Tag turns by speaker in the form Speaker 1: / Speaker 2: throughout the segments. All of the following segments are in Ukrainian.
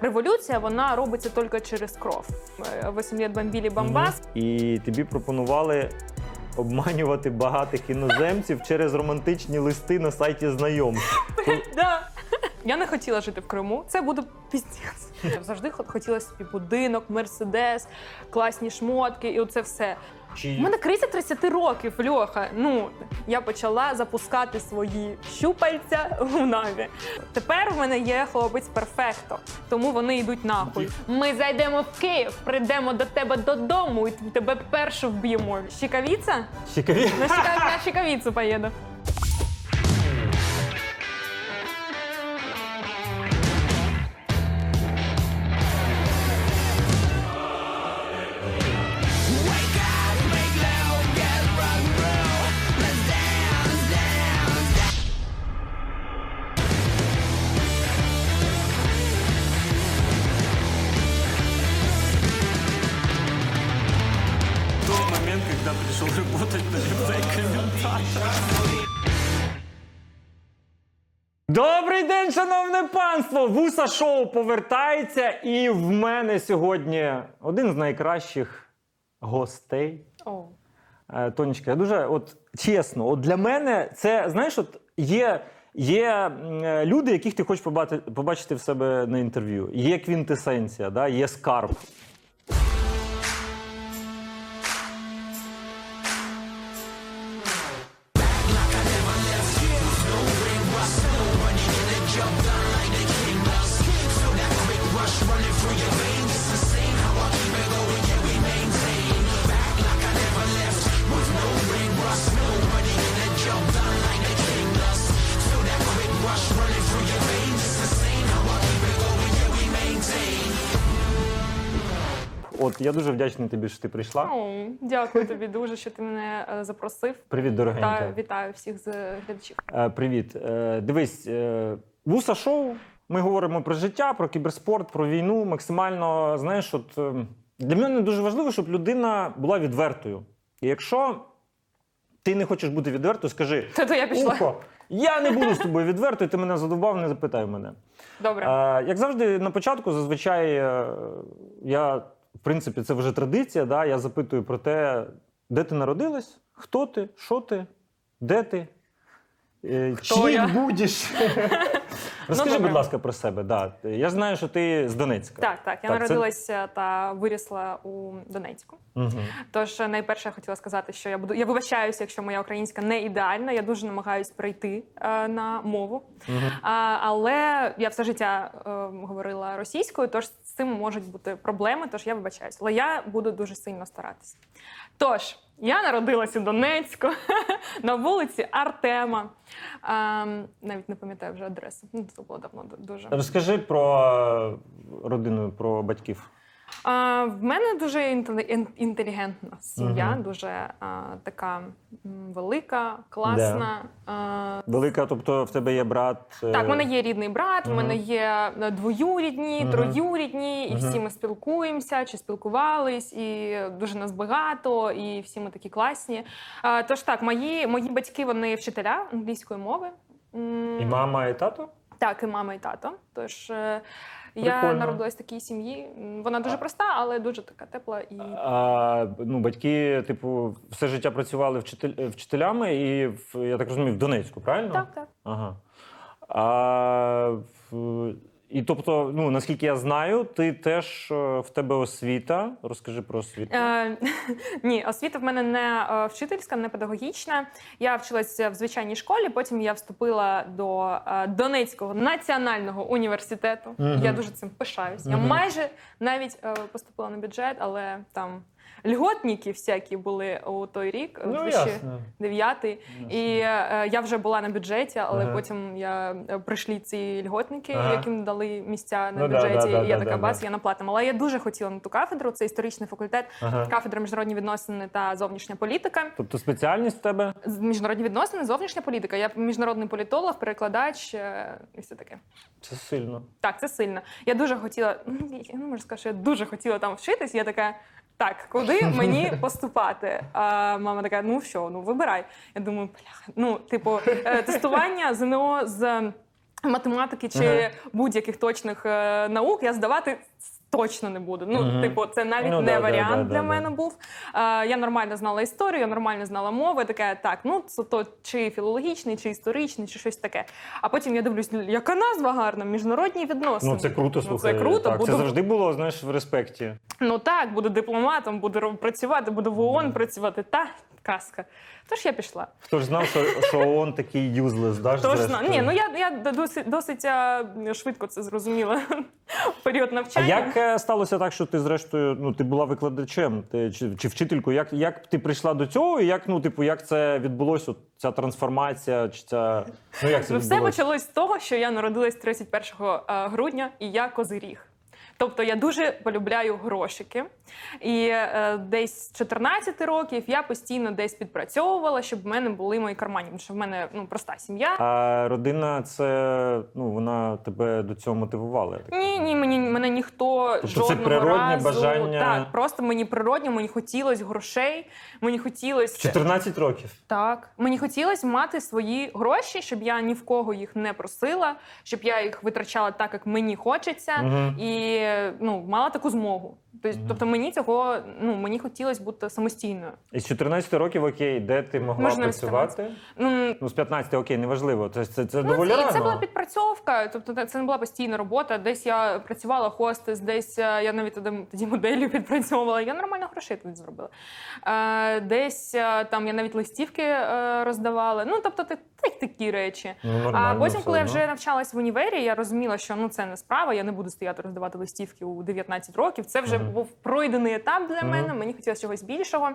Speaker 1: Революція вона робиться тільки через кров. Е, Восім літ бомбілі Бомбас.
Speaker 2: І тобі пропонували обманювати багатих іноземців через романтичні листи на сайті знайомств.
Speaker 1: Да. Я не хотіла жити в Криму. Це буде піздець. Я завжди хот- хотіла собі будинок, мерседес, класні шмотки, і оце все. У мене криза 30 років, Льоха. Ну я почала запускати свої щупальця в наві. Тепер в мене є хлопець перфекто, тому вони йдуть нахуй. Ми зайдемо в Київ, прийдемо до тебе додому і тебе першу вб'ємо. Щікавіця?
Speaker 2: Цікаві?
Speaker 1: На, щіка- на щекавіцю поїду.
Speaker 2: Вуса шоу повертається, і в мене сьогодні один з найкращих гостей.
Speaker 1: О.
Speaker 2: Е, Тонечка, я дуже от чесно, от для мене це знаєш, от є, є е, люди, яких ти хочеш побачити, побачити в себе на інтерв'ю. Є квінтесенція, да? є скарб. Я дуже вдячний тобі, що ти прийшла.
Speaker 1: О, дякую тобі дуже, що ти мене е, запросив.
Speaker 2: Привіт, дорогенька.
Speaker 1: Та вітаю всіх з глядачів.
Speaker 2: Е, Привіт. Е, Дивись, е, вуса шоу. Ми говоримо про життя, про кіберспорт, про війну. Максимально, знаєш, от е, для мене дуже важливо, щоб людина була відвертою. І якщо ти не хочеш бути відвертою, скажи:
Speaker 1: То, то я пішла.
Speaker 2: Ухо, я не буду з тобою відвертою, ти мене задовбав, не запитай мене.
Speaker 1: Добре.
Speaker 2: Е, як завжди, на початку зазвичай е, я, в принципі, це вже традиція. Да? Я запитую про те, де ти народилась, хто ти, що ти, де ти, е,
Speaker 1: Хто
Speaker 2: чим
Speaker 1: я?
Speaker 2: будеш. Розкажи,
Speaker 1: добре.
Speaker 2: будь ласка, про себе. Да. Я знаю, що ти з Донецька.
Speaker 1: Так, так. Я
Speaker 2: це-
Speaker 1: народилася та вирісла у Донецьку.
Speaker 2: Мгм.
Speaker 1: Тож е, найперше я хотіла сказати, що я буду я вибачаюся, якщо моя українська не ідеальна. Я дуже намагаюсь прийти е, на мову.
Speaker 2: Мгм.
Speaker 1: А, але я все життя е, говорила російською, тож з цим можуть бути проблеми. Тож я вибачаюся. Але я буду дуже сильно старатися. Тож я народилась у Донецьку на вулиці Артема. Ем, навіть не пам'ятаю вже адресу. Ну, це було давно дуже.
Speaker 2: Розкажи про родину, про батьків.
Speaker 1: А, в мене дуже інтелігентна сім'я,
Speaker 2: Мгм.
Speaker 1: дуже а, така велика, класна. А,
Speaker 2: Велика, тобто в тебе є брат. е,
Speaker 1: так, в мене є рідний брат, в мене є е, двоюрідні,
Speaker 2: Мгм.
Speaker 1: троюрідні, і всі ми спілкуємося чи спілкувались, і дуже нас багато, і всі ми такі класні. А, тож так, мої, мої батьки вони вчителя англійської мови.
Speaker 2: І мама, і тато?
Speaker 1: Так, і мама, і тато. Тож е, я народилась в такій сім'ї. Вона дуже проста, але дуже така тепла і.
Speaker 2: А, ну, батьки, типу, все життя працювали вчитель, вчителями, і в, я так розумію, в Донецьку, правильно?
Speaker 1: Так, так.
Speaker 2: Ага. А, і тобто, ну, наскільки я знаю, ти теж е, в тебе освіта. Розкажи про освіту.
Speaker 1: Е, ні, освіта в мене не е, вчительська, не педагогічна. Я вчилася в звичайній школі. Потім я вступила до е, Донецького національного університету.
Speaker 2: Мгм.
Speaker 1: Я дуже цим пишаюсь. Я
Speaker 2: Мгм.
Speaker 1: майже навіть е, поступила на бюджет, але там льготники всякі були у той рік,
Speaker 2: ну,
Speaker 1: 2009. І е, я вже була на бюджеті, але
Speaker 2: Ага.
Speaker 1: потім я е, прийшли ці льготники,
Speaker 2: Ага.
Speaker 1: яким дали місця на
Speaker 2: Ну
Speaker 1: бюджеті.
Speaker 2: да, да,
Speaker 1: і я
Speaker 2: да,
Speaker 1: така
Speaker 2: да,
Speaker 1: бас,
Speaker 2: да.
Speaker 1: я на платному. Але я дуже хотіла на ту кафедру. Це історичний факультет,
Speaker 2: Ага.
Speaker 1: кафедра міжнародні відносини та зовнішня політика.
Speaker 2: Тобто спеціальність в тебе?
Speaker 1: Міжнародні відносини, зовнішня політика. Я міжнародний політолог, перекладач е, і все таке.
Speaker 2: Це сильно.
Speaker 1: Так, це сильно. Я дуже хотіла, ну, можу сказати, що я дуже хотіла там вчитись. Я така, так, куди мені поступати? А мама така: ну що, ну вибирай. Я думаю, бляха, ну, типу, е, тестування ЗНО з математики чи будь-яких точних е, наук я здавати точно не буду. Ну,
Speaker 2: Мгм.
Speaker 1: типу, це навіть
Speaker 2: Ну,
Speaker 1: не
Speaker 2: да,
Speaker 1: варіант
Speaker 2: да,
Speaker 1: для
Speaker 2: да,
Speaker 1: мене
Speaker 2: да.
Speaker 1: був. Е, я нормально знала історію, я нормально знала мови. Таке, так, ну це то чи філологічний, чи історичний, чи щось таке. А потім я дивлюсь, яка назва гарна, міжнародні відносини.
Speaker 2: Ну це круто,
Speaker 1: Ну. Це круто,
Speaker 2: так,
Speaker 1: буду
Speaker 2: Це завжди було, знаєш, в респекті.
Speaker 1: Ну так, буду дипломатом, буду працювати, буду в ООН працювати. Та казка. Тож я пішла.
Speaker 2: Хто ж знав, що, що ООН такий юзлес, да? ж,
Speaker 1: Тож
Speaker 2: зрештою?
Speaker 1: ні, ну я, я досить, досить а, швидко це зрозуміла в період
Speaker 2: А
Speaker 1: навчання.
Speaker 2: як е, сталося так, що ти зрештою ну ти була викладачем ти, чи, чи вчителькою? Як, як ти прийшла до цього? І як ну, типу, як це відбулося? от Ця трансформація? Чи ця ну як це
Speaker 1: Ну, все
Speaker 2: відбулося?
Speaker 1: почалось з того, що я народилась 31 а, грудня, і я козиріг. Тобто я дуже полюбляю грошики. І е, десь з 14 років я постійно десь підпрацьовувала, щоб в мене були мої кармані. Тому що в мене ну, проста сім'я.
Speaker 2: А родина, це ну вона тебе до цього мотивувала. я так
Speaker 1: Ні, ні, мені мене ніхто
Speaker 2: Тобто це
Speaker 1: жодного разу.
Speaker 2: бажання?
Speaker 1: Так, просто мені природньо, мені хотілося грошей, мені
Speaker 2: В
Speaker 1: хотілося
Speaker 2: 14 років.
Speaker 1: так. Мені хотілося мати свої гроші, щоб я ні в кого їх не просила, щоб я їх витрачала так, як мені хочеться,
Speaker 2: Мгм.
Speaker 1: і ну мала таку змогу. Тобто, тобто мені цього ну мені хотілося бути самостійною.
Speaker 2: Із 14 років, окей, де ти могла
Speaker 1: Можна
Speaker 2: працювати?
Speaker 1: Ну,
Speaker 2: Ну, з 15, окей, неважливо. Це, це, це
Speaker 1: Ну,
Speaker 2: доволі
Speaker 1: це,
Speaker 2: рано.
Speaker 1: це була підпрацьовка, тобто це- не була постійна робота. Десь я працювала хостес, десь е, я навіть тоді, тоді моделлю підпрацьовувала. Я нормально грошей тоді зробила. Е, десь е, там я навіть листівки роздавала. Ну тобто, ти- та такі речі.
Speaker 2: Ну,
Speaker 1: А потім, коли я вже навчалась в універі, я розуміла, що ну це не справа. Я не буду стояти роздавати листівки у 19 років. Це вже. Був пройдений етап для мене. Мені хотілося чогось більшого.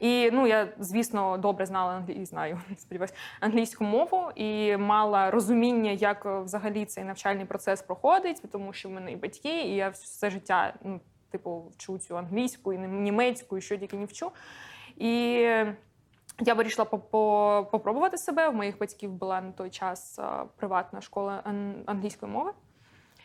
Speaker 1: І ну я, звісно, добре знала англі... і знаю, сподіваюсь, англійську мову і мала розуміння, як е, взагалі цей навчальний процес проходить, тому що в мене і батьки, і я все життя ну, типу вчу цю англійську і німецьку, і що тільки не вчу. І я вирішила по- по- попробувати себе. У моїх батьків була на той час приватна школа англійської мови.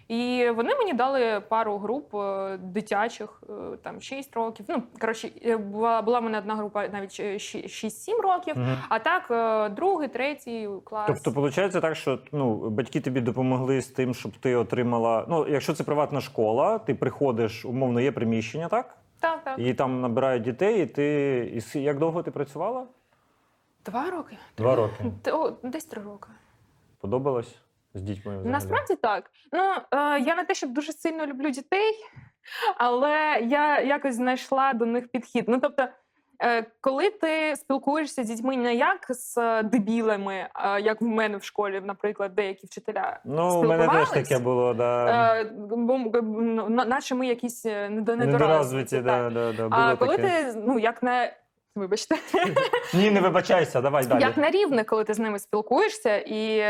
Speaker 1: І вони мені дали пару груп е, дитячих, е, там 6 років. Ну, коротше, е, була, була в мене одна група навіть е, 6-7 років,
Speaker 2: Мгм.
Speaker 1: а так другий, третій клас.
Speaker 2: Тобто, виходить так, що ну, батьки тобі допомогли з тим, щоб ти отримала. Ну, якщо це приватна школа, ти приходиш, умовно, є приміщення, так?
Speaker 1: так, так.
Speaker 2: І там набирають дітей, і ти. І як довго ти працювала?
Speaker 1: Два роки.
Speaker 2: Два роки.
Speaker 1: Десь три роки.
Speaker 2: Подобалось з дітьми? взагалі?
Speaker 1: Насправді так. Ну е, я не те, щоб дуже сильно люблю дітей, але я якось знайшла до них підхід. Ну тобто, е, коли ти спілкуєшся з дітьми не як з е, дебілами, як в мене в школі, наприклад, деякі вчителя
Speaker 2: Ну, у мене теж таке було, да.
Speaker 1: е, бо, ну, наче ми якісь недо-
Speaker 2: недорозвиті,
Speaker 1: недорозвиті.
Speaker 2: да, да, да,
Speaker 1: А коли
Speaker 2: таке.
Speaker 1: ти ну як на вибачте.
Speaker 2: Ні, не вибачайся, давай далі.
Speaker 1: Як на рівне, коли ти з ними спілкуєшся, і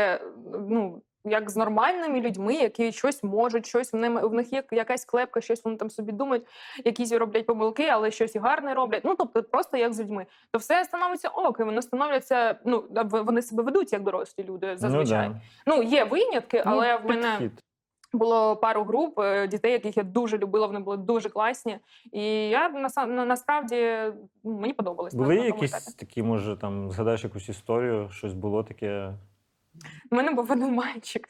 Speaker 1: ну. Як з нормальними людьми, які щось можуть, щось в ними в них є якась клепка, щось вони там собі думають, якісь роблять помилки, але щось і гарне роблять. Ну тобто, просто як з людьми, то все становиться ок, і вони становляться. Ну вони себе ведуть як дорослі люди зазвичай.
Speaker 2: Ну, да.
Speaker 1: Ну є винятки, але
Speaker 2: Ну,
Speaker 1: в мене
Speaker 2: підхід.
Speaker 1: було пару груп е, дітей, яких я дуже любила. Вони були дуже класні. І я на- насправді ну, мені подобалось.
Speaker 2: Були
Speaker 1: на
Speaker 2: якісь
Speaker 1: етапі.
Speaker 2: такі, може, там згадаєш якусь історію, щось було таке.
Speaker 1: У мене був один мальчик,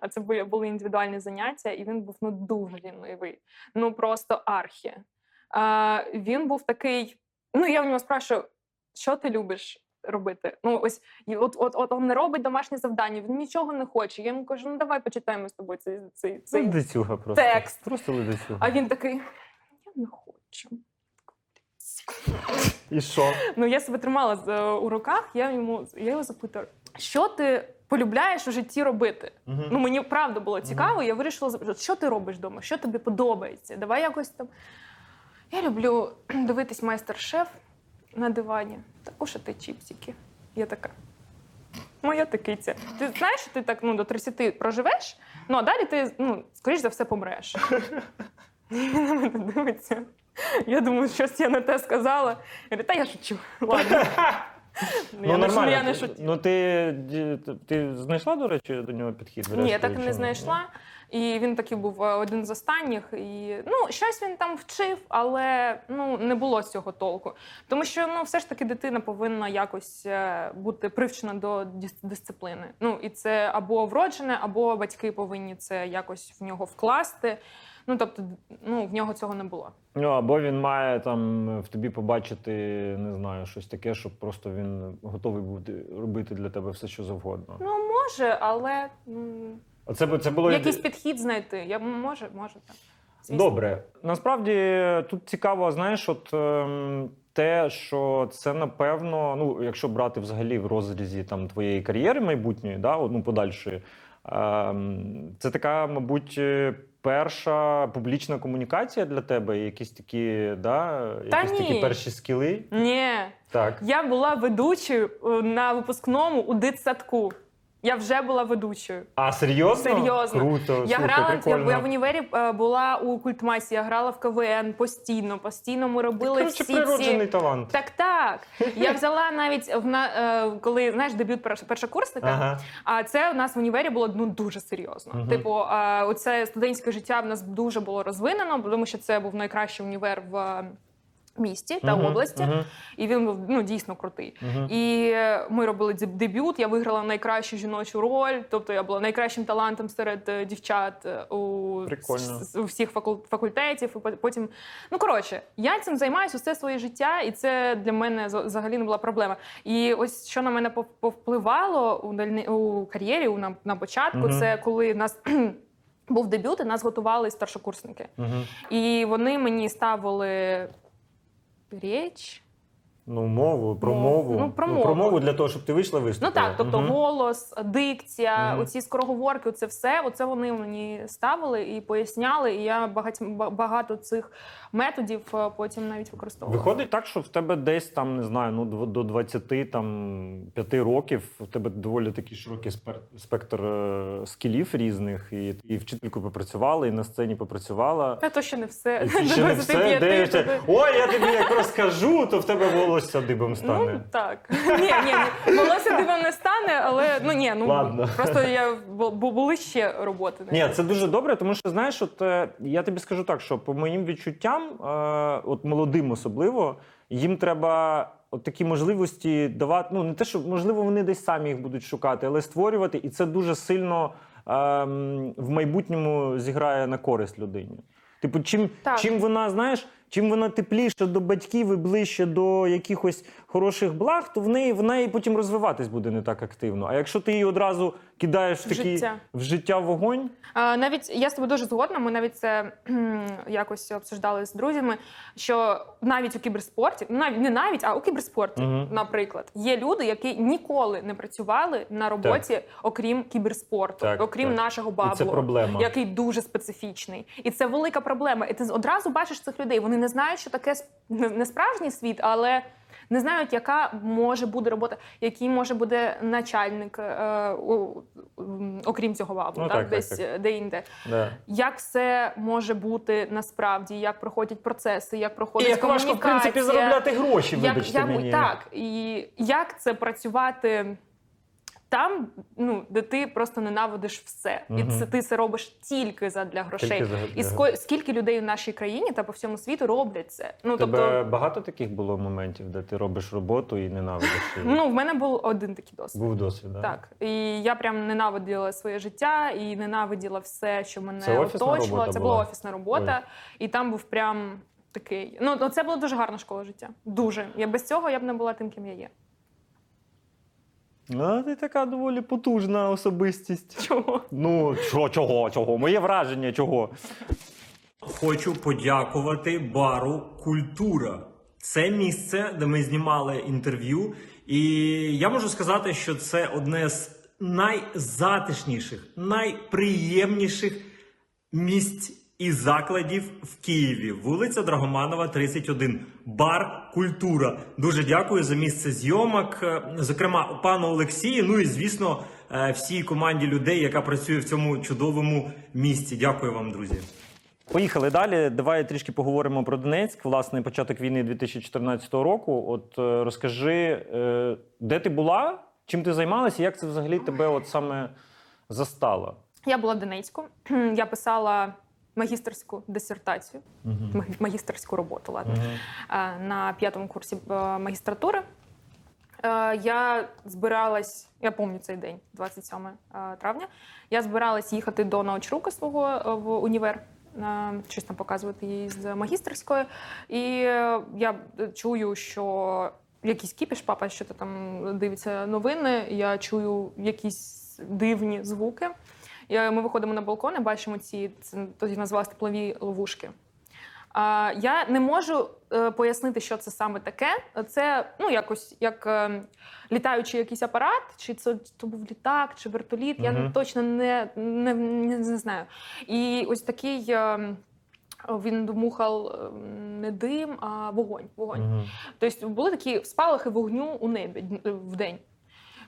Speaker 1: а це були, були індивідуальні заняття, і він був ну дуже лінивий. Ну просто архі. А, він був такий. Ну, я в нього спрашиваю, що ти любиш робити? Ну, ось от, от, от він не робить домашнє завдання, він нічого не хоче. Я йому кажу, ну давай почитаємо з тобою цей, цей, цей.
Speaker 2: Ледицюга просто.
Speaker 1: текст.
Speaker 2: Просто ледицюга.
Speaker 1: А він такий: я не хочу.
Speaker 2: І що?
Speaker 1: Ну, я себе тримала у руках, я йому я його запитую, що ти полюбляєш у житті робити?
Speaker 2: Мгм.
Speaker 1: Ну, мені правда було цікаво, я вирішила що ти робиш вдома, що тобі подобається? Давай якось там. Я люблю дивитись майстер-шеф на дивані та кушати чіпсики. Я така. Моя такиця. Ти знаєш, що ти так ну, до 30 проживеш, ну а далі ти, ну, скоріш за все, помреш. І він на мене дивиться. Я думаю, щось я не те сказала. Я говорю, та я шучу. Ладно. Я не- я не шутила.
Speaker 2: Ну ти, ти, знайшла, до речі, до нього підхід?
Speaker 1: Ні, я так і не знайшла. І він такий був е, один з останніх. І ну, щось він там вчив, але ну не було з цього толку. Тому що ну, все ж таки дитина повинна якось е, бути привчена до дис- дисципліни. Ну і це або вроджене, або батьки повинні це якось в нього вкласти. Ну тобто, ну в нього цього не було.
Speaker 2: Ну, або він має там в тобі побачити, не знаю, щось таке, щоб просто він готовий бути робити для тебе все, що завгодно.
Speaker 1: Ну може, але м,
Speaker 2: Оце б- це було
Speaker 1: якийсь підхід знайти. Я може, може так. Звісно.
Speaker 2: Добре. Насправді тут цікаво, знаєш, от ем, те, що це напевно, ну, якщо брати взагалі в розрізі там твоєї кар'єри майбутньої, да, ну, подальшої, ем, це така, мабуть, е, перша публічна комунікація для тебе, якісь такі, да, якісь такі перші скіли.
Speaker 1: Ні,
Speaker 2: Так.
Speaker 1: Я була ведучою е, на випускному у дитсадку. Я вже була ведучою.
Speaker 2: А серйозно?
Speaker 1: Серйозно.
Speaker 2: Круто,
Speaker 1: Я
Speaker 2: слухай,
Speaker 1: грала
Speaker 2: прикольно.
Speaker 1: я, в універі е, була у культмасі, я грала в КВН постійно. Постійно ми робили всі
Speaker 2: природжений талант.
Speaker 1: Так, так. Я взяла навіть в на е, коли знаєш дебют перш- першокурсника.
Speaker 2: Ага.
Speaker 1: А це у нас в універі було ну дуже серйозно.
Speaker 2: Мгм.
Speaker 1: Типу, е, оце студентське життя в нас дуже було розвинено, тому що це був найкращий універ в е, місті та
Speaker 2: Мгм,
Speaker 1: області,
Speaker 2: мгм,
Speaker 1: і він був ну дійсно крутий.
Speaker 2: мгм.
Speaker 1: І е, ми робили дебют. Я виграла найкращу жіночу роль. Тобто я була найкращим талантом серед е, дівчат е, у, у всіх факул- факультетів. І по- потім, ну коротше, я цим займаюся все своє життя, і це для мене взагалі не була проблема. І ось що на мене пов- повпливало у дальні у кар'єрі, у на, на початку,
Speaker 2: Мгм.
Speaker 1: це коли нас. Був дебют, і нас готували старшокурсники.
Speaker 2: Мгм.
Speaker 1: І вони мені ставили річ,
Speaker 2: Ну, мову, про
Speaker 1: Мов-
Speaker 2: мову.
Speaker 1: ну, про мову.
Speaker 2: мову для того, щоб ти вийшла
Speaker 1: Ну так, тобто
Speaker 2: угу.
Speaker 1: голос, дикція,
Speaker 2: угу.
Speaker 1: оці скороговорки, це все. Оце вони мені ставили і поясняли. І я багать, багато цих методів е, потім навіть використовувала.
Speaker 2: Виходить так, що в тебе десь там, не знаю, ну до 20 там, 5 років в тебе доволі такий широкий спектр е, скілів різних, і, і вчителькою попрацювала, і на сцені попрацювала.
Speaker 1: Та то ще не все. До
Speaker 2: ще не все,
Speaker 1: 25
Speaker 2: дивишся. Ой, я тобі як розкажу, то в тебе волосся дибом стане.
Speaker 1: Ну так. Ні, ні, ні. Волосся дивом не стане, але ну ні, ну
Speaker 2: Ладно.
Speaker 1: просто я бу- були ще роботи.
Speaker 2: Ні, це дуже добре, тому що знаєш, от е, я тобі скажу так, що по моїм відчуттям, е, от молодим особливо, їм треба от такі можливості давати. Ну не те, що можливо вони десь самі їх будуть шукати, але створювати, і це дуже сильно ем, в майбутньому зіграє на користь людині. Типу, чим,
Speaker 1: Так.
Speaker 2: чим вона, знаєш, чим вона тепліше до батьків і ближче до якихось хороших благ, то в неї вона і потім розвиватись буде не так активно. А якщо ти її одразу кидаєш в,
Speaker 1: В
Speaker 2: такий
Speaker 1: життя.
Speaker 2: в життя вогонь.
Speaker 1: А, навіть я з тобою дуже згодна. Ми навіть це якось обсуждали з друзями. Що навіть у кіберспорті, ну навіть не навіть, а у кіберспорті,
Speaker 2: Мгм.
Speaker 1: наприклад, є люди, які ніколи не працювали на роботі, окрім кіберспорту,
Speaker 2: Так,
Speaker 1: окрім
Speaker 2: так.
Speaker 1: нашого
Speaker 2: І це проблема.
Speaker 1: Який дуже специфічний, і це велика проблема. І ти одразу бачиш цих людей. Вони не знають, що таке не справжній світ, але не знають, яка може бути робота, який може бути начальник, е, у- м, окрім цього вабу,
Speaker 2: Ну,
Speaker 1: так,
Speaker 2: так, так,
Speaker 1: десь
Speaker 2: так.
Speaker 1: е, де-інде.
Speaker 2: Да.
Speaker 1: Як все може бути насправді, як проходять процеси, як
Speaker 2: І
Speaker 1: проходить
Speaker 2: як важко, в принципі, заробляти гроші,
Speaker 1: як,
Speaker 2: вибачте
Speaker 1: як,
Speaker 2: мені.
Speaker 1: Так, і як це працювати там, ну, де ти просто ненавидиш все. І це ти це робиш тільки задля грошей.
Speaker 2: Тільки за-
Speaker 1: І ско- скільки людей в нашій країні та по всьому світу роблять це? Ну,
Speaker 2: тебе
Speaker 1: тобто,
Speaker 2: багато таких було моментів, де ти робиш роботу і ненавидиш її?
Speaker 1: ну, в мене був один такий досвід.
Speaker 2: Був досвід, да?
Speaker 1: Так, і я прям ненавиділа своє життя і ненавиділа все, що мене
Speaker 2: Це
Speaker 1: оточувало. Це була офісна робота, і там був прям такий. Ну, ну, це була дуже гарна школа життя. Дуже. Я без цього я б не була тим, ким я є.
Speaker 2: Ну, ти така доволі потужна особистість.
Speaker 1: Чого?
Speaker 2: Ну, що, чого, чого? Моє враження, чого?
Speaker 3: Хочу подякувати бару Культура. Це місце, де ми знімали інтерв'ю, і я можу сказати, що це одне з найзатишніших, найприємніших місць і закладів в Києві. Вулиця Драгоманова, 31. Бар Культура. Дуже дякую за місце зйомок. е, Зокрема, пану Олексію. Ну і звісно, е, всій команді людей, яка працює в цьому чудовому місці. Дякую вам, друзі.
Speaker 2: Поїхали далі. Давай трішки поговоримо про Донецьк. Власне, початок війни 2014 року. От е, розкажи, де ти була, чим ти займалася, як це взагалі тебе от саме застало?
Speaker 1: Я була в Донецьку. Я писала магістерську дисертацію, магі- магістерську роботу, ладно, е, на п'ятому курсі е, магістратури. Е, Я збиралась, я пам'ятаю цей день, 27 е, травня. Я збиралась їхати до научрука свого в універ, щось там показувати їй з магістерської. І я чую, що якийсь кіпіш, папа що то там дивиться новини. Я чую якісь дивні звуки. Я- Ми виходимо на балкон і бачимо ці це тоді називалися теплові ловушки. А, я не можу е, пояснити, що це саме таке. Це ну якось як е, літаючий якийсь апарат, чи це то був літак, чи вертоліт. Я точно не, не, не, не знаю. І ось такий. е, він дмухав е, не дим, а вогонь. вогонь.
Speaker 2: Мгм.
Speaker 1: Тобто були такі спалахи вогню у небі в день.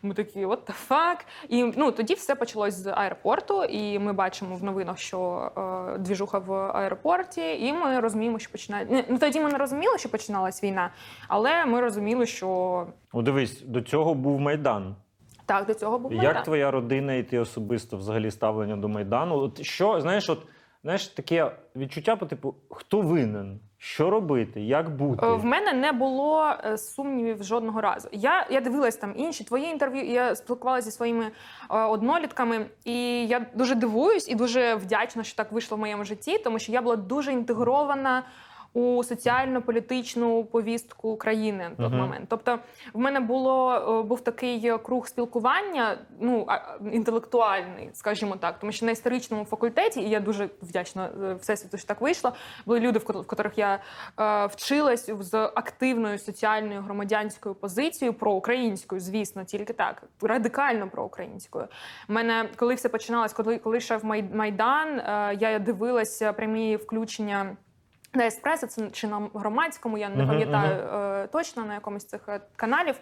Speaker 1: Ми такі, what the fuck? І ну тоді все почалось з аеропорту, і ми бачимо в новинах, що е, двіжуха в аеропорті, і ми розуміємо, що починає. Ну тоді ми не розуміли, що починалась війна, але ми розуміли, що
Speaker 2: О, дивись, до цього був Майдан.
Speaker 1: так до цього був
Speaker 2: Як
Speaker 1: Майдан.
Speaker 2: твоя родина і ти особисто взагалі ставлення до Майдану? От що, знаєш, от знаєш, таке відчуття по типу, хто винен, що робити, як бути?
Speaker 1: Е, В мене не було е, сумнівів жодного разу. Я, я дивилась там інші твої інтерв'ю, я спілкувалася зі своїми е, однолітками, і я дуже дивуюсь і дуже вдячна, що так вийшло в моєму житті, тому що я була дуже інтегрована. У соціально-політичну повістку країни на той
Speaker 2: Мгм.
Speaker 1: момент. Тобто, в мене було е, був такий е, круг спілкування, ну інтелектуальний, скажімо так, тому що на історичному факультеті, і я дуже вдячна е, всесвіту, що так вийшло. Були люди, в ко- в котрих я е, вчилась з активною соціальною громадянською позицією проукраїнською, звісно, тільки так, радикально проукраїнською. У мене, коли все починалось, коли, коли йшов Май- Майдан, е, я дивилася прямі включення. На еспресо це чи на громадському, я не пам'ятаю е, точно на якомусь цих е, каналів.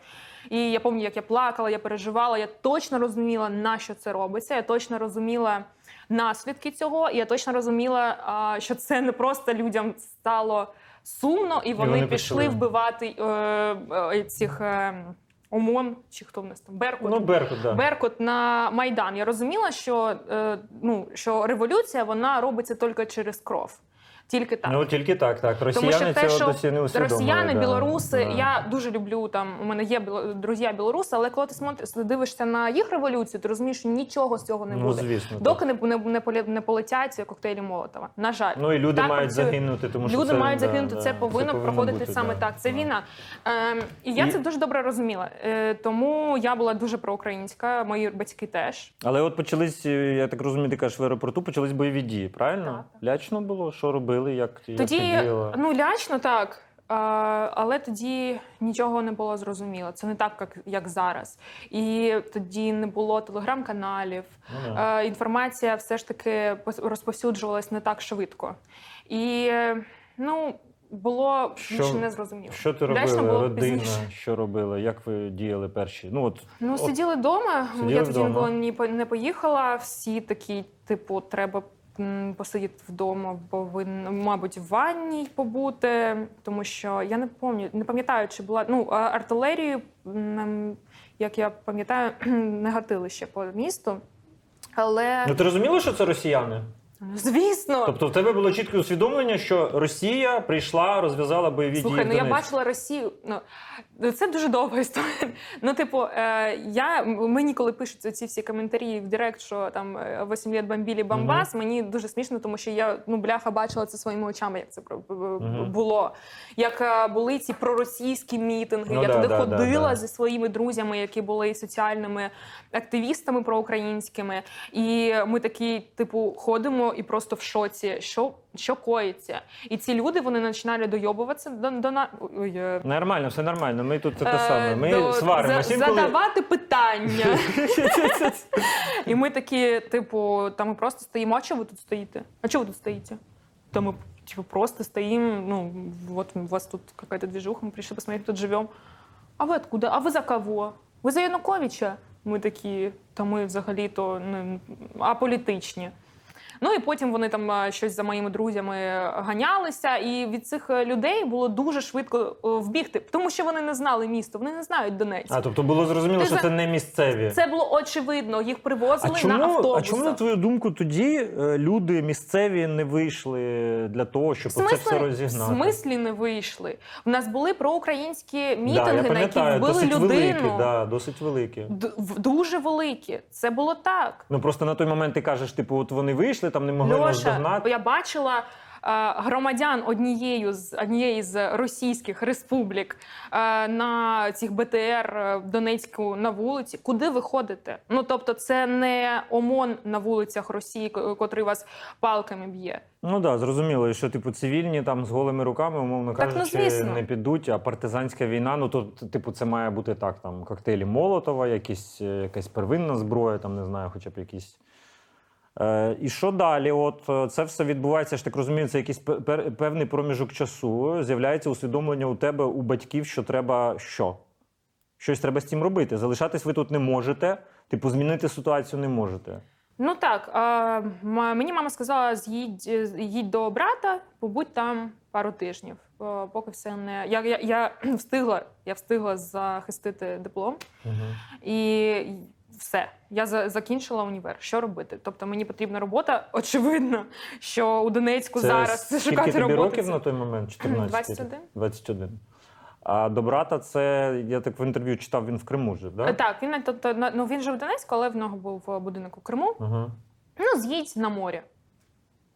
Speaker 1: І я пам'ятаю, як я плакала, я переживала. Я точно розуміла, на що це робиться. Я точно розуміла наслідки цього. І я точно розуміла, що це не просто людям стало сумно, і вони,
Speaker 2: вони
Speaker 1: пішли
Speaker 2: пішли.
Speaker 1: вбивати е, е, цих е, ОМОН, чи хто в нас там Беркут.
Speaker 2: Ну, Беркут, да.
Speaker 1: Беркут на Майдан. Я розуміла, що, е, ну, що революція вона робиться тільки через кров. Тільки так.
Speaker 2: Ну тільки так, так.
Speaker 1: Тому
Speaker 2: Росіяни
Speaker 1: що те,
Speaker 2: цього досі не усвідомили.
Speaker 1: росіяни,
Speaker 2: да.
Speaker 1: білоруси,
Speaker 2: Да.
Speaker 1: я дуже люблю там. У мене є друзі білоруси, але коли ти смотриш, дивишся на їх революцію, ти розумієш, що нічого з цього не
Speaker 2: Ну,
Speaker 1: буде.
Speaker 2: звісно. так.
Speaker 1: Доки не, не, не, поле- не полетять коктейлі Молотова. На жаль.
Speaker 2: Ну і люди
Speaker 1: Так
Speaker 2: мають загинути, тому що
Speaker 1: Люди
Speaker 2: це,
Speaker 1: мають
Speaker 2: да,
Speaker 1: загинути,
Speaker 2: да,
Speaker 1: це повинно проходити
Speaker 2: бути,
Speaker 1: саме
Speaker 2: да.
Speaker 1: так. Це
Speaker 2: Да.
Speaker 1: війна. Ем, і я
Speaker 2: І-
Speaker 1: це дуже добре розуміла. Е, тому я була дуже проукраїнська, мої батьки теж.
Speaker 2: Але от почались, е, я так розумію, ти кажеш, в аеропорту почались бойові дії, правильно?
Speaker 1: Так,
Speaker 2: Лячно було? Що робили? Як, як
Speaker 1: Тоді,
Speaker 2: ти діяла?
Speaker 1: ну лячно так. Але тоді нічого не було зрозуміло. Це не так, як, як зараз. І тоді не було телеграм-каналів.
Speaker 2: Ну, да.
Speaker 1: Е, інформація все ж таки розповсюджувалась не так швидко. І ну, було
Speaker 2: Що-
Speaker 1: більше не зрозуміло.
Speaker 2: Що ти робила?
Speaker 1: було
Speaker 2: Родина,
Speaker 1: пізніше.
Speaker 2: що робила? Як ви діяли перші? Ну от
Speaker 1: Ну, сиділи вдома. Я тоді ні не поїхала. Всі такі, типу, треба посидіти вдома, бо ви, мабуть, в ванній побути. Тому що я не пам'ятаю, не пам'ятаю, чи була ну артилерію, як я пам'ятаю, не гатили ще по місту. Але
Speaker 2: ну ти розуміла, що це росіяни?
Speaker 1: Звісно,
Speaker 2: Тобто в тебе було чітке усвідомлення, що Росія прийшла, розв'язала бойові
Speaker 1: Слухай,
Speaker 2: дії.
Speaker 1: ну
Speaker 2: в
Speaker 1: я бачила Росію. Ну це дуже довга історія. Ну, типу, е, я мені, коли пишуть ці всі коментарі в Директ, що там е, 8 літ бомбілі Бомбас, мені дуже смішно, тому що я ну бляха бачила це своїми очами, як це було. Як е, були ці проросійські мітинги.
Speaker 2: Ну
Speaker 1: я
Speaker 2: да,
Speaker 1: туди
Speaker 2: да,
Speaker 1: ходила
Speaker 2: да, да.
Speaker 1: зі своїми друзями, які були соціальними активістами проукраїнськими. І ми такі, типу, ходимо і просто в шоці, що, що коїться. І ці люди вони починали дойобуватися до, до на ой, е,
Speaker 2: Нормально, все нормально. Ми тут те
Speaker 1: Е,
Speaker 2: саме. Ми
Speaker 1: до-
Speaker 2: сваримося.
Speaker 1: за-
Speaker 2: Інколи...
Speaker 1: задавати питання. І ми такі, типу, та ми просто стоїмо. А чого ви тут стоїте? А чого ви тут стоїте? Та ми типу, просто стоим, ну, вот у вас тут какая-то движуха, мы пришли посмотреть, тут живем. А ви откуда? А ви за кого? Ви за Януковича? Ми такі, та ми взагалі-то ну, аполітичні. Ну і потім вони там е, щось за моїми друзями ганялися, і від цих е, людей було дуже швидко е, вбігти, тому що вони не знали місто, вони не знають Донецьк.
Speaker 2: А тобто було зрозуміло,
Speaker 1: Ти
Speaker 2: що це не місцеві.
Speaker 1: Це було очевидно. Їх привозили
Speaker 2: А чому,
Speaker 1: на автобусах.
Speaker 2: а чому, на твою думку, тоді е, люди місцеві не вийшли для того, щоб
Speaker 1: В
Speaker 2: це все
Speaker 1: смислі, в смислі не вийшли. У нас були проукраїнські
Speaker 2: да,
Speaker 1: мітинги, на які вбили
Speaker 2: досить
Speaker 1: людину.
Speaker 2: великі, да, досить великі.
Speaker 1: Д- дуже великі. Це було так.
Speaker 2: Ну просто на той момент ти кажеш, типу, от вони вийшли, там не могли
Speaker 1: Льоша,
Speaker 2: догнати.
Speaker 1: я бачила е, громадян однією з однієї з російських республік е, на цих БТР е, Донецьку на вулиці. Куди ви ходите? Ну тобто, це не ОМОН на вулицях Росії, котрий вас палками б'є.
Speaker 2: Ну так, да, зрозуміло, що типу цивільні там з голими руками, умовно
Speaker 1: Так, ну,
Speaker 2: кажучи,
Speaker 1: звісно.
Speaker 2: не підуть, а партизанська війна, ну то типу, це має бути так: там коктейлі Молотова, якісь, якась первинна зброя, там не знаю, хоча б якісь. Е, і що далі? От е, це все відбувається, ж так розумію, це якийсь певний проміжок часу. З'являється усвідомлення у тебе, у батьків, що треба що? Щось треба з цим робити. Залишатись ви тут не можете, типу, змінити ситуацію не можете.
Speaker 1: Ну так, е, мені мама сказала: з'їдь, е, їдь до брата, побудь там пару тижнів. Поки все не я, я, я встигла, я встигла захистити диплом.
Speaker 2: Угу.
Speaker 1: І все, я за- закінчила універ. Що робити? Тобто мені потрібна робота. Очевидно, що у Донецьку зараз
Speaker 2: скільки
Speaker 1: шукати
Speaker 2: тобі
Speaker 1: роботи.
Speaker 2: років
Speaker 1: це-
Speaker 2: на той момент? 14?
Speaker 1: 21.
Speaker 2: 21. А до брата це, я так в інтерв'ю читав, він в Криму жив,
Speaker 1: Е,
Speaker 2: да?
Speaker 1: Так, він на- тобто ну він жив в Донецьку, але в нього був е, будинок у Криму.
Speaker 2: Угу.
Speaker 1: Ну, з'їдь на море.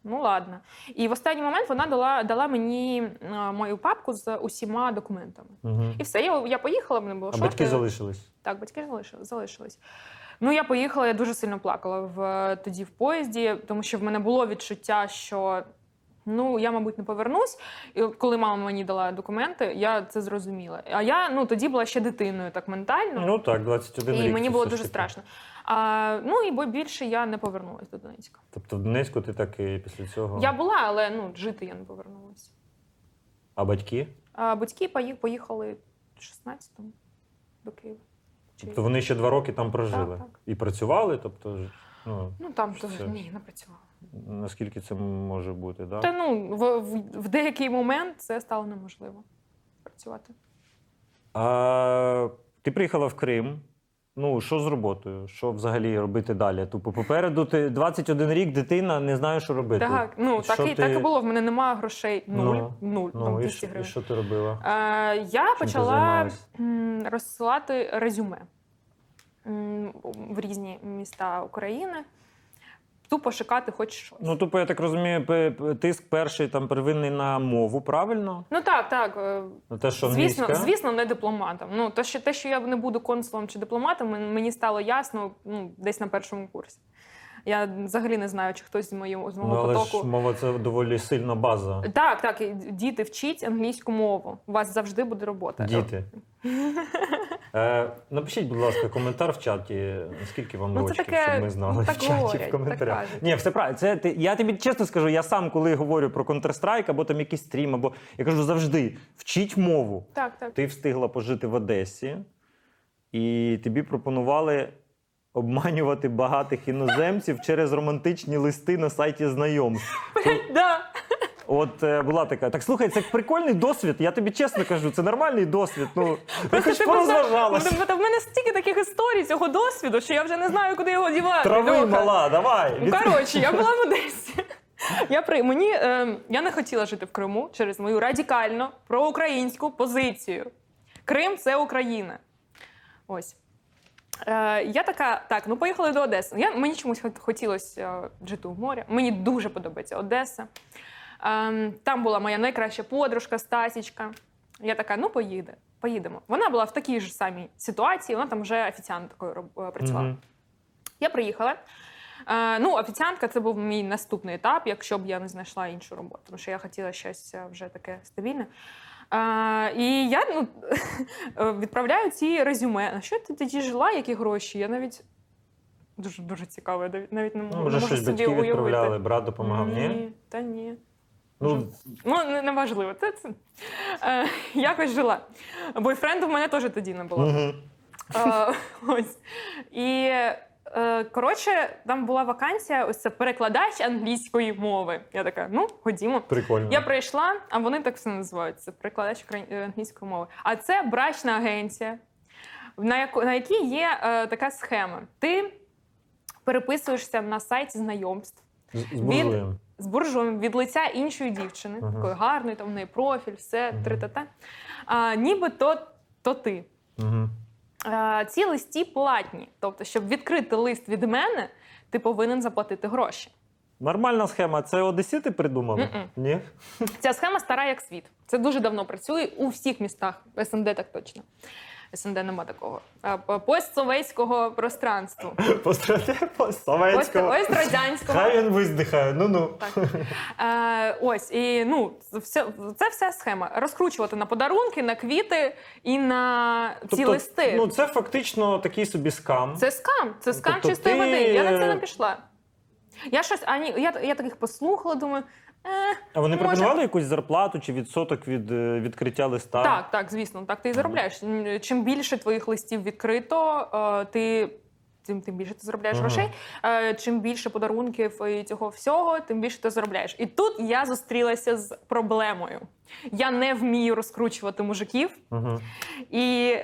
Speaker 1: Ну, ладно. І в останній момент вона дала, дала мені е, мою папку з усіма документами.
Speaker 2: Угу.
Speaker 1: І все, я, я поїхала, мене було
Speaker 2: А
Speaker 1: шок.
Speaker 2: батьки залишились?
Speaker 1: Так, батьки залишили, залишились. Ну, я поїхала, я дуже сильно плакала в, тоді в поїзді, тому що в мене було відчуття, що ну, я, мабуть, не повернусь. І коли мама мені дала документи, я це зрозуміла. А я ну, тоді була ще дитиною, так ментально.
Speaker 2: Ну так, 21 рік.
Speaker 1: і мені було дуже страшно. А, ну і бо більше я не повернулася до Донецька.
Speaker 2: Тобто в Донецьку ти так і після цього.
Speaker 1: Я була, але ну, жити я не повернулася.
Speaker 2: А батьки?
Speaker 1: А батьки пої- поїхали в 16-му до Києва.
Speaker 2: Тобто вони ще два роки там прожили.
Speaker 1: Так, так.
Speaker 2: І працювали, тобто, ну,
Speaker 1: Ну там
Speaker 2: Все.
Speaker 1: ні, не працювала.
Speaker 2: наскільки це може бути, да?
Speaker 1: Та ну в, в, в деякий момент це стало неможливо працювати.
Speaker 2: А, ти приїхала в Крим. Ну, що з роботою? Що взагалі робити далі? Тупо попереду ти 21 рік, дитина, не знає, що робити.
Speaker 1: Так, ну
Speaker 2: Що
Speaker 1: так і
Speaker 2: ти-
Speaker 1: так і було. В мене немає грошей. Нуль,
Speaker 2: Ну,
Speaker 1: нуль, там
Speaker 2: Ну, і
Speaker 1: 200
Speaker 2: що, і що ти робила?
Speaker 1: Е, я
Speaker 2: Чим
Speaker 1: почала розсилати резюме в різні міста України. Тупо шукати хоч щось.
Speaker 2: Ну, тупо, я так розумію, тиск перший там первинний на мову, правильно?
Speaker 1: Ну так, так. е,
Speaker 2: На те, що
Speaker 1: Звісно,
Speaker 2: міська.
Speaker 1: звісно, не дипломатом. Ну, то, що, те, що я не буду консулом чи дипломатом, мені стало ясно ну, десь на першому курсі. Я взагалі не знаю, чи хтось з моєго з
Speaker 2: Ну, але
Speaker 1: потоку.
Speaker 2: ж мова це доволі сильна база.
Speaker 1: Так, так, і діти, вчіть англійську мову. У вас завжди буде робота.
Speaker 2: Діти. Е, напишіть, будь ласка, коментар в чаті. Скільки вам
Speaker 1: Ну,
Speaker 2: рочків,
Speaker 1: таке,
Speaker 2: щоб ми знали
Speaker 1: ну,
Speaker 2: в чаті
Speaker 1: говорять,
Speaker 2: в коментарях.
Speaker 1: кажуть.
Speaker 2: Ні, все правильно. Це ти, я тобі чесно скажу, я сам, коли говорю про Counter-Strike або там якийсь стрім, або я кажу завжди: вчіть мову.
Speaker 1: Так, так.
Speaker 2: Ти встигла пожити в Одесі, і тобі пропонували обманювати багатих іноземців через романтичні листи на сайті знайомств.
Speaker 1: Да.
Speaker 2: От е, була така. Так слухай, це прикольний досвід. Я тобі чесно кажу, це нормальний досвід. Ну хоч
Speaker 1: ти
Speaker 2: порозважалась.
Speaker 1: В мене стільки таких історій цього досвіду, що я вже не знаю, куди його дівати.
Speaker 2: Трави
Speaker 1: Льоха.
Speaker 2: мала, давай.
Speaker 1: Ну, коротше, я була в Одесі. Я при мені е, я не хотіла жити в Криму через мою радикально проукраїнську позицію. Крим це Україна. Ось. Е, я така, так, ну поїхали до Одеси. Я, мені чомусь хотілося е, жити у морі. Мені дуже подобається Одеса. Ем, там була моя найкраща подружка Стасічка. Я така, ну поїде, поїдемо. Вона була в такій ж самій ситуації, вона там вже офіціанткою е, працювала.
Speaker 2: Мгм.
Speaker 1: Я приїхала. Е, ну, офіціантка це був мій наступний етап, якщо б я не знайшла іншу роботу, тому що я хотіла щось е, вже таке стабільне. І я ну, відправляю ці резюме. На що ти тоді жила, які гроші? Я навіть дуже дуже цікаво, я навіть- не можу,
Speaker 2: Ну, може,
Speaker 1: не можу
Speaker 2: щось
Speaker 1: собі
Speaker 2: батьки
Speaker 1: уявити.
Speaker 2: відправляли, брат допомагав, ні?
Speaker 1: Ні, Та ні.
Speaker 2: Ну,
Speaker 1: Ну, неважливо. Це, це. Е, якось жила. Бойфренду в мене теж тоді не було.
Speaker 2: угу.
Speaker 1: Е, ось. І коротше, там була вакансія, ось це перекладач англійської мови. Я така, ну ходімо.
Speaker 2: Прикольно.
Speaker 1: Я прийшла, а вони так все називають. Це перекладач е, англійської мови. А це брачна агенція, на, яку, на якій є е, така схема. Ти переписуєшся на сайті знайомств
Speaker 2: З, з буржуєм.
Speaker 1: з буржуєм від лиця іншої дівчини,
Speaker 2: Ага.
Speaker 1: такої гарної, там в неї профіль, все
Speaker 2: Ага.
Speaker 1: три-та-та. А, ніби то, то ти.
Speaker 2: Угу.
Speaker 1: А, ці листі платні. Тобто, щоб відкрити лист від мене, ти повинен заплатити гроші.
Speaker 2: Нормальна схема. Це Одесіти придумали?
Speaker 1: Мгм.
Speaker 2: Ні?
Speaker 1: Ця схема стара як світ. Це дуже давно працює у всіх містах. СНД так точно. СНД нема такого. Постсовєтського пространства.
Speaker 2: Пострати
Speaker 1: Пост, ось радянського.
Speaker 2: Хай він виздихає. Ну-ну.
Speaker 1: Так. Е, ось, і ну, це, все- це вся схема. Розкручувати на подарунки, на квіти і на ці листи.
Speaker 2: Ну, це фактично такий собі скам.
Speaker 1: Це скам, це скам
Speaker 2: Тобто
Speaker 1: чистої
Speaker 2: ти-
Speaker 1: води. Я на це не пішла. Я щось, а ні, я, я таких послухала, думаю,
Speaker 2: А вони
Speaker 1: може-
Speaker 2: пропонували якусь зарплату чи відсоток від е, відкриття листа?
Speaker 1: так, так, звісно, так ти і заробляєш. Чим більше твоїх листів відкрито, е, ти. Тим, тим більше ти заробляєш
Speaker 2: Ага.
Speaker 1: грошей. Е, чим більше подарунків і цього всього, тим більше ти заробляєш. І тут я зустрілася з проблемою. Я не вмію розкручувати мужиків,
Speaker 2: Угу.
Speaker 1: І,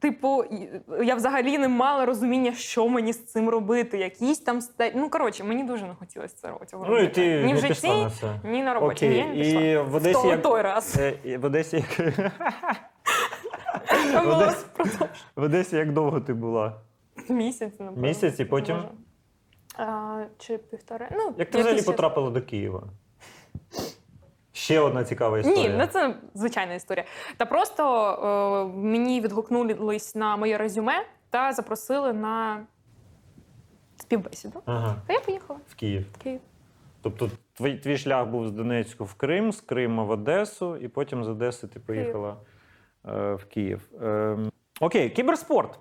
Speaker 1: типу, я взагалі не мала розуміння, що мені з цим робити. Якісь там ста- Ну, коротше, мені дуже не хотілося це цього
Speaker 2: Ну і
Speaker 1: робити.
Speaker 2: ти
Speaker 1: ні в
Speaker 2: не пішла на
Speaker 1: житті,
Speaker 2: це.
Speaker 1: ні на роботі.
Speaker 2: Окей,
Speaker 1: Ні, не пішла.
Speaker 2: і в Одесі як-
Speaker 1: той раз.
Speaker 2: Е, і В Одесі як
Speaker 1: було
Speaker 2: Одесі- в Одесі як довго ти була?
Speaker 1: Місяць, напевно.
Speaker 2: Місяць і потім?
Speaker 1: А, чи півтори. Ну,
Speaker 2: Як ти взагалі
Speaker 1: час.
Speaker 2: потрапила до Києва? Ще одна цікава історія.
Speaker 1: Ні, ну це звичайна історія. Та просто е, мені відгукнулись на моє резюме та запросили на співбесіду.
Speaker 2: Ага,
Speaker 1: Та я поїхала
Speaker 2: в Київ.
Speaker 1: в Київ.
Speaker 2: Тобто твій, твій шлях був з Донецьку в Крим, з Криму в Одесу, і потім з Одеси ти поїхала е, в Київ. Ем, окей, кіберспорт.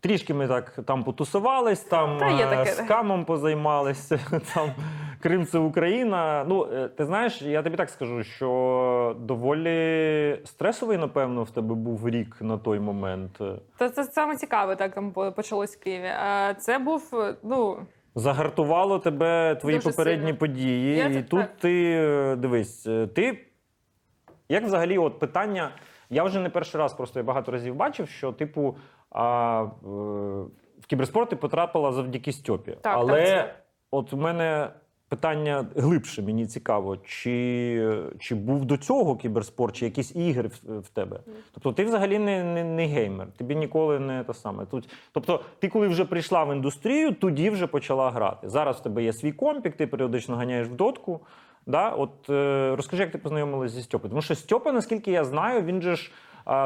Speaker 2: Трішки ми так там потусувались, там
Speaker 1: Та є
Speaker 2: е,
Speaker 1: таке.
Speaker 2: з камом позаймалися. Там Крим це Україна. Ну, е, ти знаєш, я тобі так скажу, що доволі стресовий, напевно, в тебе був рік на той момент.
Speaker 1: Та це саме цікаве, так там почалось в Києві. Це був е, ну
Speaker 2: Загартувало тебе твої
Speaker 1: Дуже
Speaker 2: попередні
Speaker 1: сильно.
Speaker 2: події,
Speaker 1: Я
Speaker 2: і
Speaker 1: це-
Speaker 2: тут
Speaker 1: так.
Speaker 2: ти дивись, ти як взагалі, от питання. Я вже не перший раз, просто я багато разів бачив, що типу а, е, в кіберспорт ти потрапила завдяки Стьопі.
Speaker 1: так,
Speaker 2: Але
Speaker 1: це-
Speaker 2: от у мене питання глибше, мені цікаво, чи, чи був до цього кіберспорт, чи якісь ігри в, в тебе? Тобто ти взагалі не, не, не геймер, тобі ніколи не те саме. Тут, тобто, ти коли вже прийшла в індустрію, тоді вже почала грати. Зараз в тебе є свій компік, ти періодично ганяєш в дотку. Да? От е, розкажи, як ти познайомилася зі Стьопою. Тому що Стьопа, наскільки я знаю, він же ж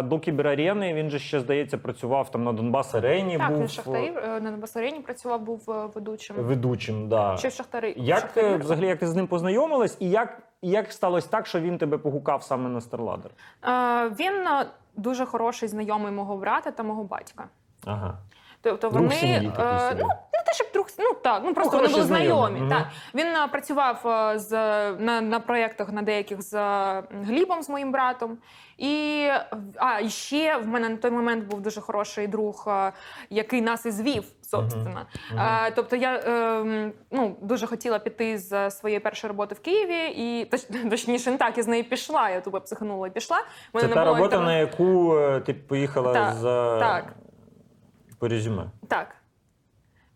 Speaker 2: до кіберарени, він же ще, здається, працював там на Донбас Арені,
Speaker 1: так,
Speaker 2: був
Speaker 1: він Шахтарі на Донбас Арені працював, був е, ведучим.
Speaker 2: ведучим. Да.
Speaker 1: Ще в Шахтарі.
Speaker 2: Як
Speaker 1: Шахтарі.
Speaker 2: е, взагалі як ти з ним познайомилась, і як, як сталося так, що він тебе погукав саме на Старладер?
Speaker 1: Е, Він е, дуже хороший знайомий мого брата та мого батька.
Speaker 2: Ага.
Speaker 1: Тобто
Speaker 2: Друг
Speaker 1: вони
Speaker 2: сім'ї
Speaker 1: е, ну не те, щоб друг, ну так, ну просто вони були знайомі.
Speaker 2: знайомий.
Speaker 1: Так він е, працював е, з на, на проєктах на деяких з е, Глібом, з моїм братом. І а і ще в мене на той момент був дуже хороший друг, е, який нас і звів, собственно. Е, тобто я е, ну дуже хотіла піти з своєї першої роботи в Києві, і точ, точніше, не так, я з неї пішла. Я тупо психанула і пішла. В
Speaker 2: Це
Speaker 1: мене
Speaker 2: та
Speaker 1: не було
Speaker 2: робота,
Speaker 1: інтернету.
Speaker 2: на яку е, ти поїхала
Speaker 1: Так,
Speaker 2: за
Speaker 1: так.
Speaker 2: По резюме.
Speaker 1: Так.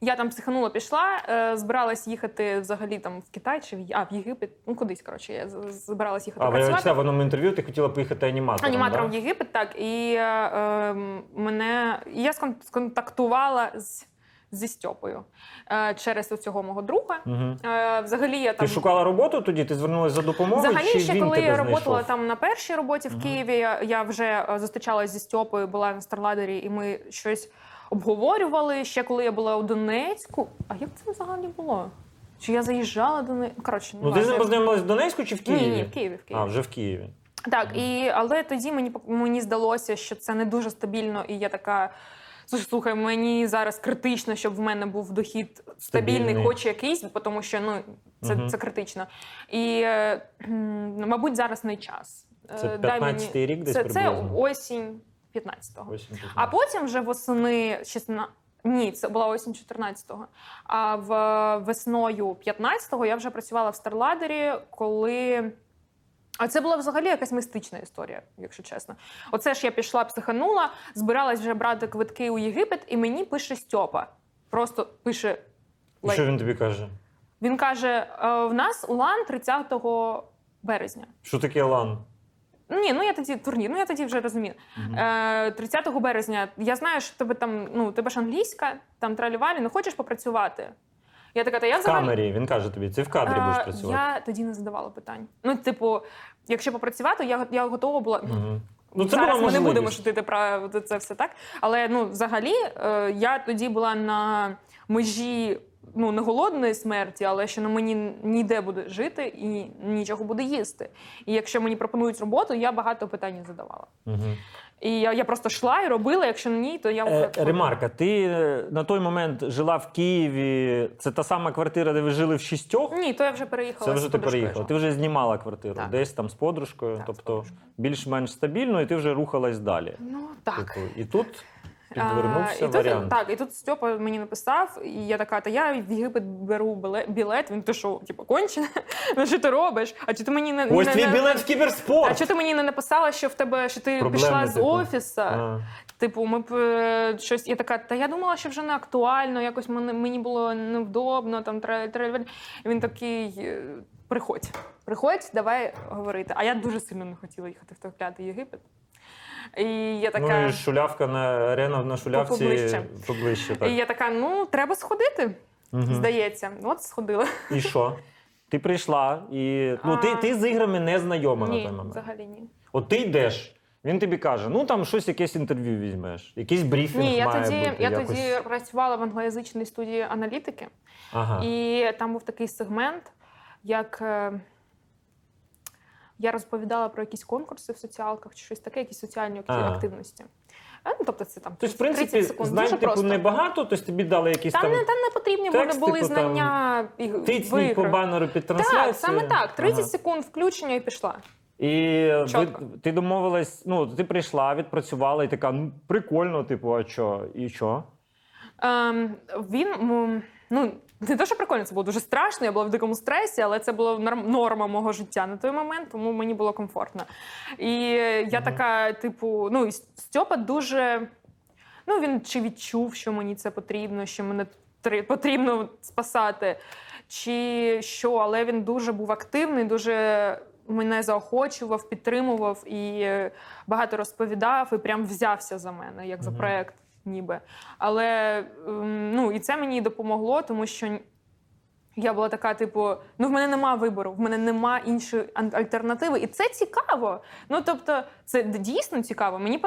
Speaker 1: Я там психанула, пішла, е, збиралась їхати взагалі там в Китай чи в, а, в Єгипет. Ну, кудись, коротше, я з- збиралась їхати
Speaker 2: А ви
Speaker 1: працювати.
Speaker 2: читав в одному інтерв'ю, ти хотіла поїхати аніматором.
Speaker 1: Аніматором в
Speaker 2: да?
Speaker 1: Єгипет, так. І е, е, мене я скон- сконтактувала з, зі Стьопою е, через цього мого друга.
Speaker 2: Мгм.
Speaker 1: Е, взагалі я там.
Speaker 2: Ти шукала роботу тоді? Ти звернулася за допомогою?
Speaker 1: Взагалі,
Speaker 2: чи
Speaker 1: ще
Speaker 2: він
Speaker 1: коли
Speaker 2: тебе
Speaker 1: я
Speaker 2: знайшов?
Speaker 1: там на першій роботі в Києві, я, я вже е, зустрічалася зі Стьопою, була на Старладері, і ми щось обговорювали. Ще коли я була у Донецьку. А як це взагалі було? Чи я заїжджала до неї? Коротше, не
Speaker 2: Ну ти з ним познайомилась в Донецьку чи в Києві?
Speaker 1: Ні, ні, в Києві, в Києві.
Speaker 2: А, вже в Києві.
Speaker 1: Так, і але тоді мені мені здалося, що це не дуже стабільно, і я така. «Слухай, мені зараз критично, щоб в мене був дохід стабільний,
Speaker 2: Стабільний.
Speaker 1: хоч якийсь, тому що ну це,
Speaker 2: Мгм.
Speaker 1: це критично. І е, мабуть, зараз не час.
Speaker 2: Це
Speaker 1: Е,
Speaker 2: 15-й рік десь
Speaker 1: це, це осінь 15-го.
Speaker 2: Ось він тут.
Speaker 1: А потім вже восени 16, Ні, це була осінь 14-го. А в весною 15-го я вже працювала в Старладері, коли. А це була взагалі якась містична історія, якщо чесно. Оце ж я пішла, психанула, збиралась вже брати квитки у Єгипет, і мені пише Стьопа. Просто пише.
Speaker 2: І Що він тобі каже?
Speaker 1: Він каже: «Е, в нас улан 30 березня.
Speaker 2: Що таке лан?
Speaker 1: Ні, ну я тоді турнір, ну я тоді вже розумію. Е, 30 березня. Я знаю, що тебе там, ну тебе ж англійська, там тралювалі, ну хочеш попрацювати? Я така, та я
Speaker 2: В
Speaker 1: взагалі.
Speaker 2: камері, він каже тобі, ти в кадрі будеш
Speaker 1: Е,
Speaker 2: працювати.
Speaker 1: Я тоді не задавала питань. Ну, типу, якщо попрацювати, я, я готова була.
Speaker 2: Мгм. Ну, це
Speaker 1: Зараз ми не будемо шутити про це все так. Але ну, взагалі, е, я тоді була на межі ну, не голодної смерті, але що на мені ніде буде жити і нічого буде їсти. І якщо мені пропонують роботу, я багато питань задавала.
Speaker 2: Мгм.
Speaker 1: І я, я просто йшла і робила. Якщо ні, то я
Speaker 2: Е, Ремарка, ти е, на той момент жила в Києві. Це та сама квартира, де ви жили в шістьох?
Speaker 1: ні, то я вже переїхала.
Speaker 2: Це вже ти переїхала. Ти вже знімала квартиру
Speaker 1: Так.
Speaker 2: десь там з подружкою,
Speaker 1: Так,
Speaker 2: тобто більш-менш стабільно, і ти вже рухалась далі.
Speaker 1: Ну так.
Speaker 2: Типу, і тут підвернувся
Speaker 1: А, і. Тут, так, і тут Стьопа мені написав, і я така, та я в Єгипет беру білет. Він ти що, типу, кончене? Ну що ти робиш? А чи ти мені не
Speaker 2: Ось
Speaker 1: не,
Speaker 2: твій
Speaker 1: не-
Speaker 2: білет в
Speaker 1: А
Speaker 2: кіберспорт!
Speaker 1: чого ти мені не написала, що в тебе що ти
Speaker 2: Проблеми,
Speaker 1: пішла з
Speaker 2: типу.
Speaker 1: офісу?
Speaker 2: А.
Speaker 1: Типу, ми б е, щось. Я така, та я думала, що вже не актуально, якось мені, мені було невдобно. Там тре- тре- він такий. е, Приходь, приходь, давай говорити. А я дуже сильно не хотіла їхати в той клятий Єгипет. І я така.
Speaker 2: Ну і шулявка на арена на шулявці
Speaker 1: Поближче.
Speaker 2: поближче. Так.
Speaker 1: І я така, ну треба сходити,
Speaker 2: Мгм.
Speaker 1: здається. От сходила.
Speaker 2: І що? Ти прийшла, і ну ти, ти з іграми не знайома на той момент.
Speaker 1: взагалі ні.
Speaker 2: От ти йдеш, він тобі каже: ну там щось, якесь інтерв'ю візьмеш, якийсь брифінг
Speaker 1: Ні, я
Speaker 2: має
Speaker 1: тоді,
Speaker 2: бути.
Speaker 1: я
Speaker 2: якось...
Speaker 1: тоді працювала в англоязичній студії аналітики,
Speaker 2: Ага.
Speaker 1: і там був такий сегмент, як е, я розповідала про якісь конкурси в соціалках чи щось таке, якісь соціальні
Speaker 2: А.
Speaker 1: активності. Е, Ну, тобто це там
Speaker 2: Тобто, в
Speaker 1: 30 секунд.
Speaker 2: знань
Speaker 1: Дуже
Speaker 2: типу
Speaker 1: просто.
Speaker 2: небагато, тобто тобі дали якісь
Speaker 1: Там,
Speaker 2: там.
Speaker 1: не, там не потрібні
Speaker 2: текст,
Speaker 1: були
Speaker 2: типу,
Speaker 1: знання і
Speaker 2: Тицніть по банеру під трансляцію.
Speaker 1: Так, саме так. 30
Speaker 2: Ага.
Speaker 1: секунд включення і пішла.
Speaker 2: І ви,
Speaker 1: Чітко.
Speaker 2: ти домовилась, ну ти прийшла, відпрацювала, і така, ну прикольно, типу, а що? І що?
Speaker 1: Ем, він м, ну не те, що прикольно, це було дуже страшно. Я була в дикому стресі, але це була норм- норма мого життя на той момент, тому мені було комфортно. І я така, типу, ну і Стьопа дуже. Ну, він чи відчув, що мені це потрібно, що мене тр- потрібно спасати, чи що, але він дуже був активний, дуже мене заохочував, підтримував і багато розповідав, і прям взявся за мене, як за проект, ніби. Але ем, ну, і це мені допомогло, тому що. Я була така, типу, ну в мене нема вибору, в мене нема іншої альтернативи. І це цікаво. Ну тобто, це дійсно цікаво. Мені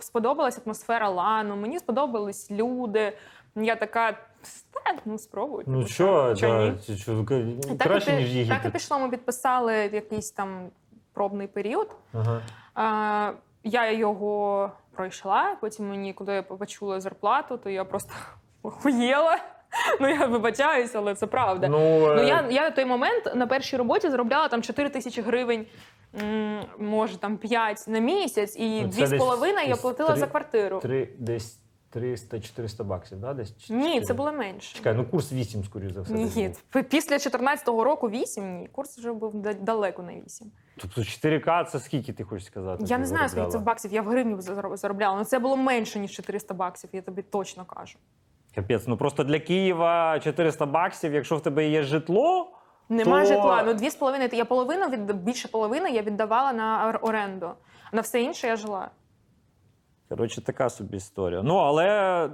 Speaker 1: сподобалась атмосфера лану, мені сподобались люди. Я така, ну спробуй.
Speaker 2: Ну
Speaker 1: типу,
Speaker 2: що,
Speaker 1: чо
Speaker 2: да,
Speaker 1: ні?
Speaker 2: що,
Speaker 1: так,
Speaker 2: краще,
Speaker 1: пі-
Speaker 2: ніж
Speaker 1: так і пішло. Ми підписали якийсь там пробний період.
Speaker 2: Ага.
Speaker 1: А, я його пройшла. Потім мені, коли я почула зарплату, то я просто охуєла. Ну я вибачаюсь, але це правда.
Speaker 2: Ну,
Speaker 1: Ну,
Speaker 2: е,
Speaker 1: я, я в той момент на першій роботі заробляла там 4 тисячі гривень, може там 5 на місяць, і
Speaker 2: Ну, це
Speaker 1: 2,5 я платила
Speaker 2: 3,
Speaker 1: за квартиру.
Speaker 2: три, десь 300-400 баксів, да? Десь? Чи-
Speaker 1: Ні, це було менше.
Speaker 2: Чекай, ну курс 8, скоріше за все.
Speaker 1: Ні, після 14-го року 8, ні, курс вже був далеко на 8.
Speaker 2: Тобто 4К це скільки ти хочеш сказати?
Speaker 1: Я не знаю, скільки це в баксів, я в гривні заробляла, але це було менше, ніж 400 баксів, я тобі точно кажу.
Speaker 2: Капець, ну просто для Києва 400 баксів, якщо в тебе є житло.
Speaker 1: Нема
Speaker 2: То-
Speaker 1: житла. Ну, дві з половиною. Я половину від більше половини я віддавала на ор- оренду. На все інше я жила.
Speaker 2: Коротше, така собі історія. Ну, але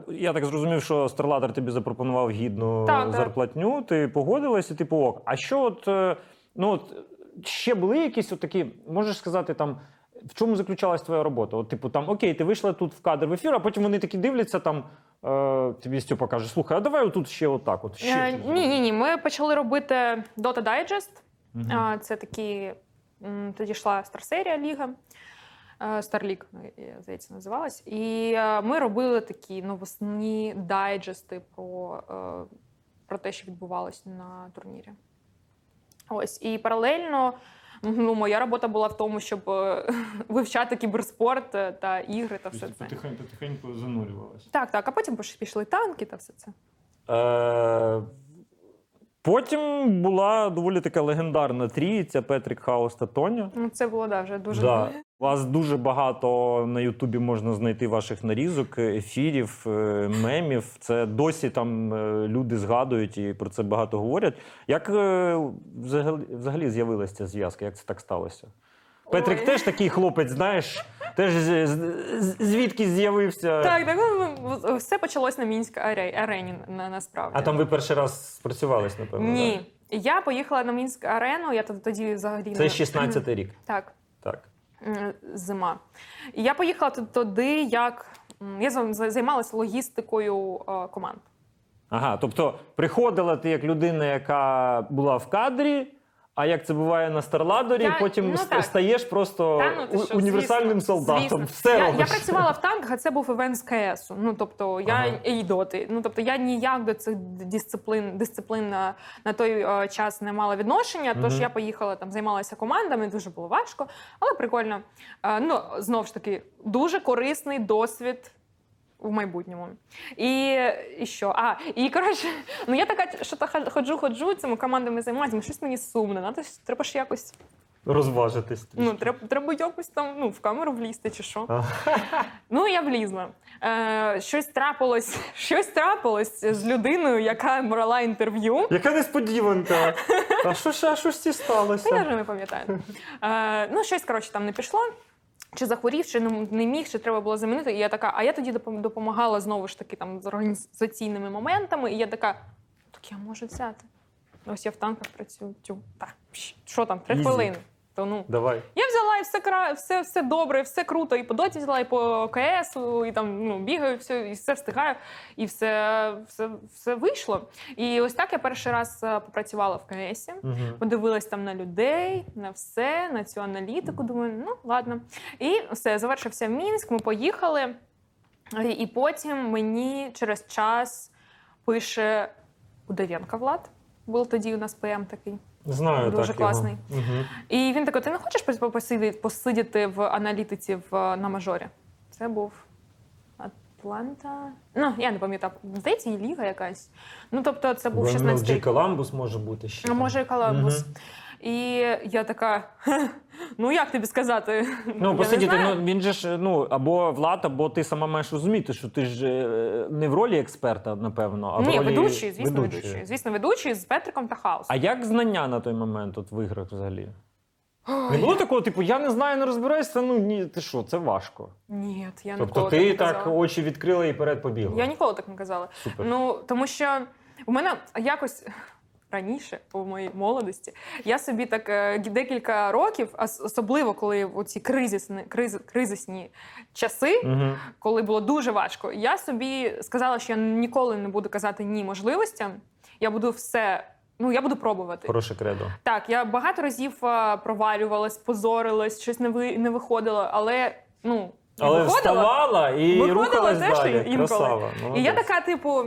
Speaker 2: я так зрозумів, що Старладер тобі запропонував гідну
Speaker 1: Так, так.
Speaker 2: зарплатню, ти погодилась, і типу ок. А що от, е, ну, от ще були якісь от такі, можеш сказати, там. В чому заключалась твоя робота? От, типу, там окей, ти вийшла тут в кадр в ефір, а потім вони такі дивляться, там е, тобі Степа каже: слухай, а давай отут ще отак. От, ще
Speaker 1: Е, ні, ні, ні. Ми почали робити Dota Digest. А, Це такі. Тоді йшла Старсерія Ліга. Е, Старлік, здається, називалась. І е, ми робили такі новосні дайджести про, е, про те, що відбувалось на турнірі. Ось. І паралельно Ну, моя робота була в тому, щоб е, вивчати кіберспорт е, та ігри та все це.
Speaker 2: Потихеньку, потихеньку занурювалася.
Speaker 1: Так, так, а потім пішли танки та все це.
Speaker 2: Потім була доволі така легендарна трійця Петрік Хаус та Тоня.
Speaker 1: Ну, це було да, вже дуже
Speaker 2: Да. У вас дуже багато на Ютубі можна знайти ваших нарізок, ефірів, е, мемів. Це досі там е, люди згадують і про це багато говорять. Як е, взагалі, взагалі з'явилася ця зв'язка? Як це так сталося? Петрик
Speaker 1: Ой.
Speaker 2: теж такий хлопець, знаєш, теж з- з- звідки з'явився.
Speaker 1: Так, так ну, все почалось на мінській аре- арені на, насправді.
Speaker 2: А там ви перший раз спрацювались, напевно.
Speaker 1: Ні. Я поїхала на мінську арену, я тоді- тоді взагалі?
Speaker 2: Це
Speaker 1: не-
Speaker 2: 16-й рік.
Speaker 1: Так.
Speaker 2: Так.
Speaker 1: М, зима. І я поїхала ту- туди, як м, я за- за- займалася логістикою е, команд.
Speaker 2: Ага, тобто приходила ти як людина, яка була в кадрі. А як це буває на Старладорі,
Speaker 1: Я-
Speaker 2: потім
Speaker 1: ну, так.
Speaker 2: стаєш просто
Speaker 1: Та, ну, ти що,
Speaker 2: універсальним
Speaker 1: звісно,
Speaker 2: солдатом.
Speaker 1: звісно.
Speaker 2: Все
Speaker 1: я,
Speaker 2: робиш.
Speaker 1: я працювала в танках, а це був івент з КСу. Ну тобто я
Speaker 2: Ага.
Speaker 1: і доти. Ну тобто я ніяк до цих дисциплин, дисциплин на, на той е, час не мала відношення. Тож
Speaker 2: Мгм.
Speaker 1: я поїхала там, займалася командами, дуже було важко, але прикольно. Е, ну знову ж таки, дуже корисний досвід. В майбутньому. І, і що? А, і коротше, ну я така, що та ходжу, ходжу, цими командами займаюся, щось мені сумно. Надо, ж- треба ж якось
Speaker 2: Розважитись.
Speaker 1: Ну, треба, треба якось там ну, в камеру влізти чи що.
Speaker 2: А.
Speaker 1: Ну, я влізла. Е, щось трапилось, щось трапилось з людиною, яка брала інтерв'ю.
Speaker 2: Яка несподіванка. А що ж, а що ж ці
Speaker 1: Та я вже не пам'ятаю. Е, ну, щось, коротше, там не пішло. Чи захворів, чи не, міг, чи треба було замінити. І я така, а я тоді допом- допомагала знову ж таки там з організаційними моментами. І я така, так я можу взяти. Ось я в танках працюю. Тю, так, що там, три хвилини. То ну.
Speaker 2: Давай.
Speaker 1: Я взяла і все кра... все, все добре, все круто. І по доті взяла, і по КС, і там ну, бігаю, все, і все встигаю, і все, все, все вийшло. І ось так я перший раз е, попрацювала в КС.
Speaker 2: Угу.
Speaker 1: Подивилась там на людей, на все, на цю аналітику. Думаю, ну ладно. І все, завершився Мінськ. Ми поїхали. І- потім мені через час пише Удовенко Влад. Був тоді у нас ПМ такий.
Speaker 2: Знаю,
Speaker 1: Дуже
Speaker 2: так.
Speaker 1: класний.
Speaker 2: Угу.
Speaker 1: І він такий: ти не хочеш посидіти, в аналітиці в, на мажорі? Це був Атланта. Ну, я не пам'ятаю. Здається, і ліга якась. Ну, тобто, це був 16
Speaker 2: Джей
Speaker 1: рік.
Speaker 2: Коламбус може бути ще. Ну,
Speaker 1: може, і Коламбус.
Speaker 2: Мгм.
Speaker 1: І я така: ну як тобі сказати?
Speaker 2: Ну, посидіти, ну він же ж ну або Влад, або ти сама маєш розуміти, що ти ж е, не в ролі експерта, напевно, а в
Speaker 1: Ні,
Speaker 2: ролі
Speaker 1: ведучий, звісно,
Speaker 2: ведучої.
Speaker 1: ведучий. Звісно, ведучий з Петриком та Хаусом.
Speaker 2: А як знання на той момент от в іграх взагалі? Не було такого, типу, я не знаю, не розбираюся. Ну ні, ти що, це важко.
Speaker 1: Ні, я
Speaker 2: Тобто
Speaker 1: ніколи
Speaker 2: ти
Speaker 1: так не
Speaker 2: так очі відкрила і перед побігла.
Speaker 1: Я ніколи так не казала.
Speaker 2: Супер.
Speaker 1: Ну, тому що у мене якось раніше, у моїй молодості, я собі так е, декілька років, ос- особливо коли у ці кризисні, криз, кризисні часи,
Speaker 2: Угу.
Speaker 1: коли було дуже важко, я собі сказала, що я ніколи не буду казати ні можливостям. Я буду все. Ну, я буду пробувати.
Speaker 2: Хороше кредо.
Speaker 1: Так, я багато разів е, провалювалась, позорилась, щось не ви не виходило, але ну
Speaker 2: Але
Speaker 1: виходила.
Speaker 2: вставала і
Speaker 1: Виходила
Speaker 2: рухалась
Speaker 1: теж
Speaker 2: далі.
Speaker 1: інколи.
Speaker 2: Красава.
Speaker 1: І я така, типу,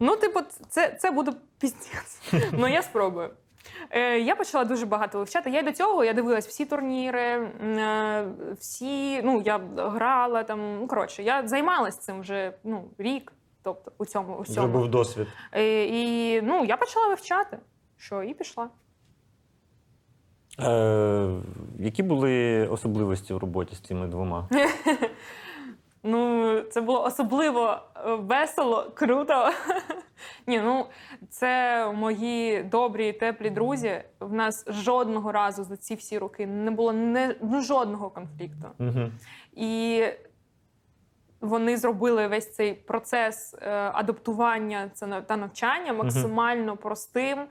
Speaker 1: ну, типу, це, це буде піздець. ну, я спробую. Е, я почала дуже багато вивчати. Я до цього я дивилась всі турніри, е, всі, ну, я грала там. Ну, коротше, я займалась цим вже ну, рік. Тобто у цьому у
Speaker 2: Вже був досвід.
Speaker 1: Е, і ну, я почала вивчати. Що, і пішла.
Speaker 2: Е, які були особливості в роботі з цими двома?
Speaker 1: Ну, це було особливо е, весело, круто. Ні, ну це мої добрі і теплі друзі. В нас жодного разу за ці всі роки не було не, ну, жодного конфлікту.
Speaker 2: Угу.
Speaker 1: І вони зробили весь цей процес е, адаптування це та навчання максимально простим е,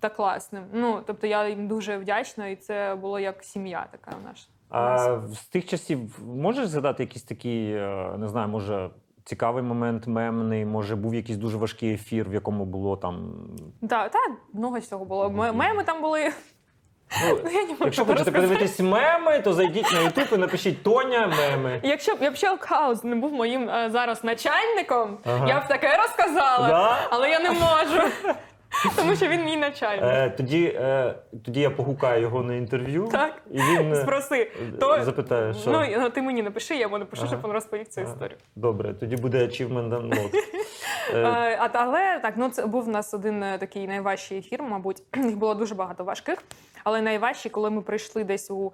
Speaker 1: та класним. Ну, тобто я їм дуже вдячна, і це було як сім'я така наша.
Speaker 2: А з тих часів можеш згадати якийсь такий, е, не знаю, може. Цікавий момент мемний, може був якийсь дуже важкий ефір, в якому було там.
Speaker 1: Так, та много всього було. Меми там були.
Speaker 2: Ну,
Speaker 1: Ну, я не можу
Speaker 2: якщо хочете подивитись меми, то зайдіть на YouTube і напишіть Тоня меми.
Speaker 1: Якщо б якщо Хаус не був моїм е, зараз начальником,
Speaker 2: Ага.
Speaker 1: я б таке розказала,
Speaker 2: Да?
Speaker 1: але я не можу. тому що він мій начальник.
Speaker 2: Е, тоді, е, тоді я погукаю його на інтерв'ю,
Speaker 1: Так.
Speaker 2: і він е,
Speaker 1: Спроси, то
Speaker 2: запитає, що
Speaker 1: ну, ну ти мені напиши, я йому напишу,
Speaker 2: Ага.
Speaker 1: щоб він розповів цю
Speaker 2: Ага.
Speaker 1: історію.
Speaker 2: добре, тоді буде achievement unlocked. Е,
Speaker 1: Е, а, але так, ну це був у нас один е, такий найважчий ефір, мабуть. Їх було дуже багато важких. Але найважчий, коли ми прийшли десь у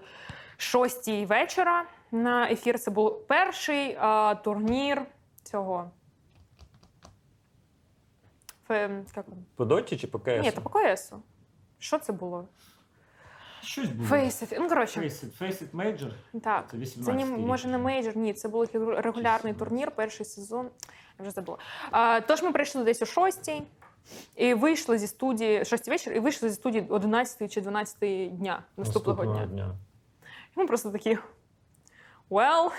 Speaker 1: шостій вечора на ефір, це був перший а, турнір цього. Фе, як він?
Speaker 2: По доті чи по КС?
Speaker 1: Ні, то по КСу. Що це було?
Speaker 2: Щось було.
Speaker 1: Фейсит. Ну, коротше,
Speaker 2: Face it, Face it Major.
Speaker 1: так.
Speaker 2: Це
Speaker 1: Це ні,
Speaker 2: 18-й
Speaker 1: може не мейджор, ні, це був регулярний турнір, перший сезон. Я вже забула. А, тож ми прийшли десь о шостій і вийшли зі студії, шостій вечір, і вийшли зі студії 11 чи 12 дня наступного, дня.
Speaker 2: дня.
Speaker 1: І ми просто такі. Well,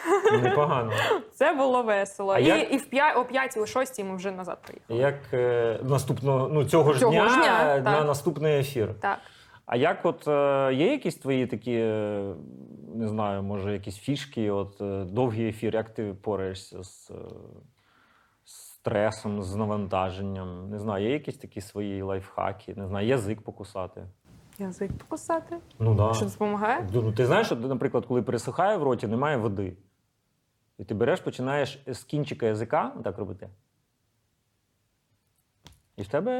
Speaker 2: Непогано.
Speaker 1: це було весело.
Speaker 2: А
Speaker 1: і,
Speaker 2: як-
Speaker 1: і в п'я, о п'ятій, о шостій ми вже назад приїхали.
Speaker 2: Як е, наступного, ну цього ж
Speaker 1: Цього
Speaker 2: дня,
Speaker 1: ж дня,
Speaker 2: е, на
Speaker 1: так.
Speaker 2: наступний ефір.
Speaker 1: Так.
Speaker 2: А як от е, є якісь твої такі, е, не знаю, може, якісь фішки, от е, довгий ефір, як ти пораєшся з, е, з стресом, з навантаженням? Не знаю, є якісь такі свої лайфхаки, не знаю, язик покусати.
Speaker 1: Язик покусати.
Speaker 2: Ну да.
Speaker 1: Що допомагає?
Speaker 2: Ну, ти знаєш, що, наприклад, коли пересихає в роті, немає води. І ти береш, починаєш з кінчика язика так робити. І в тебе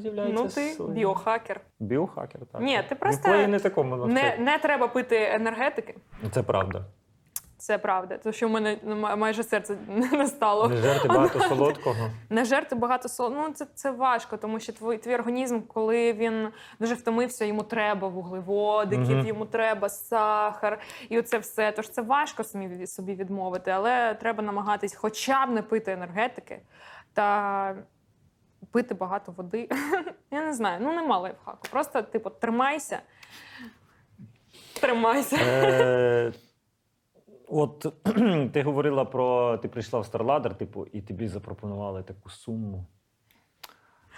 Speaker 2: з'являється
Speaker 1: Ну, ти
Speaker 2: своє-
Speaker 1: біохакер.
Speaker 2: біохакер. Так.
Speaker 1: Ні, ти просто
Speaker 2: Ніколи не такому
Speaker 1: Не, не треба пити енергетики.
Speaker 2: Це правда.
Speaker 1: Це правда. Тому що в мене майже серце не стало.
Speaker 2: Не жерти багато солодкого.
Speaker 1: Не жерти багато соло. Ну це, це важко, тому що твій, твій організм, коли він дуже втомився, йому треба вуглеводиків,
Speaker 2: Мгм.
Speaker 1: йому треба сахар, і оце все. Тож це важко собі, собі відмовити, але треба намагатись хоча б не пити енергетики та пити багато води. Я не знаю, ну нема лайфхаку. Просто, типу, тримайся. Тримайся.
Speaker 2: Е, от ти говорила про ти прийшла в StarLadder, типу, і тобі запропонували таку суму.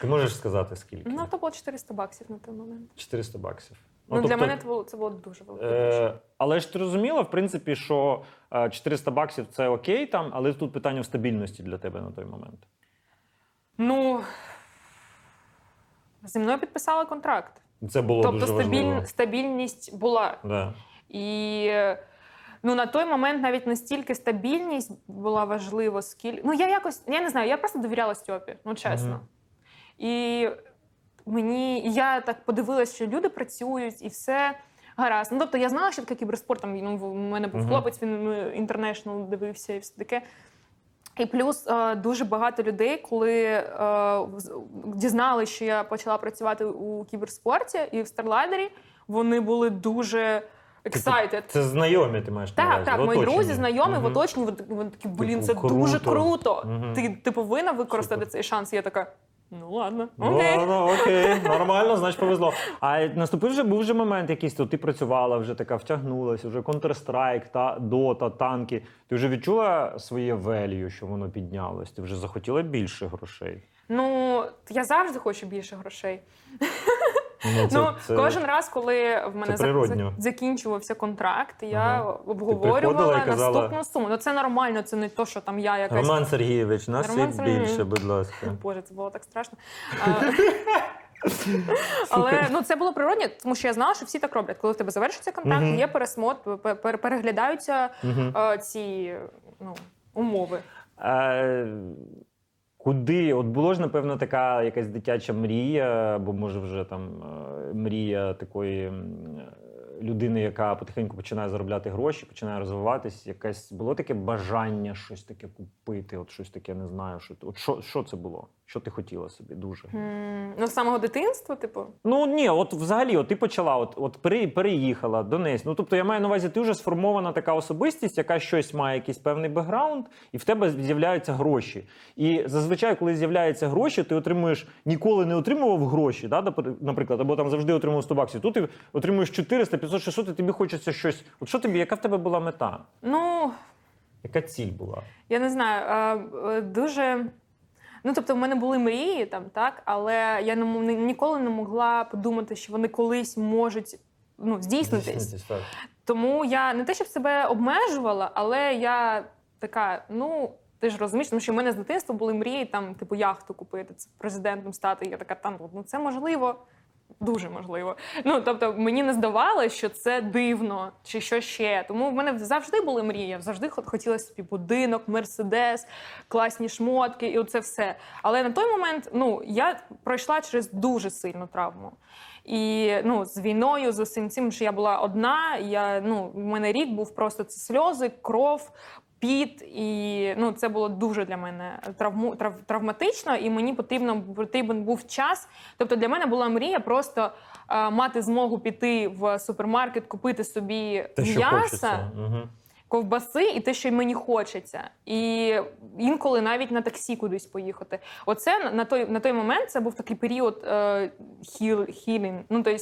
Speaker 2: Ти можеш сказати скільки?
Speaker 1: Ну, то було 400 баксів на той момент.
Speaker 2: 400 баксів.
Speaker 1: Ну, для
Speaker 2: тобто,
Speaker 1: мене це було, це було дуже велике.
Speaker 2: Е, але ж ти розуміла, в принципі, що е, 400 баксів це окей, там, але тут питання в стабільності для тебе на той момент.
Speaker 1: Ну зі мною підписали контракт.
Speaker 2: Це було
Speaker 1: тобто
Speaker 2: дуже важливо.
Speaker 1: стабіль, стабільність була.
Speaker 2: Да.
Speaker 1: І ну, на той момент навіть настільки стабільність була важлива, скільки. Ну, я якось, я не знаю, я просто довіряла Стьопі, ну чесно.
Speaker 2: Мгм.
Speaker 1: І мені я так подивилася, що люди працюють і все. Гаразд. Ну, тобто я знала, що таке кіберспорт. Там ну, в мене був
Speaker 2: Мгм.
Speaker 1: хлопець, він інтернешнл дивився і все таке. І плюс е, дуже багато людей, коли е, дізналися, що я почала працювати у кіберспорті і в Старлайдері, вони були дуже excited.
Speaker 2: Це знайомі, ти маєш на
Speaker 1: Так,
Speaker 2: увазі,
Speaker 1: так, мої друзі, знайомі в оточенні, вони- такі, блін,
Speaker 2: Типу,
Speaker 1: це дуже
Speaker 2: круто.
Speaker 1: круто.
Speaker 2: Мгм.
Speaker 1: Ти, ти повинна використати
Speaker 2: Супер.
Speaker 1: цей шанс. Я така, ну ладно,
Speaker 2: Ну,
Speaker 1: окей.
Speaker 2: ну, окей, нормально, значить повезло. А наступив вже був вже момент якийсь, то ти працювала, вже така втягнулася, вже Counter-Strike, та Dota, танки. Ти вже відчула своє value, що воно піднялось? Ти вже захотіла більше грошей.
Speaker 1: Ну, я завжди хочу більше грошей.
Speaker 2: Ну, це-
Speaker 1: ну,
Speaker 2: це-
Speaker 1: кожен раз, коли в мене
Speaker 2: це
Speaker 1: закінчувався контракт, я
Speaker 2: Ага.
Speaker 1: обговорювала
Speaker 2: і казала-
Speaker 1: наступну суму. Ну це нормально, це не то, що там я якась.
Speaker 2: Роман Сергійович, насип більше, будь ласка.
Speaker 1: Боже, це було так страшно. Але ну це було природне, тому що я знала, що всі так роблять. Коли в тебе завершиться контракт, є пересмотр, пе- пе- переглядаються е, ці ну, умови.
Speaker 2: Куди? От було ж, напевно, така якась дитяча мрія, або може вже там е, мрія такої е, людини, яка потихеньку починає заробляти гроші, починає розвиватись. Якесь було таке бажання щось таке купити, от щось таке, не знаю. Що, от що, що це було? Що ти хотіла собі дуже?
Speaker 1: М, Ну, з самого дитинства, типу.
Speaker 2: Ну ні, от взагалі, от ти почала, от, от переїхала Донець. Ну тобто я маю на увазі, ти вже сформована така особистість, яка щось має якийсь певний бекграунд, і в тебе з'являються гроші. І зазвичай, коли з'являються гроші, ти отримуєш ніколи не отримував гроші, да, наприклад, або там завжди отримував 100 баксів. Тут ти отримуєш 400, 500, 600, і тобі хочеться щось. От що тобі, яка в тебе була мета?
Speaker 1: Ну,
Speaker 2: Яка ціль була?
Speaker 1: я не знаю, е, дуже. Ну, тобто, в мене були мрії там, так, але я не, ні- ніколи не могла подумати, що вони колись можуть ну, здійснитись.
Speaker 2: Здійснитись, так.
Speaker 1: Тому я не те, щоб себе обмежувала, але я така, ну, Ти ж розумієш, тому що в мене з дитинства були мрії там, типу, яхту купити, президентом стати. Я така, там ну це можливо. Дуже можливо. Ну тобто мені не здавалося, що це дивно чи що ще. Тому в мене завжди були мрії. Завжди хот- хотілося собі будинок, мерседес, класні шмотки, і оце все. Але на той момент ну я пройшла через дуже сильну травму. І ну, з війною, з усім цим, що я була одна. Я ну, в мене рік був просто це сльози, кров. Піт, і ну це було дуже для мене травму трав, травматично, і мені потрібно потрібен був час. Тобто для мене була мрія просто е, мати змогу піти в супермаркет, купити собі
Speaker 2: Те,
Speaker 1: м'яса. Ковбаси і те, що мені хочеться. І інколи навіть на таксі кудись поїхати. Оце на- той, на той момент це був такий період е, хіл, хілінг, ну тобто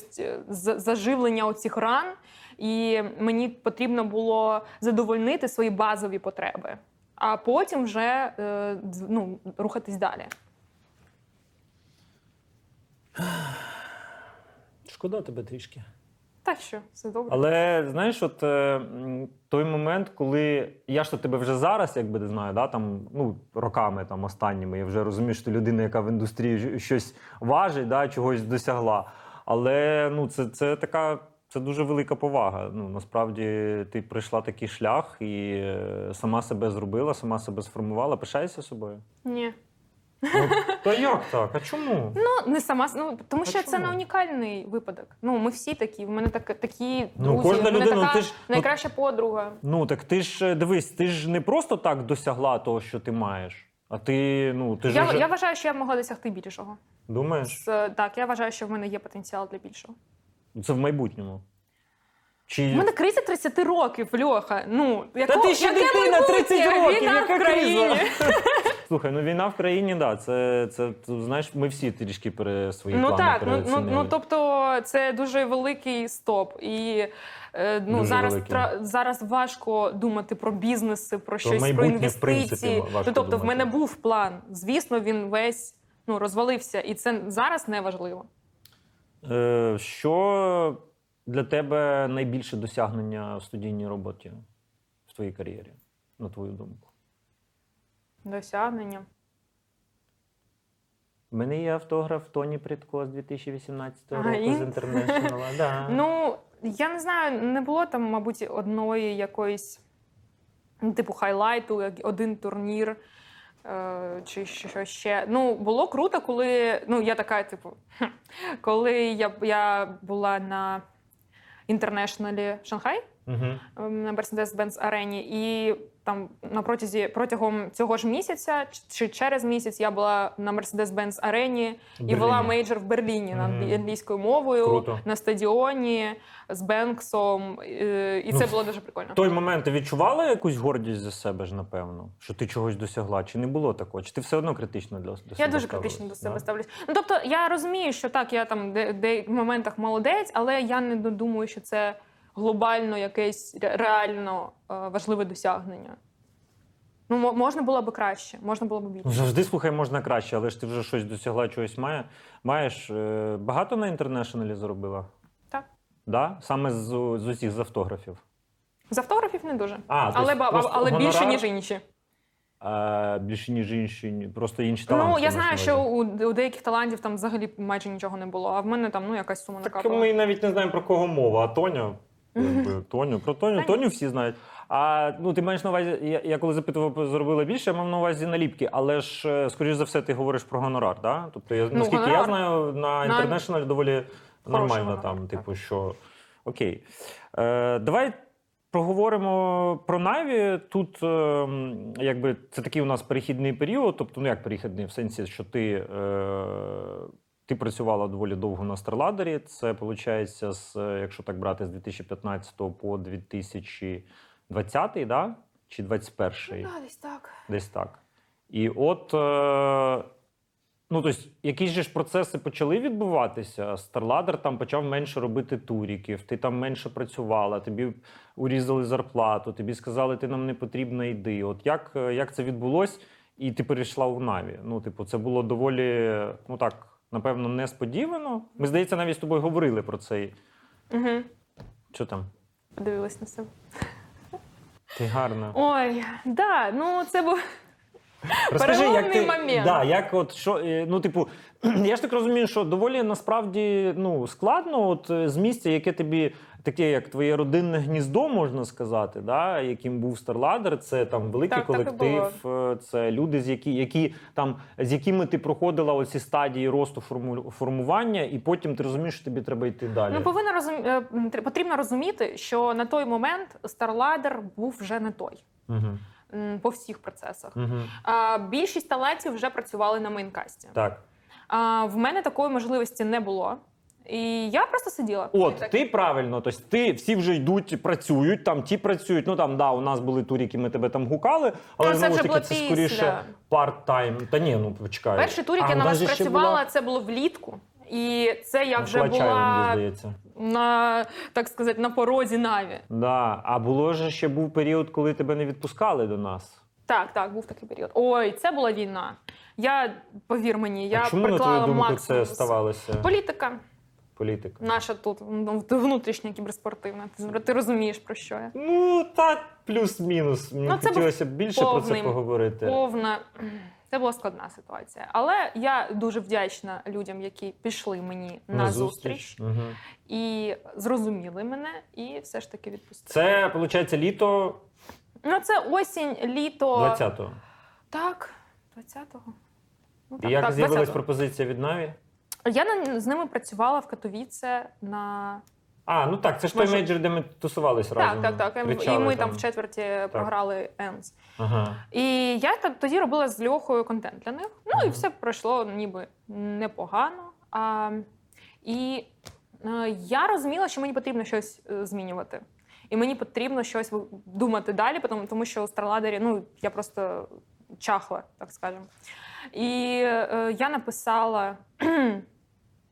Speaker 1: заживлення оцих ран. І мені потрібно було задовольнити свої базові потреби, а потім вже е, ну, рухатись далі.
Speaker 2: Шкода тебе трішки.
Speaker 1: Так що все добре.
Speaker 2: Але знаєш, от е, той момент, коли я ж то тебе вже зараз, якби не знаю, да, там, ну, роками там, останніми, я вже розумію, що ти людина, яка в індустрії щось важить, да, чогось досягла. Але ну, це, це така. Це дуже велика повага. Ну насправді ти пройшла такий шлях і е, сама себе зробила, сама себе сформувала. Пишаєшся собою.
Speaker 1: Ні.
Speaker 2: Ну, та як так? А чому?
Speaker 1: Ну, не сама, ну, тому
Speaker 2: А
Speaker 1: що це
Speaker 2: чому?
Speaker 1: не унікальний випадок. Ну, ми всі такі. В мене так, такі
Speaker 2: Ну,
Speaker 1: друзі,
Speaker 2: кожна
Speaker 1: в мене
Speaker 2: людина,
Speaker 1: така
Speaker 2: ти ж- ну-
Speaker 1: найкраща подруга.
Speaker 2: Ну так ти ж е, дивись, ти ж не просто так досягла того, що ти маєш. А ти, ну, ти ж
Speaker 1: Я,
Speaker 2: вже...
Speaker 1: я вважаю, що я могла досягти більшого.
Speaker 2: думаєш,
Speaker 1: З- так, я вважаю, що в мене є потенціал для більшого.
Speaker 2: Це в майбутньому. Чи...
Speaker 1: У мене криза 30 років, Льоха. Ну, яко,
Speaker 2: Та ти ще
Speaker 1: яке
Speaker 2: дитина,
Speaker 1: майбутнє?
Speaker 2: 30 років,
Speaker 1: Війна
Speaker 2: яка
Speaker 1: в країні.
Speaker 2: криза? Слухай, ну війна в країні, да, це, це, це знаєш, ми всі трішки пере свої
Speaker 1: Ну
Speaker 2: плани
Speaker 1: так, ну, ну,
Speaker 2: переоцінили.
Speaker 1: ну тобто це дуже великий стоп. І е, ну,
Speaker 2: Дуже
Speaker 1: зараз,
Speaker 2: великий.
Speaker 1: тра- зараз важко думати про бізнеси, про щось, про
Speaker 2: майбутнє, в принципі,
Speaker 1: інвестиції.
Speaker 2: важко
Speaker 1: Ну, тобто, в
Speaker 2: думати.
Speaker 1: мене був план. Звісно, він весь ну, розвалився, і це зараз не важливо.
Speaker 2: Е, що для тебе найбільше досягнення в студійній роботі в твоїй кар'єрі, на твою думку?
Speaker 1: Досягнення.
Speaker 2: У мене є автограф Тоні Придко з 2018
Speaker 1: А,
Speaker 2: року з
Speaker 1: інт?
Speaker 2: Інтернешнл. Да.
Speaker 1: Ну, я не знаю, не було там, мабуть, одної якоїсь, ну, типу, хайлайту, один турнір. Е, Чи що що ще. Ну, було круто, коли. Ну, я така, типу, коли я, я була на інтернешналі Шанхай
Speaker 2: uh
Speaker 1: -huh. на Mercedes-Benz арені, і там на протязі протягом цього ж місяця чи через місяць я була на Mercedes-Benz арені і вела мейджор в Берліні на
Speaker 2: Мгм.
Speaker 1: англі- англійською мовою
Speaker 2: Круто.
Speaker 1: на стадіоні з Бенксом. е, І
Speaker 2: Ну,
Speaker 1: це було дуже прикольно.
Speaker 2: В той момент ти відчувала якусь гордість за себе ж, напевно, що ти чогось досягла? Чи не було такого? Чи ти все одно критично для, до себе
Speaker 1: Я дуже критично до себе
Speaker 2: Да?
Speaker 1: ставлюсь. Ну тобто, я розумію, що так, я там де, де в моментах молодець, але я не думаю, що це глобально якесь реально е, важливе досягнення. Ну, можна було би краще, можна було б більше.
Speaker 2: Ну, завжди слухай, можна краще, але ж ти вже щось досягла, чогось має. маєш. Е, Багато на інтернешнлі заробила?
Speaker 1: Так.
Speaker 2: Да? Саме з, з усіх з автографів.
Speaker 1: З автографів не дуже.
Speaker 2: А,
Speaker 1: але
Speaker 2: тобто просто
Speaker 1: але більше,
Speaker 2: гонорар-
Speaker 1: ніж інші.
Speaker 2: А, більше, ніж інші, просто інші таланти.
Speaker 1: ну, я знаю, що у, у деяких талантів там взагалі майже нічого не було, а в мене там ну, якась сума
Speaker 2: Так
Speaker 1: накапала.
Speaker 2: ми навіть не знаємо про кого мова, а Тоня. Якби, Тоню, про Тоню. Тоню всі знають. А ну ти маєш на увазі, я, я коли запитував, зробила більше, я мав на увазі наліпки, але ж, е, скоріш за все, ти говориш про гонорар, да? Тобто, я, наскільки я
Speaker 1: Ну,
Speaker 2: знаю, на
Speaker 1: На-
Speaker 2: International доволі нормально
Speaker 1: гонорар,
Speaker 2: там,
Speaker 1: так.
Speaker 2: типу, що окей. Е, давай проговоримо про Наві. Тут, е, м, якби, це такий у нас перехідний період, тобто, ну як перехідний, в сенсі, що ти. Е, ти працювала доволі довго на Старладері. Це виходить, з, якщо так брати, з 2015 по 2020, да? чи 2021?
Speaker 1: Да, десь так.
Speaker 2: Десь так. І от, е, ну, тобто, якісь же ж процеси почали відбуватися. Старладер там почав менше робити туріків, ти там менше працювала, тобі урізали зарплату, тобі сказали, ти нам не потрібна, йди. От як, як це відбулось, і ти перейшла в Наві? Ну, типу, це було доволі, ну так, напевно, несподівано. Ми, здається, навіть з тобою говорили про цей.
Speaker 1: Угу.
Speaker 2: Що там?
Speaker 1: Подивилась на себе.
Speaker 2: Ти гарна.
Speaker 1: Ой, да, ну це був.
Speaker 2: Розкажи, як ти,
Speaker 1: момент.
Speaker 2: Да, як от що, е, ну, типу, я ж так розумію, що доволі насправді ну, складно, от е, з місця, яке тобі таке, як твоє родинне гніздо, можна сказати, да, яким був Старладер, це там великий
Speaker 1: Так, так
Speaker 2: колектив, е, це люди, з які, які там з якими ти проходила оці стадії росту форму- формування, і потім ти розумієш, що тобі треба йти далі.
Speaker 1: Ну, повинна розум... е, потрібно розуміти, що на той момент Старладер був вже не той
Speaker 2: Угу.
Speaker 1: по всіх процесах.
Speaker 2: Угу.
Speaker 1: А, більшість талантів вже працювали на мейнкасті.
Speaker 2: Так.
Speaker 1: А, в мене такої можливості не було. І я просто сиділа.
Speaker 2: От
Speaker 1: так-
Speaker 2: ти правильно, тобто ти всі вже йдуть, працюють, там ті працюють. Ну там да, у нас були туріки, ми тебе там гукали, але
Speaker 1: Ну, це
Speaker 2: знову ж таки це скоріше парт-тайм. Та ні, ну почекай.
Speaker 1: Перший турік
Speaker 2: А,
Speaker 1: на
Speaker 2: ще
Speaker 1: працювала,
Speaker 2: була-
Speaker 1: це було влітку. І це я
Speaker 2: Ну,
Speaker 1: вже
Speaker 2: мені
Speaker 1: була
Speaker 2: здається.
Speaker 1: на так сказати на порозі Наві.
Speaker 2: Да. А було ж ще був період, коли тебе не відпускали до нас.
Speaker 1: Так, так, був такий період. Ой, це була війна. Я повір мені, я
Speaker 2: а чому на
Speaker 1: приклала
Speaker 2: твою думку
Speaker 1: максимум.
Speaker 2: це ставалося?
Speaker 1: Політика
Speaker 2: Політика.
Speaker 1: наша тут ну, внутрішня кіберспортивна. Ти, розумієш про що я?
Speaker 2: Ну так, плюс-мінус. Мені
Speaker 1: Ну,
Speaker 2: хотілося б більше про це поговорити.
Speaker 1: Повна це була складна ситуація. Але я дуже вдячна людям, які пішли мені на, зустріч
Speaker 2: Угу.
Speaker 1: і зрозуміли мене, і все ж таки відпустили.
Speaker 2: Це, виходить, літо
Speaker 1: Ну, це осінь, літо.
Speaker 2: 20-го.
Speaker 1: Так, 20-го. Ну,
Speaker 2: І як
Speaker 1: так,
Speaker 2: з'явилась
Speaker 1: 20-го.
Speaker 2: пропозиція від Наві?
Speaker 1: Я на, з ними працювала в Катовіце на
Speaker 2: А, ну так, це ж той
Speaker 1: Може-
Speaker 2: мейджор, де ми тусувались разом.
Speaker 1: так, так, так. І ми там в четверті програли Енс.
Speaker 2: Ага.
Speaker 1: І я тоді робила з Льохою контент для них. Ну і все пройшло ніби непогано. А, і е, я розуміла, що мені потрібно щось е, змінювати. І мені потрібно щось думати далі, тому, тому що у Старладері ну, я просто чахла, так скажемо. І е, я написала.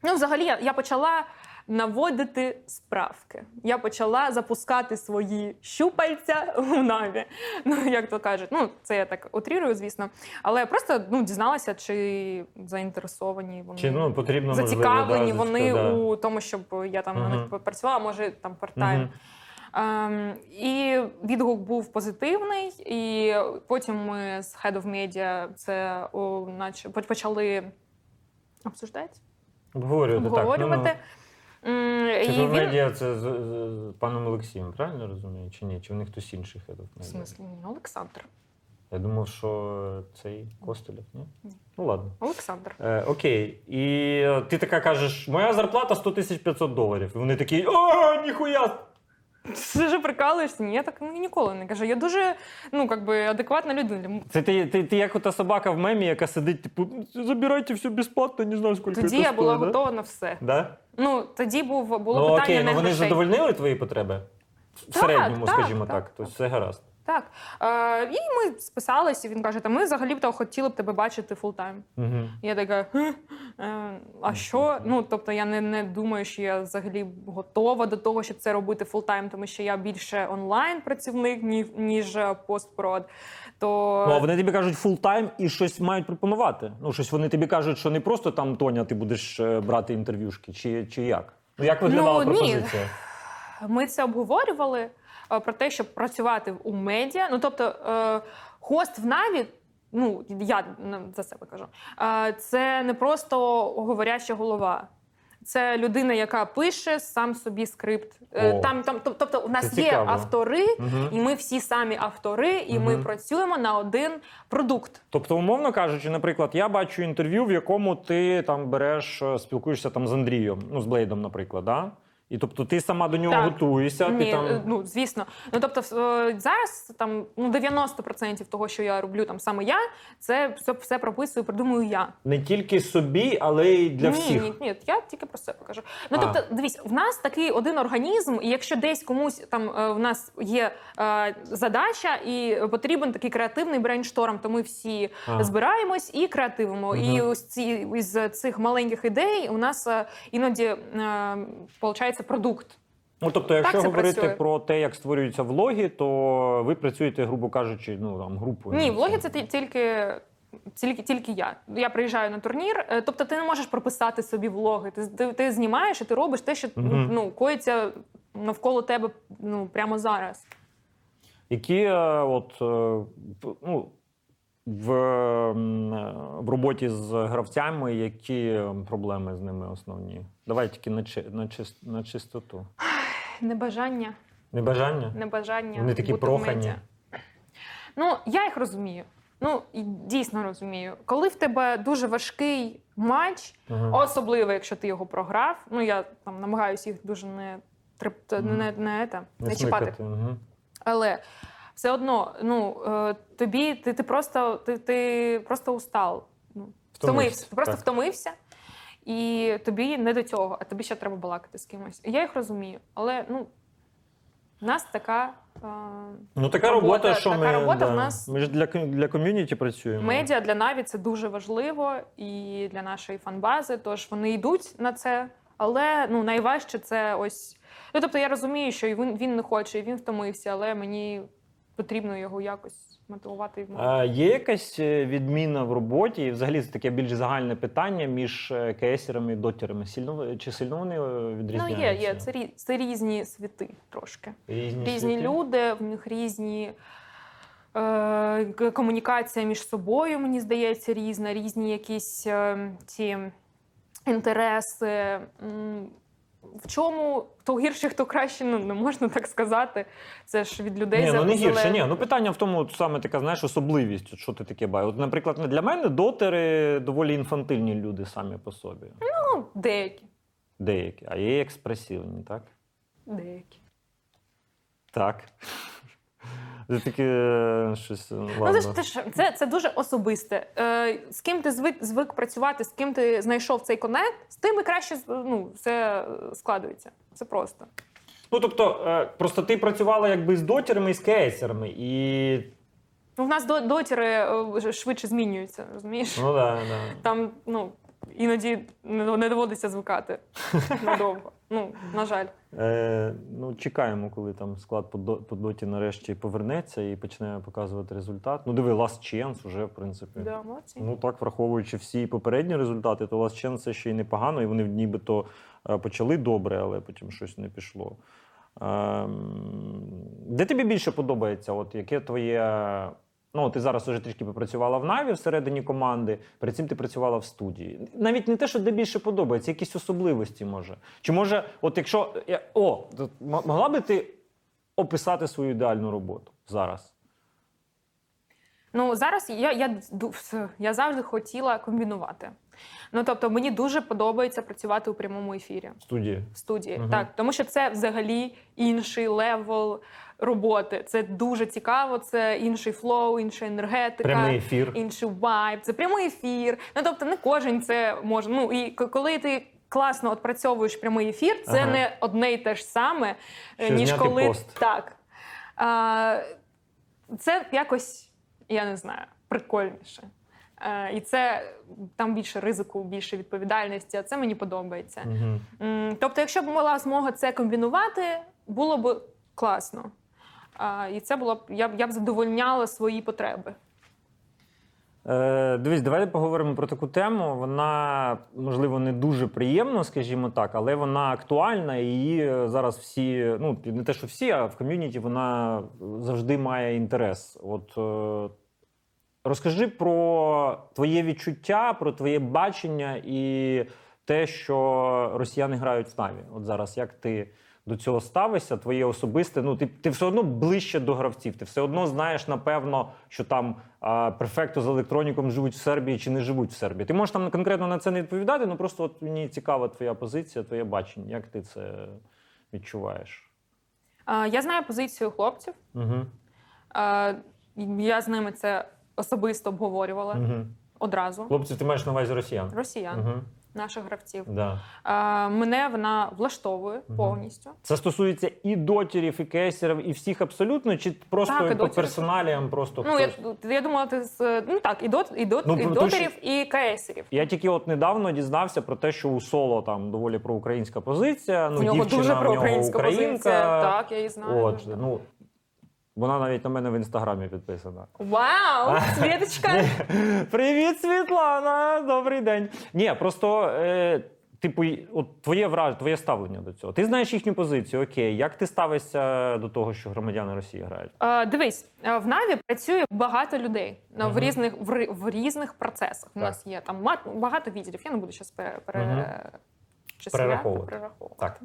Speaker 1: Ну, взагалі, я, я почала наводити справки. Я почала запускати свої щупальця у Наві. Ну, як то кажуть, ну це я так утрірую, звісно. Але я просто ну, дізналася, чи заінтересовані вони.
Speaker 2: Чи ну, потрібно
Speaker 1: Зацікавлені
Speaker 2: да,
Speaker 1: вони
Speaker 2: да.
Speaker 1: у тому, щоб я там на них працювала, може там парт-тайм.
Speaker 2: Мгм.
Speaker 1: Ем, і відгук був позитивний, і потім ми з Head of Media це о, наче почали обсуждати,
Speaker 2: Обговорювати,
Speaker 1: обговорювати.
Speaker 2: так.
Speaker 1: М,
Speaker 2: Ну,
Speaker 1: і
Speaker 2: ну.
Speaker 1: він...
Speaker 2: медіа це з, з, з паном Олексієм, правильно розумію? Чи ні? Чи в них хтось інший Я
Speaker 1: В смислі, ні, Олександр.
Speaker 2: Я думав, що цей Костелєв, ні?
Speaker 1: Ні.
Speaker 2: Ну ладно.
Speaker 1: Олександр.
Speaker 2: Е, окей. І е, ти така кажеш, моя зарплата 100 тисяч 500 доларів. І вони такі, о, ніхуя!
Speaker 1: Ти ж прикалуєшся? Ні, я так ніколи не кажу. Я дуже ну, как би, адекватна людина.
Speaker 2: Це ти, ти, ти як ота собака в мемі, яка сидить, типу, забирайте все безплатно, не знаю, скільки
Speaker 1: Тоді
Speaker 2: це
Speaker 1: я була
Speaker 2: стоїть, да?
Speaker 1: готова на все.
Speaker 2: Да?
Speaker 1: Ну, тоді був, було
Speaker 2: ну
Speaker 1: питання
Speaker 2: окей,
Speaker 1: не
Speaker 2: ну вони
Speaker 1: грошей.
Speaker 2: задовольнили твої потреби? В
Speaker 1: Так,
Speaker 2: середньому,
Speaker 1: так,
Speaker 2: скажімо
Speaker 1: так,
Speaker 2: так. Тобто все гаразд.
Speaker 1: Так. Е, і ми списалися, і він каже: та ми взагалі б то хотіли б тебе бачити full-time.
Speaker 2: Угу.
Speaker 1: Я така, е, а що? Ну, тобто я не, не думаю, що я взагалі готова до того, щоб це робити full-time, тому що я більше онлайн працівник, ні- ніж е, постпрод. То
Speaker 2: Ну, а вони тобі кажуть full-time і щось мають пропонувати. Ну, щось вони тобі кажуть, що не просто там Тоня, ти будеш е, брати інтерв'юшки, чи, чи як? Ну, як виглядала
Speaker 1: Ну, ні.
Speaker 2: пропозиція?
Speaker 1: ми це обговорювали про те, щоб працювати у медіа. Ну тобто, е, хост в Наві. Ну, я за себе кажу. е, Це не просто говоряща голова. Це людина, яка пише сам собі скрипт. Е,
Speaker 2: О.
Speaker 1: Там, там, тобто, у нас є
Speaker 2: цікаво.
Speaker 1: автори,
Speaker 2: Мгм.
Speaker 1: і ми всі самі автори, і ми працюємо на один продукт.
Speaker 2: Тобто, умовно кажучи, наприклад, я бачу інтерв'ю, в якому ти там береш, е, спілкуєшся там з Андрієм, ну з Блейдом, наприклад, да? І тобто ти сама до нього
Speaker 1: Так.
Speaker 2: готуєшся, ти там.
Speaker 1: е, ну звісно. Ну тобто, е, зараз там ну 90% того, що я роблю там саме я, це все, все прописую, придумую я.
Speaker 2: Не тільки собі, але й для
Speaker 1: ні,
Speaker 2: всіх.
Speaker 1: Ні, ні, я тільки про себе кажу. Ну
Speaker 2: А.
Speaker 1: тобто, дивись, в нас такий один організм, і якщо десь комусь там е, в нас є е, задача, і потрібен такий креативний brainstorm, то ми всі
Speaker 2: А.
Speaker 1: збираємось і креативимо.
Speaker 2: Мгм.
Speaker 1: І ось ці із цих маленьких ідей у нас е, іноді е, виходить продукт.
Speaker 2: Ну, тобто, якщо
Speaker 1: Так
Speaker 2: говорити
Speaker 1: працює.
Speaker 2: про те, як створюються влоги, то ви працюєте, грубо кажучи, ну там групою.
Speaker 1: Ні,
Speaker 2: ну,
Speaker 1: влоги це тільки. Тільки, тільки я. Я приїжджаю на турнір. е, Тобто ти не можеш прописати собі влоги. Ти, ти, ти знімаєш і ти робиш те, що
Speaker 2: Мгм.
Speaker 1: ну, коїться навколо тебе ну, прямо зараз.
Speaker 2: Які е, от е, ну, в, в роботі з гравцями, які проблеми з ними основні? Давай тільки на, чи- на, чис- на чистоту.
Speaker 1: Небажання,
Speaker 2: Небажання?
Speaker 1: небажання.
Speaker 2: Вони такі
Speaker 1: бути
Speaker 2: прохані.
Speaker 1: Ну, я їх розумію. Ну, і дійсно розумію. Коли в тебе дуже важкий матч,
Speaker 2: Мгм.
Speaker 1: особливо, якщо ти його програв. Ну, я там намагаюся їх дуже не,
Speaker 2: Мгм.
Speaker 1: не, не, те, не,
Speaker 2: Не
Speaker 1: чіпати.
Speaker 2: Мгм.
Speaker 1: Але все одно, ну е, тобі ти, ти просто ти, ти просто устал. Ну, втомився. Ти просто
Speaker 2: так.
Speaker 1: втомився, і тобі не до цього, а тобі ще треба балакати з кимось. Я їх розумію, але ну, в нас така е,
Speaker 2: Ну, така
Speaker 1: Робота,
Speaker 2: робота, що
Speaker 1: така
Speaker 2: ми,
Speaker 1: робота
Speaker 2: да.
Speaker 1: в нас-
Speaker 2: ми ж для, для ком'юніті працюємо.
Speaker 1: медіа для Наві це дуже важливо і для нашої фанбази. Тож вони йдуть на це. Але ну найважче це ось. Ну тобто я розумію, що він, він не хоче, і він втомився, але мені потрібно його якось мотивувати.
Speaker 2: А є якась е, відміна в роботі, і взагалі це таке більш загальне питання між е, КСерами і дотерами. Сильно чи сильно вони е,
Speaker 1: Ну,
Speaker 2: відрізняються?
Speaker 1: є, є. Це, це різні світи трошки.
Speaker 2: різні,
Speaker 1: Різні
Speaker 2: світи?
Speaker 1: люди, в них різні. Е, комунікація між собою, мені здається, різна, різні якісь е, ці інтереси. В чому хто гірше, хто краще, ну не можна так сказати. Це ж від людей
Speaker 2: Ні, ну не гірше, ні. Ну питання в тому, саме така, знаєш, особливість, що ти таке бачиш. От, наприклад, для мене дотери доволі інфантильні люди самі по собі.
Speaker 1: Ну, деякі.
Speaker 2: Деякі, а є експресивні, так?
Speaker 1: Деякі.
Speaker 2: Так. Це таке е, щось.
Speaker 1: Ну, це, ж- це, це, це дуже особисте. Е, з ким ти звик, звик працювати, з ким ти знайшов цей конект, з тим і краще ну, все складується. Це просто.
Speaker 2: Ну тобто, е, просто ти працювала якби з дотерами і з кейсерами, і.
Speaker 1: Ну, в нас до- дотіри е, швидше змінюються, розумієш?
Speaker 2: Ну да, да.
Speaker 1: Там ну, іноді не доводиться звикати надовго. Ну, на жаль.
Speaker 2: Е, ну, чекаємо, коли там склад по, доті нарешті повернеться і почне показувати результат. Ну, диви, Last Chance вже, в принципі.
Speaker 1: Да, молодці.
Speaker 2: Ну так, враховуючи всі попередні результати, то Last Chance це ще й непогано, і вони нібито е, почали добре, але потім щось не пішло. Ем, Де тобі більше подобається? От яке твоє. Ну, ти зараз уже трішки попрацювала в Наві всередині команди, перед цим ти працювала в студії. Навіть не те, що де більше подобається, якісь особливості може. Чи може, от якщо. я- О, могла би ти описати свою ідеальну роботу зараз?
Speaker 1: Ну зараз я, я, я завжди хотіла комбінувати. Ну тобто, мені дуже подобається працювати у прямому ефірі
Speaker 2: В студії?
Speaker 1: в студії.
Speaker 2: Мгм.
Speaker 1: Так, тому що це взагалі інший level роботи. Це дуже цікаво, це інший flow, інша енергетика.
Speaker 2: Прямий ефір.
Speaker 1: інший vibe, це прямий ефір. Ну тобто, не кожен це може. Ну і коли ти. Класно відпрацьовуєш прямий ефір, це
Speaker 2: Ага.
Speaker 1: не одне й те ж саме, е,
Speaker 2: Що
Speaker 1: ніж коли
Speaker 2: пост.
Speaker 1: так. А, це якось, я не знаю, прикольніше. Е, і це там більше ризику, більше відповідальності, а це мені подобається.
Speaker 2: Угу.
Speaker 1: Тобто, якщо б була змога це комбінувати, було б класно. І це було б я я б задовольняла свої потреби.
Speaker 2: Е, дивись, давай поговоримо про таку тему. Вона, можливо, не дуже приємна, скажімо так, але вона актуальна і її зараз всі, ну не те, що всі, а в ком'юніті вона завжди має інтерес. От е, розкажи про твоє відчуття, про твоє бачення і те, що росіяни грають в Наві. От зараз як ти. До цього ставишся, твоє особисте. Ну, ти, ти все одно ближче до гравців. Ти все одно знаєш, напевно, що там а, префекту з електроніком живуть в Сербії чи не живуть в Сербії. Ти можеш там конкретно на це не відповідати, ну просто от мені цікава твоя позиція, твоє бачення. Як ти це відчуваєш?
Speaker 1: А, я знаю позицію хлопців.
Speaker 2: Угу.
Speaker 1: А, я з ними це особисто обговорювала
Speaker 2: Угу.
Speaker 1: одразу.
Speaker 2: Хлопці, ти маєш на увазі росіян?
Speaker 1: Росіян,
Speaker 2: Угу.
Speaker 1: Наших гравців.
Speaker 2: Да.
Speaker 1: А, мене вона влаштовує
Speaker 2: Мгм.
Speaker 1: повністю.
Speaker 2: Це стосується і дотерів, і кейсерів, і всіх абсолютно, чи просто
Speaker 1: Так, і
Speaker 2: по персоналіям просто
Speaker 1: Ну, я,
Speaker 2: хтось?
Speaker 1: я думала, ти з ну так, і дот, і дот,
Speaker 2: Ну,
Speaker 1: і дотерів, і КСерів.
Speaker 2: Я тільки от недавно дізнався про те, що у соло там доволі проукраїнська позиція. Ну,
Speaker 1: У нього
Speaker 2: дівчина
Speaker 1: дуже
Speaker 2: в нього українка.
Speaker 1: позиція. Так, я її знаю.
Speaker 2: От, ну, вона навіть на мене в інстаграмі підписана.
Speaker 1: Вау! Світочка!
Speaker 2: Привіт, Світлана! Добрий день. Ні, просто е, типу, от твоє враж, твоє ставлення до цього. Ти знаєш їхню позицію, окей. Як ти ставишся до того, що громадяни Росії грають?
Speaker 1: Е, дивись, е, в Наві працює багато людей е, в різних в, в різних процесах. У нас є там багато відділів. Я не буду зараз пере, пере, числяти,
Speaker 2: Перераховувати.
Speaker 1: перераховувати.
Speaker 2: Так.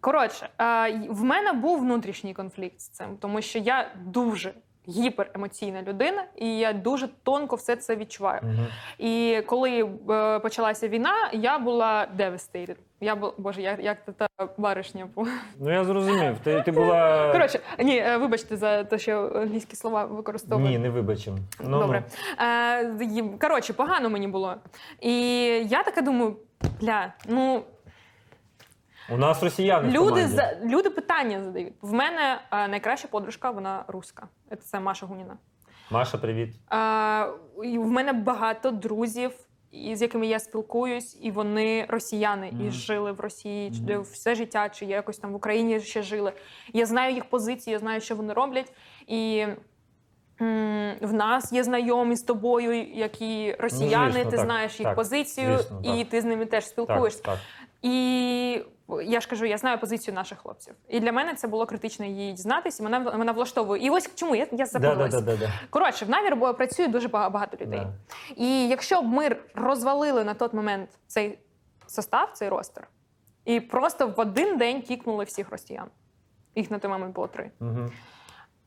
Speaker 1: Коротше, е, в мене був внутрішній конфлікт з цим, тому що я дуже гіперемоційна людина, і я дуже тонко все це відчуваю.
Speaker 2: Угу.
Speaker 1: І коли е, почалася війна, я була devastated. Я була, боже, як, як та баришня була.
Speaker 2: Ну я зрозумів. Ти, ти була.
Speaker 1: Коротше, ні, е, вибачте за те, що англійські слова використовую.
Speaker 2: Ні, не вибачимо. Ну,
Speaker 1: Добре. Е, коротше, погано мені було. І я така думаю, бля, ну
Speaker 2: Ну. У нас росіяни.
Speaker 1: люди
Speaker 2: команді.
Speaker 1: за люди питання задають. В мене е, найкраща подружка, вона руска. Це Маша Гуніна.
Speaker 2: Маша, привіт.
Speaker 1: Е, і в мене багато друзів, і з якими я спілкуюсь, і вони росіяни
Speaker 2: Мгм.
Speaker 1: і жили в Росії чи
Speaker 2: Мгм.
Speaker 1: все життя, чи якось там в Україні ще жили. Я знаю їх позиції, я знаю, що вони роблять. І м, в нас є знайомі з тобою, які росіяни,
Speaker 2: Ну, звісно,
Speaker 1: ти
Speaker 2: так,
Speaker 1: знаєш їх
Speaker 2: так,
Speaker 1: позицію,
Speaker 2: звісно,
Speaker 1: і
Speaker 2: так.
Speaker 1: ти з ними теж спілкуєшся. І я ж кажу, я знаю позицію наших хлопців. І для мене це було критично її дізнатися. Мене мене влаштовує. І ось чому я, я
Speaker 2: Да, да, да, да, да.
Speaker 1: Коротше, в навір працює дуже багато людей.
Speaker 2: Да.
Speaker 1: І якщо б ми розвалили на той момент цей состав, цей ростер, і просто в один день кікнули всіх росіян, їх на той момент було три,
Speaker 2: Мгм.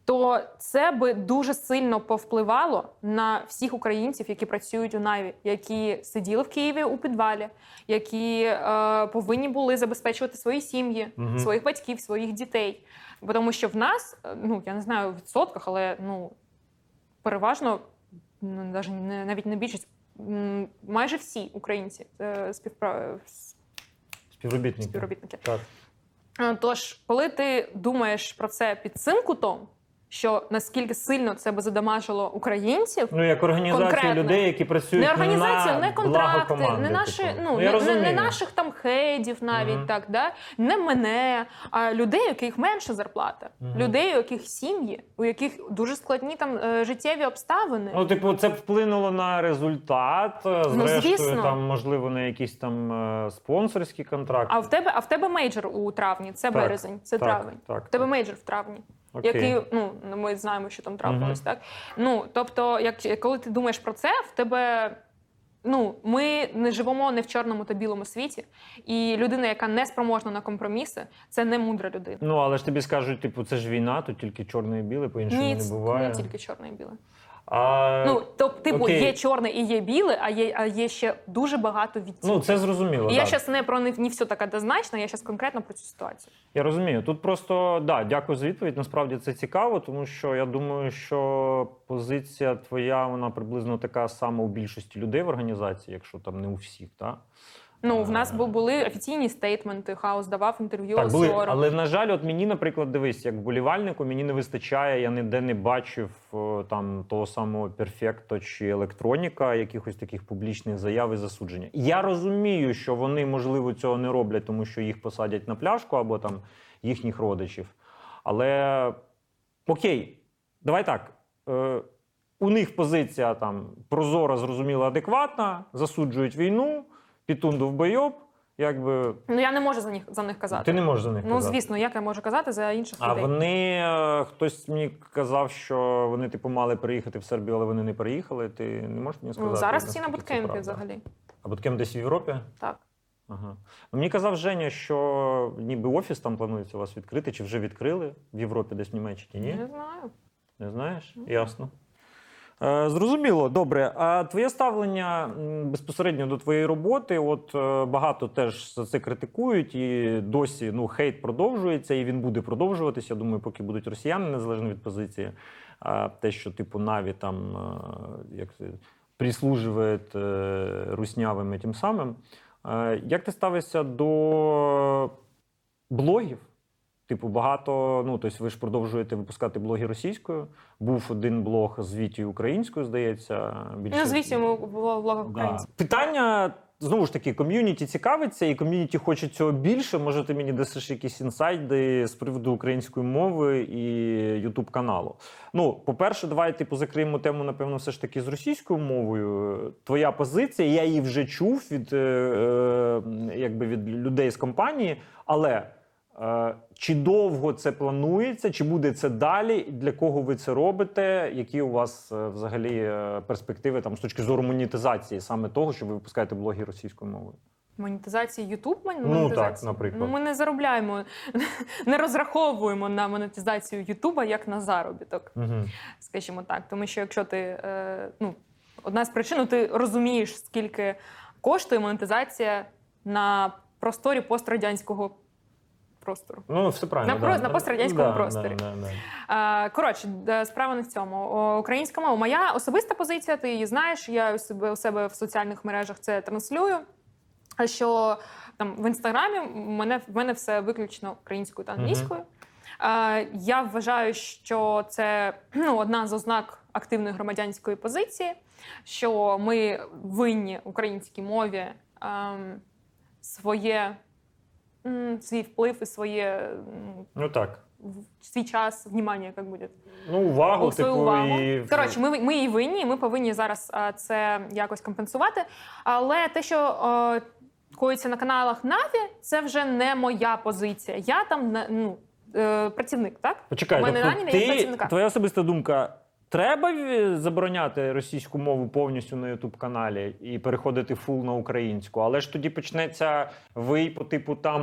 Speaker 1: То це би дуже сильно повпливало на всіх українців, які працюють у Наві, які сиділи в Києві у підвалі, які е, повинні були забезпечувати свої сім'ї,
Speaker 2: Мгм.
Speaker 1: своїх батьків, своїх дітей. Тому що в нас, е, ну я не знаю в відсотках, але ну переважно ну, навіть не навіть не більшість. Майже всі українці е, співпра...
Speaker 2: Співробітники.
Speaker 1: співробітники.
Speaker 2: Так.
Speaker 1: Е, Тож, коли ти думаєш про це під цим кутом, що наскільки сильно це би задамажило українців,
Speaker 2: Ну, як організацію
Speaker 1: Конкретно.
Speaker 2: людей, які працюють
Speaker 1: не організацію,
Speaker 2: на
Speaker 1: не контракти,
Speaker 2: команди,
Speaker 1: не наші,
Speaker 2: типу.
Speaker 1: ну,
Speaker 2: я
Speaker 1: не, не, не наших там хейдів, навіть
Speaker 2: Мгм.
Speaker 1: так, да? не мене, а людей, у яких менша зарплата,
Speaker 2: Мгм.
Speaker 1: людей, у яких сім'ї, у яких дуже складні там е, життєві обставини.
Speaker 2: Ну, типу, це вплинуло на результат. е,
Speaker 1: Ну, звісно.
Speaker 2: там, можливо, на якісь там е, спонсорські контракти.
Speaker 1: А в тебе, а в тебе мейджор у травні, це
Speaker 2: Так,
Speaker 1: березень, це
Speaker 2: так,
Speaker 1: травень.
Speaker 2: так,
Speaker 1: в тебе
Speaker 2: так.
Speaker 1: мейджор в травні.
Speaker 2: Окей.
Speaker 1: Який, ну, ми знаємо, що там трапилось,
Speaker 2: угу.
Speaker 1: так? Ну, тобто, як, коли ти думаєш про це, в тебе. Ну, ми не живемо не в чорному та білому світі, і людина, яка не спроможна на компроміси, це не мудра людина.
Speaker 2: Ну, але ж тобі скажуть, типу, це ж війна, тут тільки чорне і біле, по-іншому
Speaker 1: Ні,
Speaker 2: не буває.
Speaker 1: не тільки чорне і біле.
Speaker 2: А,
Speaker 1: Ну, тобто, типу,
Speaker 2: окей.
Speaker 1: є чорне і є біле, а є, а є ще дуже багато відтінків.
Speaker 2: ну, це зрозуміло.
Speaker 1: і я зараз не про не, не все так однозначно, я зараз конкретно про цю ситуацію.
Speaker 2: Я розумію. Тут просто да, дякую за відповідь. Насправді це цікаво, тому що я думаю, що позиція твоя вона приблизно така сама у більшості людей в організації, якщо там не у всіх. Та?
Speaker 1: Ну, в нас
Speaker 2: Е.
Speaker 1: були офіційні стейтменти, хаос давав інтерв'ю
Speaker 2: Так, були, але на жаль, от мені, наприклад, дивись, як вболівальнику, мені не вистачає, я ніде не бачив там того самого перфекто чи електроніка, якихось таких публічних заяв і засудження. Я розумію, що вони можливо цього не роблять, тому що їх посадять на пляшку або там їхніх родичів. Але окей, давай так. Е, у них позиція там прозора, зрозуміла, адекватна, засуджують війну, пітун довбойоб, якби
Speaker 1: Ну я не можу за них за них казати.
Speaker 2: ти не можеш за них
Speaker 1: Ну,
Speaker 2: казати.
Speaker 1: звісно, як я можу казати за інших
Speaker 2: А
Speaker 1: людей.
Speaker 2: вони е, хтось мені казав, що вони типу мали приїхати в Сербію, але вони не приїхали. Ти не можеш мені сказати?
Speaker 1: ну, зараз всі на буткемпі взагалі.
Speaker 2: А буткемп десь в Європі?
Speaker 1: Так.
Speaker 2: Ага. Ну, мені казав Женя, що ніби офіс там планується у вас відкрити, чи вже відкрили в Європі, десь в Німеччині? Ні?
Speaker 1: Не знаю.
Speaker 2: Не знаєш? Ясно. Е, Зрозуміло, добре. А твоє ставлення безпосередньо до твоєї роботи? От е, багато теж за це критикують, і досі ну, хейт продовжується, і він буде продовжуватися. Я думаю, поки будуть росіяни, незалежно від позиції. А те, що типу Наві там е, як прислужує руснявим і тим самим. Як ти ставишся до блогів? Типу, багато, ну тобто ви ж продовжуєте випускати блоги російською. Був один блог з Вітію українською, здається. Більше...
Speaker 1: Ну, звісно, ми в влогах
Speaker 2: Да. Питання знову ж таки, ком'юніті цікавиться, і ком'юніті хоче цього більше. Може, ти мені дасиш якісь інсайди з приводу української мови і Ютуб каналу. Ну, по-перше, давай типу закриємо тему, напевно, все ж таки з російською мовою. Твоя позиція, я її вже чув від, е, е, якби від людей з компанії, але. Е, Чи довго це планується, чи буде це далі? Для кого ви це робите? Які у вас е, взагалі е, перспективи там з точки зору монетизації саме того, що ви випускаєте блоги російською мовою?
Speaker 1: Монетизації YouTube
Speaker 2: Ну, так, наприклад.
Speaker 1: Ми не заробляємо, не розраховуємо на монетизацію Ютуба як на заробіток,
Speaker 2: Угу.
Speaker 1: скажімо так. Тому що якщо ти е, ну, одна з причин, ну, ти розумієш, скільки коштує монетизація на просторі пострадянського простору.
Speaker 2: Ну, все правильно.
Speaker 1: На
Speaker 2: да.
Speaker 1: на пострадянському
Speaker 2: Да,
Speaker 1: просторі.
Speaker 2: Да, да, да.
Speaker 1: Коротше, справа не в цьому. Українська мова. Моя особиста позиція, ти її знаєш. Я у себе у себе в соціальних мережах це транслюю. Що там в інстаграмі в мене в мене все виключно українською та англійською. Е, Я вважаю, що це ну, одна з ознак активної громадянської позиції, що ми винні українській мові ем, своє, свій вплив і своє
Speaker 2: Ну так.
Speaker 1: свій час, внимання, як буде.
Speaker 2: Ну, увагу, типу,
Speaker 1: увагу.
Speaker 2: і.
Speaker 1: Коротше, ми, ми її винні, ми повинні зараз це якось компенсувати. Але те, що е, коїться на каналах Наві, це вже не моя позиція. Я там не, ну, е, працівник, так?
Speaker 2: Почекай, тобто ти,
Speaker 1: працівника.
Speaker 2: твоя особиста думка. Треба забороняти російську мову повністю на Ютуб каналі і переходити full на українську, але ж тоді почнеться вий по типу там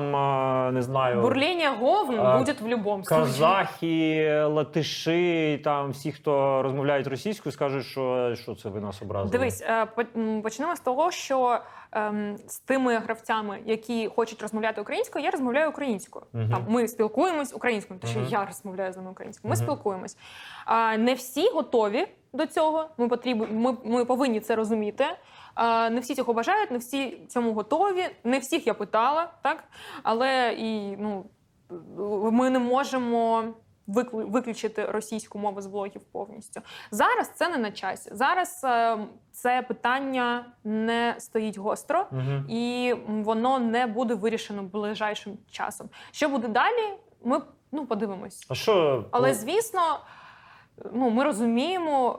Speaker 2: не знаю
Speaker 1: Бурління говн
Speaker 2: А,
Speaker 1: буде в будь-якому
Speaker 2: казахи, латиші, там всі, хто розмовляють російською, скажуть, що, що це ви нас образили.
Speaker 1: Дивись, е, по- почнемо з того, що ем, з тими гравцями, які хочуть розмовляти українською, я розмовляю українською.
Speaker 2: Мгм.
Speaker 1: Там ми спілкуємось українською, тому що
Speaker 2: Мгм.
Speaker 1: я розмовляю з ними українською. Ми
Speaker 2: Мгм.
Speaker 1: спілкуємось. А, не всі готові до цього. Ми потріб... ми, ми повинні це розуміти. Не всі цього бажають, не всі цьому готові. Не всіх я питала, так але і ну ми не можемо. виклю- Виключити російську мову з блогів повністю зараз. Це не на часі. Зараз е, це питання не стоїть гостро
Speaker 2: Угу.
Speaker 1: і воно не буде вирішено ближайшим часом. Що буде далі? Ми ну подивимось.
Speaker 2: А що?
Speaker 1: Але
Speaker 2: ну,
Speaker 1: звісно, ну ми розуміємо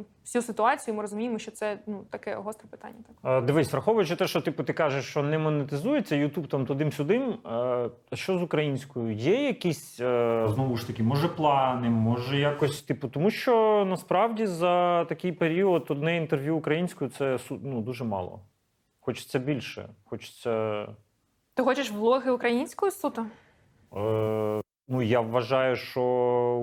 Speaker 1: е, всю ситуацію. Ми розуміємо, що це ну таке гостре питання. Так
Speaker 2: Е, Дивись, враховуючи те, що типу, ти кажеш, що не монетизується Ютуб там тудим-сюдим. е, Що з українською? Є якісь е, знову ж таки, може плани, може якось, типу, тому що насправді за такий період одне інтерв'ю українською це ну, дуже мало. Хочеться більше. Хочеться.
Speaker 1: ти хочеш влоги українською суто?
Speaker 2: Е, ну, я вважаю, що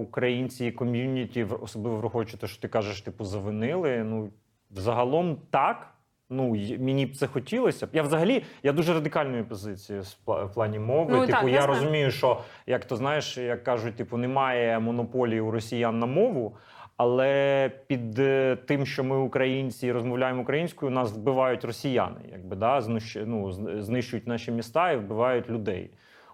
Speaker 2: українці і ком'юніті, особливо враховуючи те, що ти кажеш, типу, завинили. Ну, загалом так. Ну, мені б це хотілося б. Я взагалі я дуже радикальної позиції в плані мови.
Speaker 1: Ну,
Speaker 2: типу,
Speaker 1: так, я
Speaker 2: я розумію, що як то знаєш, як кажуть, типу, немає монополії у росіян на мову. Але під е, тим, що ми українці розмовляємо українською, нас вбивають росіяни, якби да, ну, знищують наші міста і вбивають людей.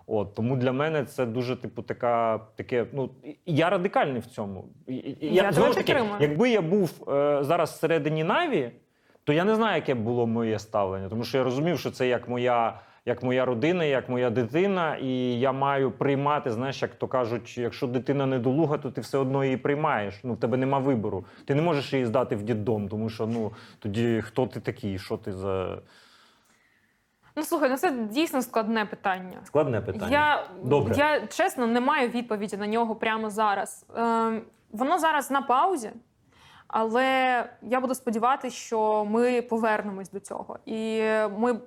Speaker 2: От тому для мене це дуже типу така таке. Ну я радикальний в цьому. І-
Speaker 1: Я
Speaker 2: знову ж таки, якби я був е, зараз всередині Наві, то я не знаю, яке було моє ставлення, тому що я розумів, що це як моя. Як моя родина, як моя дитина, і я маю приймати, знаєш, як то кажуть, якщо дитина недолуга, то ти все одно її приймаєш. Ну, в тебе нема вибору. Ти не можеш її здати в дітдом, тому що ну тоді хто ти такий, що ти за
Speaker 1: Ну слухай, ну це дійсно складне питання.
Speaker 2: складне питання.
Speaker 1: Я,
Speaker 2: Добре.
Speaker 1: я чесно не маю відповіді на нього прямо зараз. Е, воно зараз на паузі, але я буду сподіватися, що ми повернемось до цього. І ми е,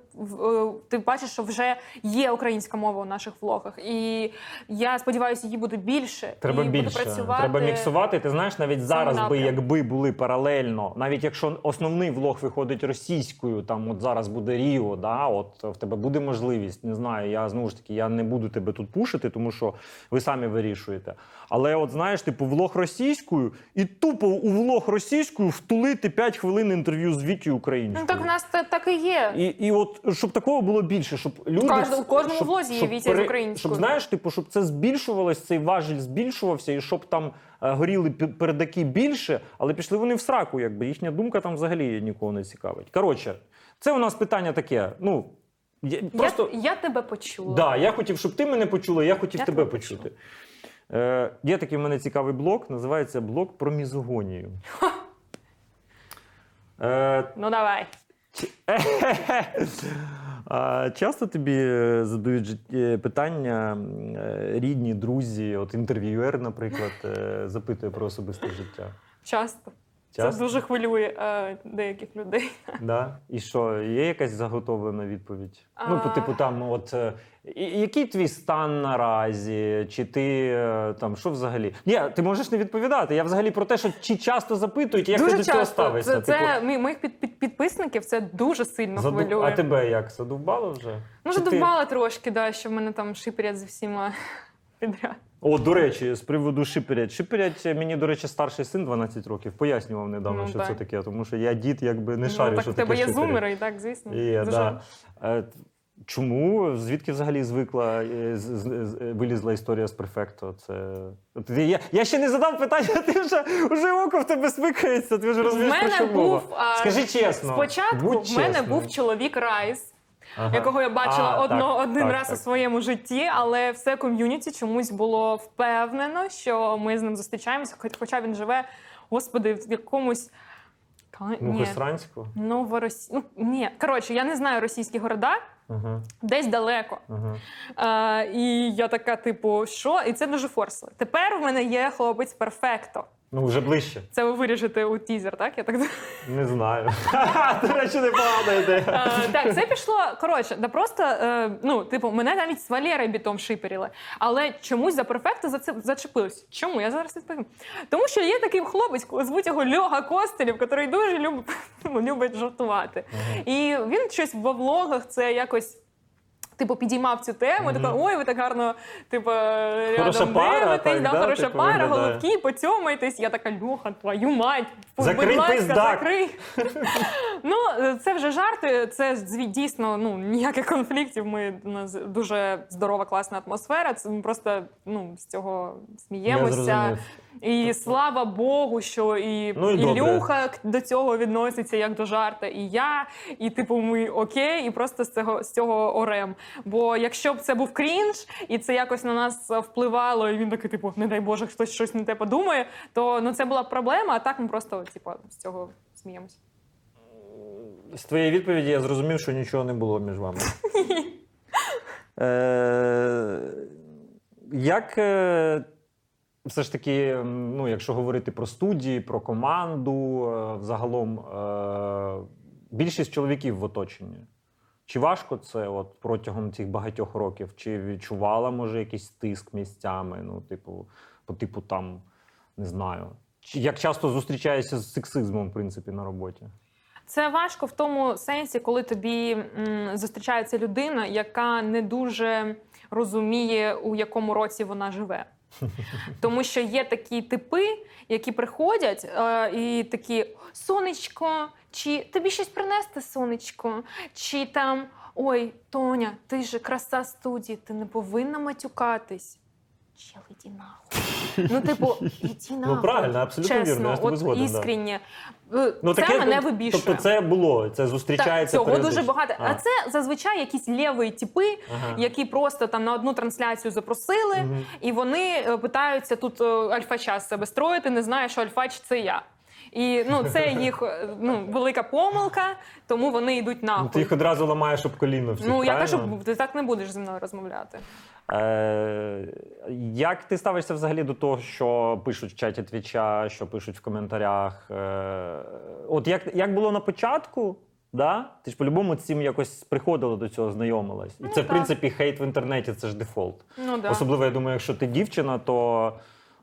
Speaker 1: ти бачиш, що вже є українська мова у наших влогах. І я сподіваюся, її буде більше.
Speaker 2: Треба
Speaker 1: і
Speaker 2: більше.
Speaker 1: буду працювати.
Speaker 2: Треба міксувати. Ти знаєш, навіть зараз би, якби були паралельно, навіть якщо основний влог виходить російською, там от зараз буде Ріо, да, от в тебе буде можливість. Не знаю, я знову ж таки я не буду тебе тут пушити, тому що ви самі вирішуєте. Але от знаєш, типу, влог російською, і тупо у влог російською втулити 5 хвилин інтерв'ю з Вітю
Speaker 1: Ну так в нас це так і є.
Speaker 2: І, і от щоб такого було більше, щоб люди
Speaker 1: Кожна- у кожному
Speaker 2: щоб-
Speaker 1: влозі є Вітя з українською.
Speaker 2: Щоб знаєш, типу, щоб це збільшувалось, цей важіль збільшувався, і щоб там е, горіли передаки більше, але пішли вони в сраку, якби їхня думка там взагалі нікого не цікавить. Коротше, це у нас питання таке. Ну я, просто
Speaker 1: Я, я тебе почула.
Speaker 2: да, я хотів, щоб ти мене почула, я хотів
Speaker 1: Я
Speaker 2: тебе
Speaker 1: тебе
Speaker 2: почути. Е, є такий в мене цікавий блок, називається блок про мізогонію. Е,
Speaker 1: Ну давай.
Speaker 2: А часто тобі е, задають е, питання е, рідні, друзі, от інтерв'юер, наприклад, запитує про особисте життя.
Speaker 1: Часто.
Speaker 2: Часто?
Speaker 1: Це дуже хвилює е, деяких людей.
Speaker 2: Да? І що, є якась заготовлена відповідь? Ну, по типу, там, от е, який твій стан наразі? Чи ти е, там що взагалі? Ні, ти можеш не відповідати. Я взагалі про те, що чи часто запитують, як
Speaker 1: дуже
Speaker 2: ти до цього
Speaker 1: часто.
Speaker 2: ставишся?
Speaker 1: Це, це
Speaker 2: Типу,
Speaker 1: моїх під, під, підписників це дуже сильно
Speaker 2: заду-
Speaker 1: хвилює.
Speaker 2: А тебе як? Задовбало вже?
Speaker 1: Ну,
Speaker 2: Чи ти-
Speaker 1: задовбала трошки, да, що в мене там шиперять з всіма підряд.
Speaker 2: О, до речі, з приводу шиперять. Шиперять мені, до речі, старший син 12 років. Пояснював недавно,
Speaker 1: Ну,
Speaker 2: що
Speaker 1: так.
Speaker 2: це таке, тому що я дід якби не шарю,
Speaker 1: ну, так в тебе є зумери, і так, звісно.
Speaker 2: Є, да. Е, Чому? Звідки взагалі звикла е, з- вилізла історія з префекту? Це я, я ще не задав питання, ти вже, вже око в тебе смикається. Ти вже розумієш, про
Speaker 1: мене
Speaker 2: що мова.
Speaker 1: був
Speaker 2: Скажи чесно.
Speaker 1: Спочатку
Speaker 2: будь
Speaker 1: в мене
Speaker 2: чесною.
Speaker 1: був чоловік Райс,
Speaker 2: Ага.
Speaker 1: якого я бачила
Speaker 2: А,
Speaker 1: одно,
Speaker 2: так,
Speaker 1: один
Speaker 2: так,
Speaker 1: раз
Speaker 2: так.
Speaker 1: у своєму житті, але все ком'юніті чомусь було впевнено, що ми з ним зустрічаємося, хоч- хоча він живе, господи, в якомусь. Ка- Новоросі... Ну, ні, коротше, я не знаю російські города,
Speaker 2: Ага,
Speaker 1: десь далеко.
Speaker 2: ага.
Speaker 1: А, і я така, типу, що? І це дуже форсило. Тепер в мене є хлопець перфекто.
Speaker 2: Ну, вже ближче.
Speaker 1: Це ви виріжете у тізер, так? Я так.
Speaker 2: Не знаю. До речі, непогана ідея.
Speaker 1: Е, так, це пішло. Коротше, да просто е, ну, типу, мене навіть з Валерою бітом шиперіли. Але чомусь за перфекто за це зачепилось. Чому? Я зараз відповім. Тому що є такий хлопець, звуть його Льога Костелів, який дуже любить, любить жартувати. І він щось во влогах це якось. Типу, підіймав цю тему,
Speaker 2: Мгм.
Speaker 1: така, ой, ви так гарно, типу,
Speaker 2: Хороша
Speaker 1: рядом
Speaker 2: пара,
Speaker 1: дивитесь,
Speaker 2: так,
Speaker 1: да, хороша
Speaker 2: типу,
Speaker 1: пара, голубки, поцьомайтесь. Я така, Льоха, твою мать, будь ласка, закрий. Ну, це вже жарти. Це дійсно ну ніяких конфліктів. Ми у нас дуже здорова, класна атмосфера. Це ми просто ну з цього сміємося. І слава Богу, що і,
Speaker 2: Ну, і.
Speaker 1: Ілюха до цього відноситься як до жарта, і я, і типу ми окей, і просто з цього з цього орем. Бо якщо б це був крінж, і це якось на нас впливало, і він такий, типу, не дай Боже, хтось щось не те подумає, то ну це була б проблема. А так ми просто типу, з цього сміємося.
Speaker 2: З твоєї відповіді я зрозумів, що нічого не було між вами. Е, Як е, все ж таки, ну, якщо говорити про студії, про команду, е, взагалом е, більшість чоловіків в оточенні. Чи важко це от протягом цих багатьох років? Чи відчувала, може, якийсь тиск місцями? Ну, типу, по типу там, не знаю. Чи як часто зустрічаєшся з сексизмом, в принципі, на роботі?
Speaker 1: Це важко в тому сенсі, коли тобі м, зустрічається людина, яка не дуже розуміє, у якому році вона живе. Тому що є такі типи, які приходять е, і такі: сонечко, чи тобі щось принести, сонечко, чи там ой, Тоня, ти ж краса студії, ти не повинна матюкатись. Чел, іди нахуй. Ну, типу, іди нахуй.
Speaker 2: правильно, абсолютно
Speaker 1: Чесно,
Speaker 2: вірно, я з тобою
Speaker 1: от
Speaker 2: згоден, да.
Speaker 1: іскренні.
Speaker 2: Ну,
Speaker 1: це
Speaker 2: таке,
Speaker 1: мене
Speaker 2: ну,
Speaker 1: вибішує.
Speaker 2: Тобто це було, це
Speaker 1: Так,
Speaker 2: зустрічається.
Speaker 1: цього
Speaker 2: періодично.
Speaker 1: дуже багато. А. це зазвичай якісь лєві типи,
Speaker 2: Ага.
Speaker 1: які просто там на одну трансляцію запросили,
Speaker 2: Мгм.
Speaker 1: і вони е, питаються тут е, альфа-час себе строїти, не знає, що альфач це я. І ну, це їх е, ну, велика помилка, тому вони йдуть нахуй.
Speaker 2: Ну, ти їх одразу ламаєш об коліно всіх,
Speaker 1: Ну, я кажу, ти так не будеш зі мною розмовляти.
Speaker 2: Е, як ти ставишся взагалі до того, що пишуть в чаті Твіча, що пишуть в коментарях? Е, от як, як було на початку, да? ти ж по-любому цим якось приходила до цього, знайомилась. І
Speaker 1: Ну,
Speaker 2: це, в принципі, хейт в інтернеті це ж дефолт.
Speaker 1: Ну, да.
Speaker 2: Особливо, я думаю, якщо ти дівчина, то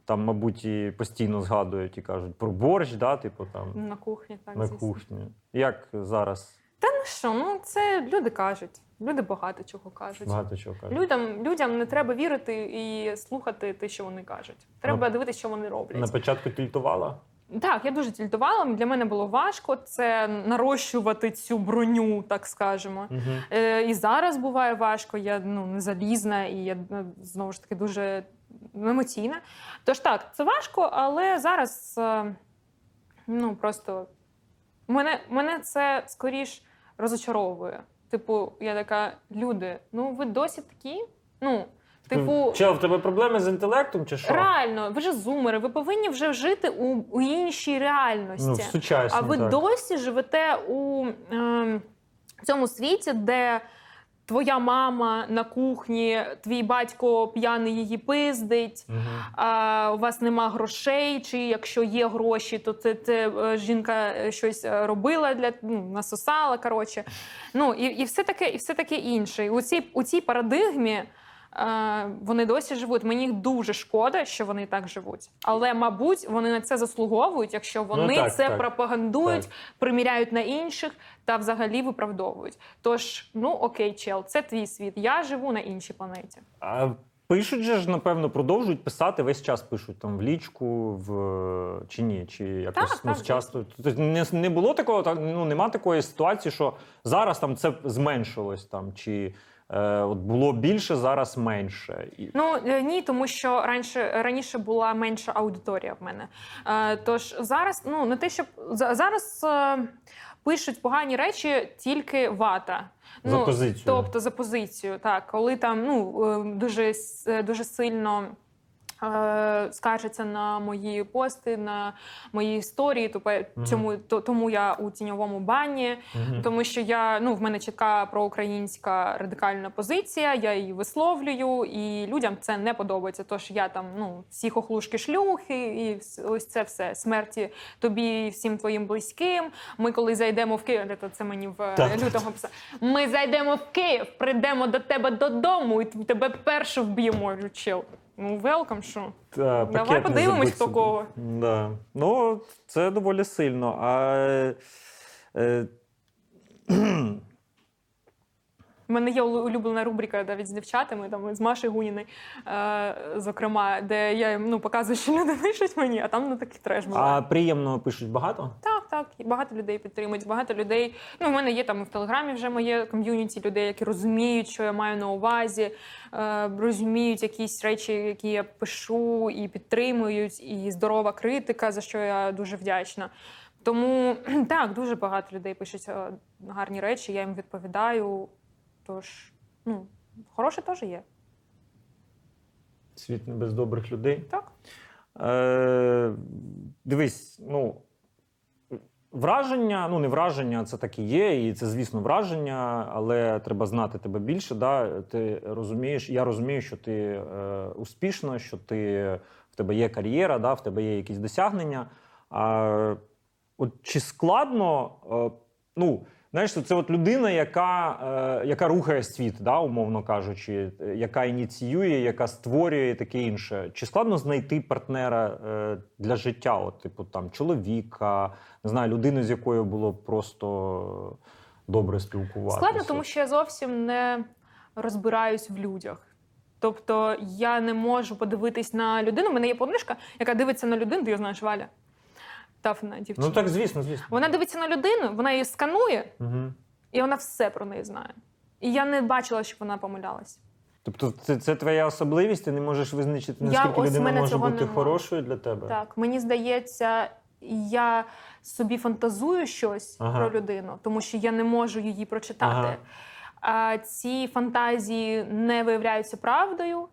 Speaker 2: там, мабуть, і постійно згадують і кажуть про борщ, да? типу там
Speaker 1: На кухні, так
Speaker 2: на
Speaker 1: звісно.
Speaker 2: кухні. Як зараз
Speaker 1: Та ну що, ну це люди кажуть. Люди багато чого кажуть.
Speaker 2: багато чого кажуть.
Speaker 1: Людям, людям не треба вірити і слухати те, що вони кажуть. Треба дивитися, що вони роблять.
Speaker 2: На початку тільтувала?
Speaker 1: Так, я дуже тільтувала. Для мене було важко це нарощувати цю броню, так скажемо.
Speaker 2: Мгм.
Speaker 1: Е, і зараз буває важко, я ну, не залізна, і я ну, знову ж таки дуже емоційна. Тож так, це важко, але зараз е, ну, просто мене, мене це скоріш розочаровує. Типу, я така, люди, ну ви досі такі? Ну, типу,
Speaker 2: Чи в тебе проблеми з інтелектом чи що?
Speaker 1: реально, ви ж зумери, ви повинні вже жити у, у іншій реальності.
Speaker 2: Ну, в сучасній,
Speaker 1: А ви
Speaker 2: так.
Speaker 1: досі живете у ем, цьому світі, де твоя мама на кухні, твій батько п'яний її пиздить,
Speaker 2: угу.
Speaker 1: а у вас нема грошей, чи якщо є гроші, то це, це жінка е, щось е, робила для ну, насосала. Коротше. Ну і, і все таке, і все таке інше. І у цій, у цій парадигмі. Е, Вони досі живуть. Мені дуже шкода, що вони так живуть. Але, мабуть, вони на це заслуговують, якщо вони
Speaker 2: Ну, так,
Speaker 1: це
Speaker 2: так.
Speaker 1: пропагандують,
Speaker 2: Так.
Speaker 1: приміряють на інших та взагалі виправдовують. Тож, ну окей, чел, це твій світ. Я живу на іншій планеті.
Speaker 2: А пишуть же ж, напевно, продовжують писати весь час пишуть там в лічку, в чи ні, чи якось
Speaker 1: Так,
Speaker 2: ну,
Speaker 1: так,
Speaker 2: часто. Тобто не, не було такого, та- ну нема такої ситуації, що зараз там це зменшилось там, чи от було більше, зараз менше.
Speaker 1: Ну е, ні, тому що раніше раніше була менша аудиторія в мене. Е, тож зараз, ну не те, щоб зараз е, пишуть погані речі тільки вата.
Speaker 2: За
Speaker 1: ну,
Speaker 2: позицію.
Speaker 1: Тобто за позицію, так, коли там ну е, дуже е, дуже сильно. Е, Скаржаться на мої пости, на мої історії, то пе- цьому то, тому я у тіньовому бані. Тому що я ну в мене чітка проукраїнська радикальна позиція, я її висловлюю, і людям це не подобається. Тож я там ну всі хохлушки шлюхи, і ось це все смерті тобі і всім твоїм близьким. Ми коли зайдемо в Київ, де це мені в е,
Speaker 2: Так.
Speaker 1: лютому писав. Ми зайдемо в Київ, прийдемо до тебе додому, і тебе першу вб'ємо. Чел. Ну, велкам, що?
Speaker 2: Та,
Speaker 1: Давай подивимось, хто кого.
Speaker 2: Да. Ну, це доволі сильно. А, е,
Speaker 1: У мене є улюблена рубрика навіть з дівчатами, там з Машею Гуніною, е, зокрема, де я їм ну, показую, що люди пишуть мені, а там ну такий треш буває.
Speaker 2: а приємно пишуть багато?
Speaker 1: Так, так, багато людей підтримують, багато людей. Ну, в мене є там і в Телеграмі вже моє ком'юніті людей, які розуміють, що я маю на увазі, е, розуміють якісь речі, які я пишу, і підтримують, і здорова критика, за що я дуже вдячна. Тому так, дуже багато людей пишуть е, гарні речі, я їм відповідаю. Тож, ну, хороше теж є.
Speaker 2: Світ не без добрих людей.
Speaker 1: Так.
Speaker 2: Е, дивись, ну. Враження, ну не враження, це так і є, і це, звісно, враження, але треба знати тебе більше. Да? Ти розумієш, я розумію, що ти е, успішна, що ти, в тебе є кар'єра, да? в тебе є якісь досягнення. А, от чи складно, е, ну, знаєш, це от людина, яка, е, яка рухає світ, да, умовно кажучи, е, яка ініціює, яка створює таке інше. Чи складно знайти партнера е, для життя? От, типу, там, чоловіка, не знаю, людину, з якою було просто добре спілкуватися?
Speaker 1: Складно, тому що я зовсім не розбираюсь в людях. Тобто я не можу подивитись на людину. У мене є подружка, яка дивиться на людину, ти її знаєш, Валя. Тафна дівчина.
Speaker 2: Ну так, звісно, звісно.
Speaker 1: Вона дивиться на людину, вона її сканує,
Speaker 2: Угу.
Speaker 1: і вона все про неї знає. І я не бачила, щоб вона помилялась.
Speaker 2: Тобто, це, це твоя особливість, ти не можеш визначити, наскільки
Speaker 1: в
Speaker 2: людина може бути
Speaker 1: нема.
Speaker 2: хорошою для тебе.
Speaker 1: Так, мені здається, я собі фантазую щось
Speaker 2: Ага.
Speaker 1: про людину, тому що я не можу її прочитати. А ці фантазії не виявляються правдою,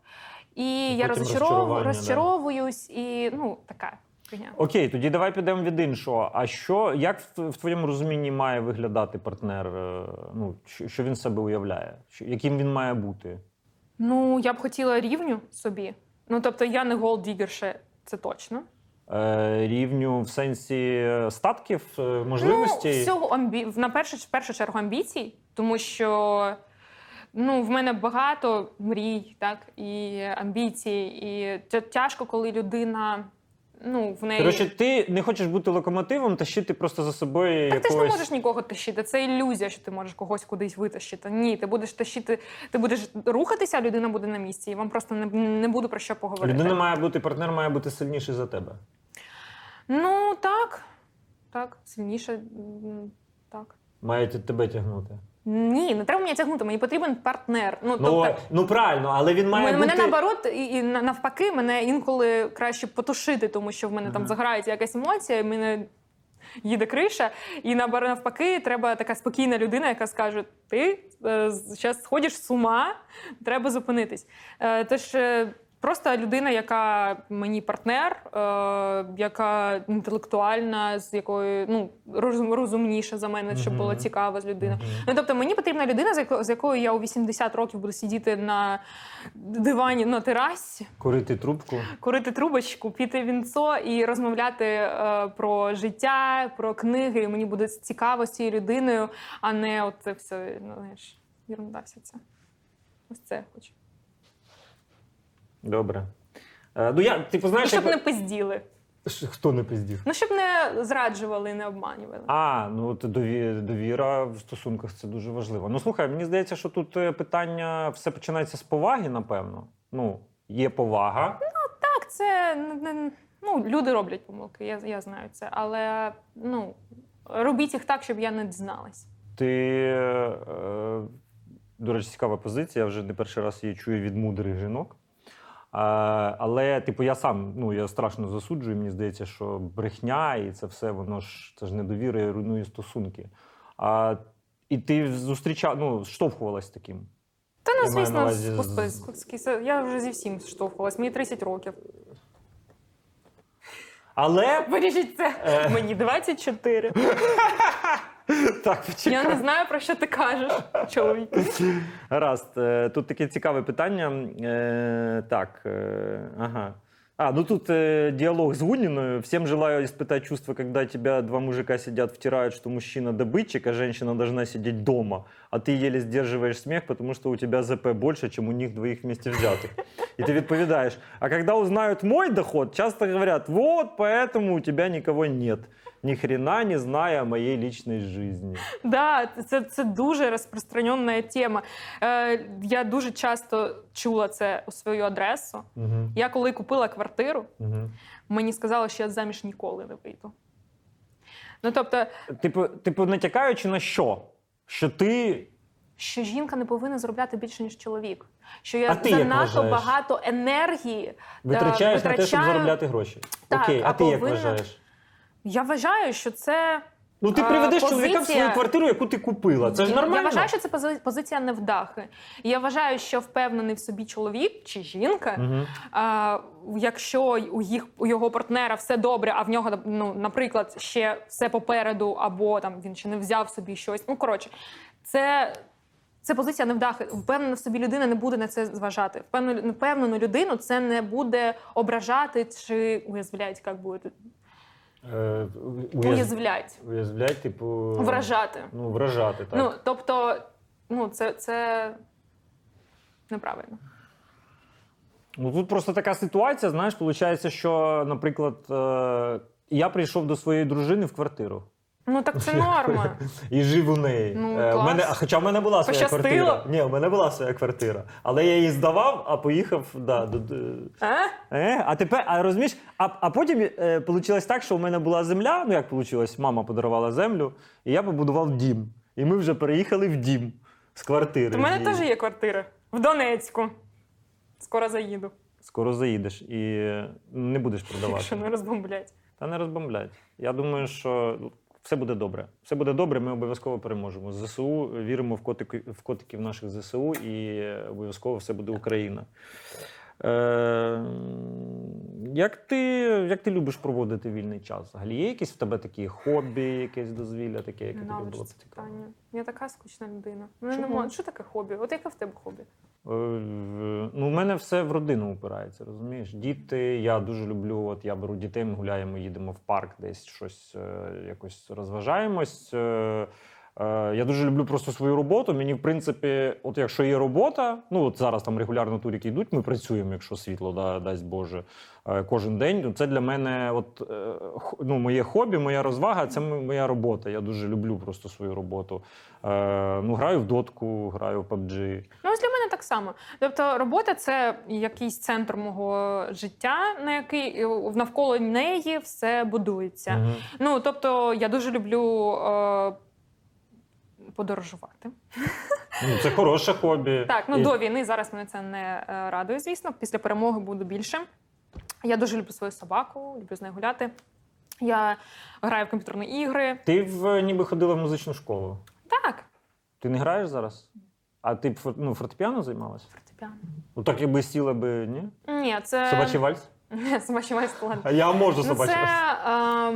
Speaker 1: і я
Speaker 2: потім
Speaker 1: розчаров...
Speaker 2: розчарування, да.
Speaker 1: розчаровуюсь, і ну така фігня.
Speaker 2: Окей, тоді давай підемо від іншого. А що, як в, твоєму розумінні має виглядати партнер? е, Ну, що, він себе уявляє? Яким він має бути?
Speaker 1: Ну, я б хотіла рівню собі. Ну, тобто, я не голдігерше, це точно.
Speaker 2: Е, рівню в сенсі е, статків, можливостей?
Speaker 1: Ну, всього амбі... на першу, в першу чергу амбіцій, тому що ну, в мене багато мрій, так, і амбіцій, і тя- тяжко, коли людина. Ну, в неї...
Speaker 2: Коротше, ти не хочеш бути локомотивом, тащити просто за собою
Speaker 1: Так ти ж не можеш нікого тащити. Це ілюзія, що ти можеш когось кудись витащити. Ні, ти будеш тащити, ти будеш рухатися, а людина буде на місці. І вам просто не, не буде про що поговорити.
Speaker 2: Людина має бути, партнер має бути сильніший за тебе.
Speaker 1: Ну так. Так, сильніше. Так.
Speaker 2: Мають тебе тягнути.
Speaker 1: Ні, не треба мені тягнути, мені потрібен партнер. Ну,
Speaker 2: Ну,
Speaker 1: тобто,
Speaker 2: ну правильно, але він має
Speaker 1: мене,
Speaker 2: бути...
Speaker 1: мене наоборот, і, і навпаки, мене інколи краще потушити, тому що в мене там заграється якась емоція, і мене їде криша. І наоборот, навпаки, треба така спокійна людина, яка скаже: ти зараз сходиш з ума, треба зупинитись. Е, тож. Просто людина, яка мені партнер, е, яка інтелектуальна, з якою ну роз- розумніша за мене, щоб було цікаво з людиною. Ну тобто мені потрібна людина, з якою, з якою я у 80 років буду сидіти на дивані на терасі,
Speaker 2: Курити трубку.
Speaker 1: курити трубочку, піти вінцо і розмовляти е, про життя, про книги. І мені буде цікаво з цією людиною, а не от це все, ну, знаєш, ерунда вся ця. Ось це я хочу.
Speaker 2: Добре. Е, ну, я, типу, знаєш,
Speaker 1: щоб не пизділи.
Speaker 2: Ш- хто не пиздів?
Speaker 1: Ну, щоб не зраджували, не обманювали.
Speaker 2: А, ну от дові- довіра в стосунках це дуже важливо. Ну слухай, мені здається, що тут е, питання все починається з поваги, напевно. Ну, є повага.
Speaker 1: Так, це не- не- ну, люди роблять помилки, я, я знаю це. Але ну, робіть їх так, щоб я не дізналась.
Speaker 2: Ти, е, до речі, цікава позиція. Я вже не перший раз її чую від мудрих жінок. Але, типу, я сам ну, я страшно засуджую. Мені здається, що брехня і це все, воно ж це ж недовіра і руйнує стосунки. А, і ти зустрічав, ну, штовхувалась таким.
Speaker 1: Та ну, звісно,
Speaker 2: увазі з-
Speaker 1: я вже зі всім штовхувалась, мені 30 років.
Speaker 2: Але
Speaker 1: Вирішіть це.
Speaker 2: Е.
Speaker 1: Мені 24.
Speaker 2: так, почекай.
Speaker 1: Я не знаю, про що ти кажеш, чоловік.
Speaker 2: Гаразд, е, тут таке цікаве питання. Е, Так, е, ага. А, ну тут э, диалог с Гуниною. Всем желаю испытать чувство, когда тебя два мужика сидят, втирают, что мужчина добытчик, а женщина должна сидеть дома, а ты еле сдерживаешь смех, потому что у тебя ЗП больше, чем у них двоих вместе взятых. И ты відповідаєш, а когда узнают мой доход, часто говорят, вот поэтому у тебя никого нет. Ни хрена не зная о моей личной жизни.
Speaker 1: Да, це, це дуже розпространена тема. Е, я дуже часто чула це у свою адресу.
Speaker 2: Угу.
Speaker 1: Я коли купила квартиру,
Speaker 2: Угу.
Speaker 1: мені сказали, що я заміж ніколи не вийду. Ну тобто,
Speaker 2: Типу, типу, натякаючи на що? Що ти.
Speaker 1: що жінка не повинна заробляти більше, ніж чоловік. Що я занадто багато енергії е,
Speaker 2: Витрачаєш на те, щоб заробляти гроші.
Speaker 1: Так,
Speaker 2: Окей, а,
Speaker 1: а
Speaker 2: ти як вважаєш?
Speaker 1: Я вважаю, що це
Speaker 2: Ну ти
Speaker 1: А,
Speaker 2: приведеш чоловіка в свою квартиру, яку ти купила. Це ж нормально.
Speaker 1: Я вважаю, що це пози- позиція невдахи. Я вважаю, що впевнений в собі чоловік чи жінка,
Speaker 2: Угу.
Speaker 1: а, якщо у їх у його партнера все добре, а в нього, ну, наприклад, ще все попереду, або там він ще не взяв собі щось. Ну коротше, це. Це позиція невдахи. Впевнена в собі людина не буде на це зважати. Впевнену, впевнену людину це не буде ображати чи уязвлять, як буде
Speaker 2: Е, уяз...
Speaker 1: уязвлять,
Speaker 2: Уязвлять, типу.
Speaker 1: вражати.
Speaker 2: Ну, вражати, так.
Speaker 1: Ну, тобто, ну, це, це неправильно.
Speaker 2: Ну тут просто така ситуація, знаєш, виходить, що, наприклад, е, я прийшов до своєї дружини в квартиру.
Speaker 1: Ну так це норма.
Speaker 2: І жив у неї.
Speaker 1: Ну,
Speaker 2: Е,
Speaker 1: клас.
Speaker 2: мене, хоча в мене була своя
Speaker 1: Пощастило?
Speaker 2: квартира. Ні, в мене була своя квартира. Але я її здавав, а поїхав. Да, до,
Speaker 1: А?
Speaker 2: Е, а тепер, а розумієш, а, а потім е, вийшло так, що у мене була земля. Ну як вийшло, мама подарувала землю, і я побудував дім. І ми вже переїхали в дім з квартири.
Speaker 1: У мене теж є квартира в Донецьку. Скоро заїду,
Speaker 2: Скоро заїдеш і е, не будеш продавати.
Speaker 1: якщо не розбомблять.
Speaker 2: Та не розбомблять. Я думаю, що все буде добре. Все буде добре, ми обов'язково переможемо. ЗСУ віримо в котики, в котиків наших ЗСУ і е, обов'язково все буде Україна. Е, як, ти, як ти любиш проводити вільний час? Взагалі є якісь в тебе такі хобі, якесь дозвілля, таке, яке тобі було
Speaker 1: це
Speaker 2: цікаво?
Speaker 1: питання. Я така скучна людина. Мене
Speaker 2: Чому?
Speaker 1: Що таке хобі? От яке в тебе хобі?
Speaker 2: Е, в- Ну, у мене все в родину упирається, розумієш? Діти, я дуже люблю. От я беру дітей, ми гуляємо, їдемо в парк, десь щось е, якось розважаємось. Е, Я дуже люблю просто свою роботу. Мені, в принципі, от якщо є робота, ну от зараз там регулярно турики йдуть, ми працюємо, якщо світло да, дасть Боже, е, кожен день. Ну, Це для мене, от е, ну, моє хобі, моя розвага це моя робота. Я дуже люблю просто свою роботу. Е, Ну, граю в дотку, граю в PUBG.
Speaker 1: Ну, ось для мене так само. Тобто, робота це якийсь центр мого життя, на який е, навколо неї все будується.
Speaker 2: Мгм.
Speaker 1: Ну тобто, я дуже люблю е, подорожувати.
Speaker 2: Ну, це хороше хобі.
Speaker 1: Так, ну
Speaker 2: І-
Speaker 1: до війни зараз мене це не е, радує, звісно. Після перемоги буду більше. Я дуже люблю свою собаку, люблю з нею гуляти. Я граю в комп'ютерні ігри.
Speaker 2: Ти в, ніби ходила в музичну школу.
Speaker 1: Так,
Speaker 2: Ти не граєш зараз? А ти ну, фортепіано займалася?
Speaker 1: фортепіано.
Speaker 2: Ну так якби сіла би, ні?
Speaker 1: Ні, це
Speaker 2: Собачий вальс?
Speaker 1: Вальс талант.
Speaker 2: А я можу
Speaker 1: Ну, це е,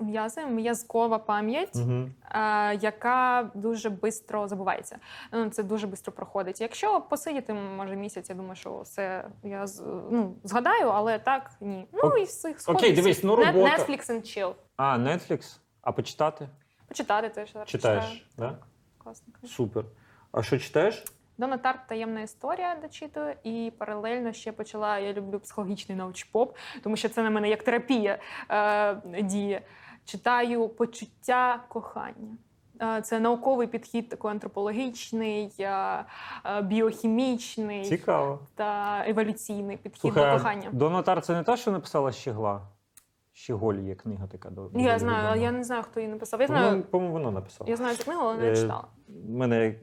Speaker 1: м'язи, м'язкова пам'ять,
Speaker 2: Угу.
Speaker 1: е, яка дуже швидко забувається. Ну, це дуже швидко проходить. Якщо посидіти, може, місяць, я думаю, що все я ну, згадаю, але так ні. Ну і всіх
Speaker 2: Окей, дивись, ну робота.
Speaker 1: Netflix and chill.
Speaker 2: А, Netflix? А почитати?
Speaker 1: Почитати теж
Speaker 2: Читаєш, да?
Speaker 1: Класно.
Speaker 2: Супер. А що читаєш?
Speaker 1: Дона Тарт таємна історія дочитую, і паралельно ще почала. Я люблю психологічний научпоп, тому що це на мене як терапія е, діє. Читаю почуття кохання. Е, Це науковий підхід, такий антропологічний, е, е, біохімічний
Speaker 2: Цікаво.
Speaker 1: та еволюційний підхід
Speaker 2: Слухай,
Speaker 1: до кохання.
Speaker 2: Дона Тар це не та, що написала Щегла? Щеголь є книга така.
Speaker 1: Я знаю, але я не знаю, хто її написав. Я знаю,
Speaker 2: по-моєму, вона написала.
Speaker 1: я знаю цю книгу, але не читала.
Speaker 2: У мене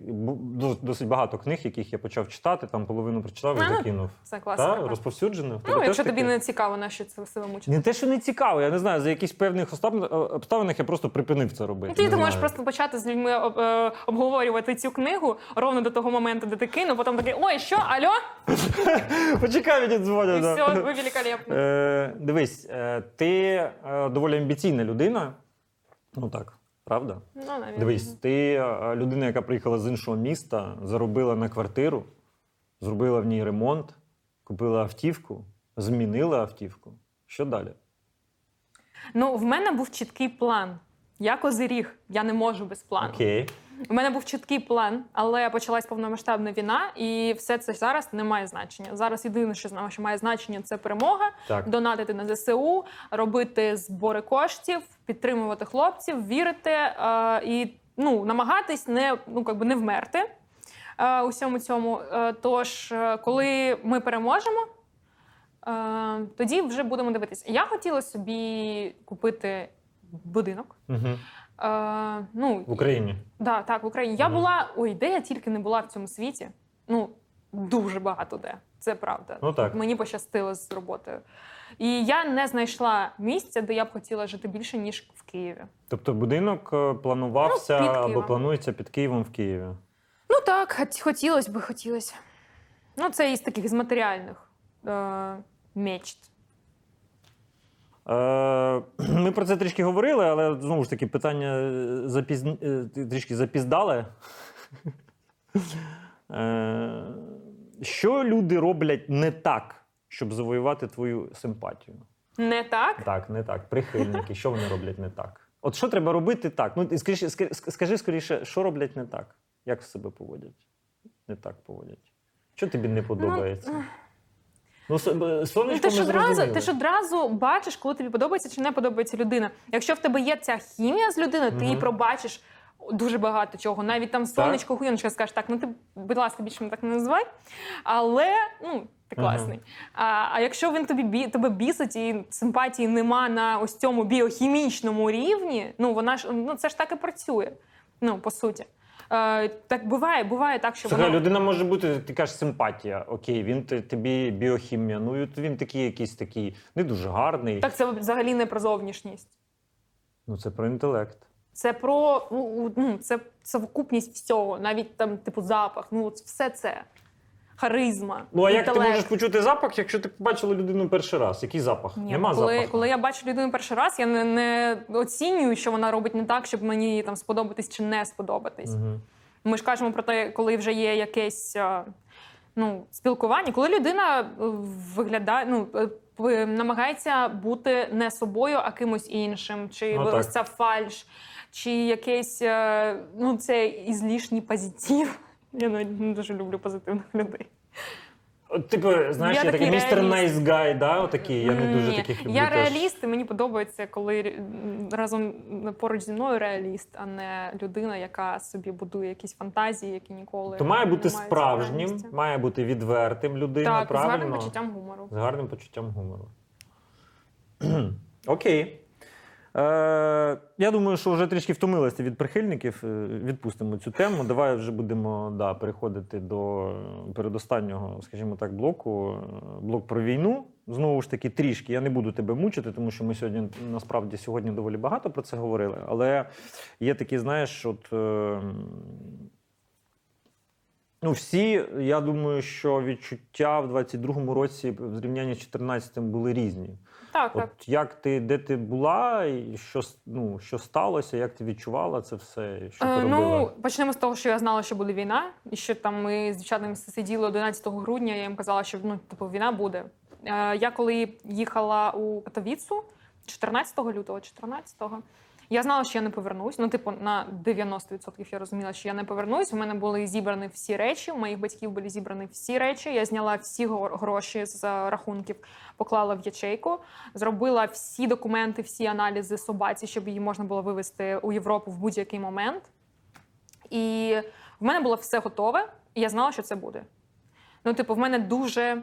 Speaker 2: досить багато книг, яких я почав читати, там половину прочитав і
Speaker 1: А, ну,
Speaker 2: закинув.
Speaker 1: Це так.
Speaker 2: розповсюджено.
Speaker 1: Ну, якщо
Speaker 2: таке?
Speaker 1: тобі не цікаво, на що це себе мучити.
Speaker 2: Не те, що не цікаво, я не знаю, за якісь певних обставинах я просто припинив це робити.
Speaker 1: Ну, Тоді
Speaker 2: не
Speaker 1: ти можеш
Speaker 2: знаю.
Speaker 1: просто почати з людьми е, обговорювати цю книгу ровно до того моменту, де ти кинув, потім такий, ой, що, алло?
Speaker 2: Почекай, мені
Speaker 1: І
Speaker 2: дзвонять. да.
Speaker 1: все, ви великолепні.
Speaker 2: Е, дивись, е, ти е, доволі амбіційна людина. Ну так, правда?
Speaker 1: Ну, навіть.
Speaker 2: Дивись, ти е, людина, яка приїхала з іншого міста, заробила на квартиру, зробила в ній ремонт, купила автівку, змінила автівку. Що далі?
Speaker 1: Ну, в мене був чіткий план. Я козиріг, я не можу без плану.
Speaker 2: Окей.
Speaker 1: У мене був чіткий план, але почалась повномасштабна війна, і все це зараз не має значення. Зараз єдине, що що має значення, це перемога,
Speaker 2: Так.
Speaker 1: донатити на ЗСУ, робити збори коштів, підтримувати хлопців, вірити е, і ну, намагатись не, ну, якби не вмерти е, усьому цьому. Е, тож, е, коли ми переможемо, е, тоді вже будемо дивитися. Я хотіла собі купити будинок.
Speaker 2: Угу.
Speaker 1: Е, ну,
Speaker 2: В Україні.
Speaker 1: Да, так, в Україні. Я
Speaker 2: Мгм.
Speaker 1: була, ой, де я тільки не була в цьому світі. Ну, дуже багато де. Це правда.
Speaker 2: Ну так.
Speaker 1: Мені пощастило з роботою. І я не знайшла місця, де я б хотіла жити більше, ніж в Києві.
Speaker 2: Тобто будинок е, планувався
Speaker 1: Ну, під
Speaker 2: або
Speaker 1: Києвом.
Speaker 2: планується під Києвом в Києві.
Speaker 1: Ну так, хот- хотілося би, хотілося. Ну, це із таких з матеріальних е, мечт.
Speaker 2: Е, Ми про це трішки говорили, але знову ж таки питання е, запіз... е, трішки запіздале. Е, Що люди роблять не так, щоб завоювати твою симпатію?
Speaker 1: Не так?
Speaker 2: Так, не так. Прихильники, що вони роблять не так? От що треба робити так? Ну, скажи, скажи, скажи скоріше, що роблять не так? Як себе поводять? Не так поводять. Що тобі не подобається? Ну,
Speaker 1: Ну,
Speaker 2: сонечко
Speaker 1: ти ж одразу, ти ж одразу бачиш, коли тобі подобається чи не подобається людина. Якщо в тебе є ця хімія з людиною, ти її пробачиш дуже багато чого. Навіть там сонечко, хуйоночка скажеш, так, ну ти, будь ласка, більше мене так не називай. Але ну, ти
Speaker 2: Ага.
Speaker 1: класний. А, а якщо він тобі бі, тебе бісить і симпатії нема на ось цьому біохімічному рівні, ну вона ж ну це ж так і працює. Ну, по суті. Е, так буває, буває так, що
Speaker 2: Слухай,
Speaker 1: воно...
Speaker 2: людина може бути, ти кажеш, симпатія. Окей, він тобі біохімія. Ну, він такий якийсь такий не дуже гарний.
Speaker 1: Так це взагалі не про зовнішність.
Speaker 2: Ну, це про інтелект.
Speaker 1: Це про ну, ну, це совокупність всього, навіть там, типу, запах. Ну, от все це. Харизма.
Speaker 2: Ну, а як ти можеш почути запах, якщо ти побачила людину перший раз? Який запах?
Speaker 1: Ні,
Speaker 2: Нема
Speaker 1: коли,
Speaker 2: запаху.
Speaker 1: коли я бачу людину перший раз, я не, не оцінюю, що вона робить не так, щоб мені там сподобатись чи не сподобатись.
Speaker 2: Мгм.
Speaker 1: Ми ж кажемо про те, коли вже є якесь е, ну, спілкування, коли людина е, виглядає, ну, е, намагається бути не собою, а кимось іншим, чи
Speaker 2: Ну,
Speaker 1: ось ця фальш, чи якийсь ну, це ізлішній позитив. Я навіть не дуже люблю позитивних людей.
Speaker 2: От, типу, знаєш,
Speaker 1: Я
Speaker 2: я такий містер
Speaker 1: реаліст.
Speaker 2: Nice guy, да? Отакий. Я не дуже
Speaker 1: Ні,
Speaker 2: таких люблю.
Speaker 1: Я
Speaker 2: теж.
Speaker 1: реаліст, і мені подобається, коли разом поруч зі мною реаліст, а не людина, яка собі будує якісь фантазії, які ніколи
Speaker 2: То має бути справжнім,
Speaker 1: реальності.
Speaker 2: має бути відвертим людина,
Speaker 1: Так, з гарним почуттям гумору.
Speaker 2: З гарним почуттям гумору. Окей. Е, я думаю, що вже трішки втомилися від прихильників. Е, Відпустимо цю тему. Давай вже будемо да, переходити до передостаннього, скажімо так, блоку. Е, Блок про війну. Знову ж таки, трішки. Я не буду тебе мучити, тому що ми сьогодні насправді сьогодні доволі багато про це говорили. Але є такі, знаєш, от. Е, Ну, всі, я думаю, що відчуття в 22-му році в зрівнянні з 14-м були різні.
Speaker 1: Так, так.
Speaker 2: Як ти, де ти була, і що, ну, що сталося, як ти відчувала це все, що ти
Speaker 1: Е,
Speaker 2: робила?
Speaker 1: ну, почнемо з того, що я знала, що буде війна, і що там ми з дівчатами сиділи 11 грудня, я їм казала, що ну, типу, війна буде. Е, я коли їхала у Катовіцу 14 лютого, 14-го, я знала, що я не повернусь. Ну, типу, на 90% я розуміла, що я не повернусь. У мене були зібрані всі речі. У моїх батьків були зібрані всі речі. Я зняла всі гроші з рахунків, поклала в ячейку, зробила всі документи, всі аналізи собаці, щоб її можна було вивезти у Європу в будь-який момент. І в мене було все готове, і я знала, що це буде. Ну, типу, в мене дуже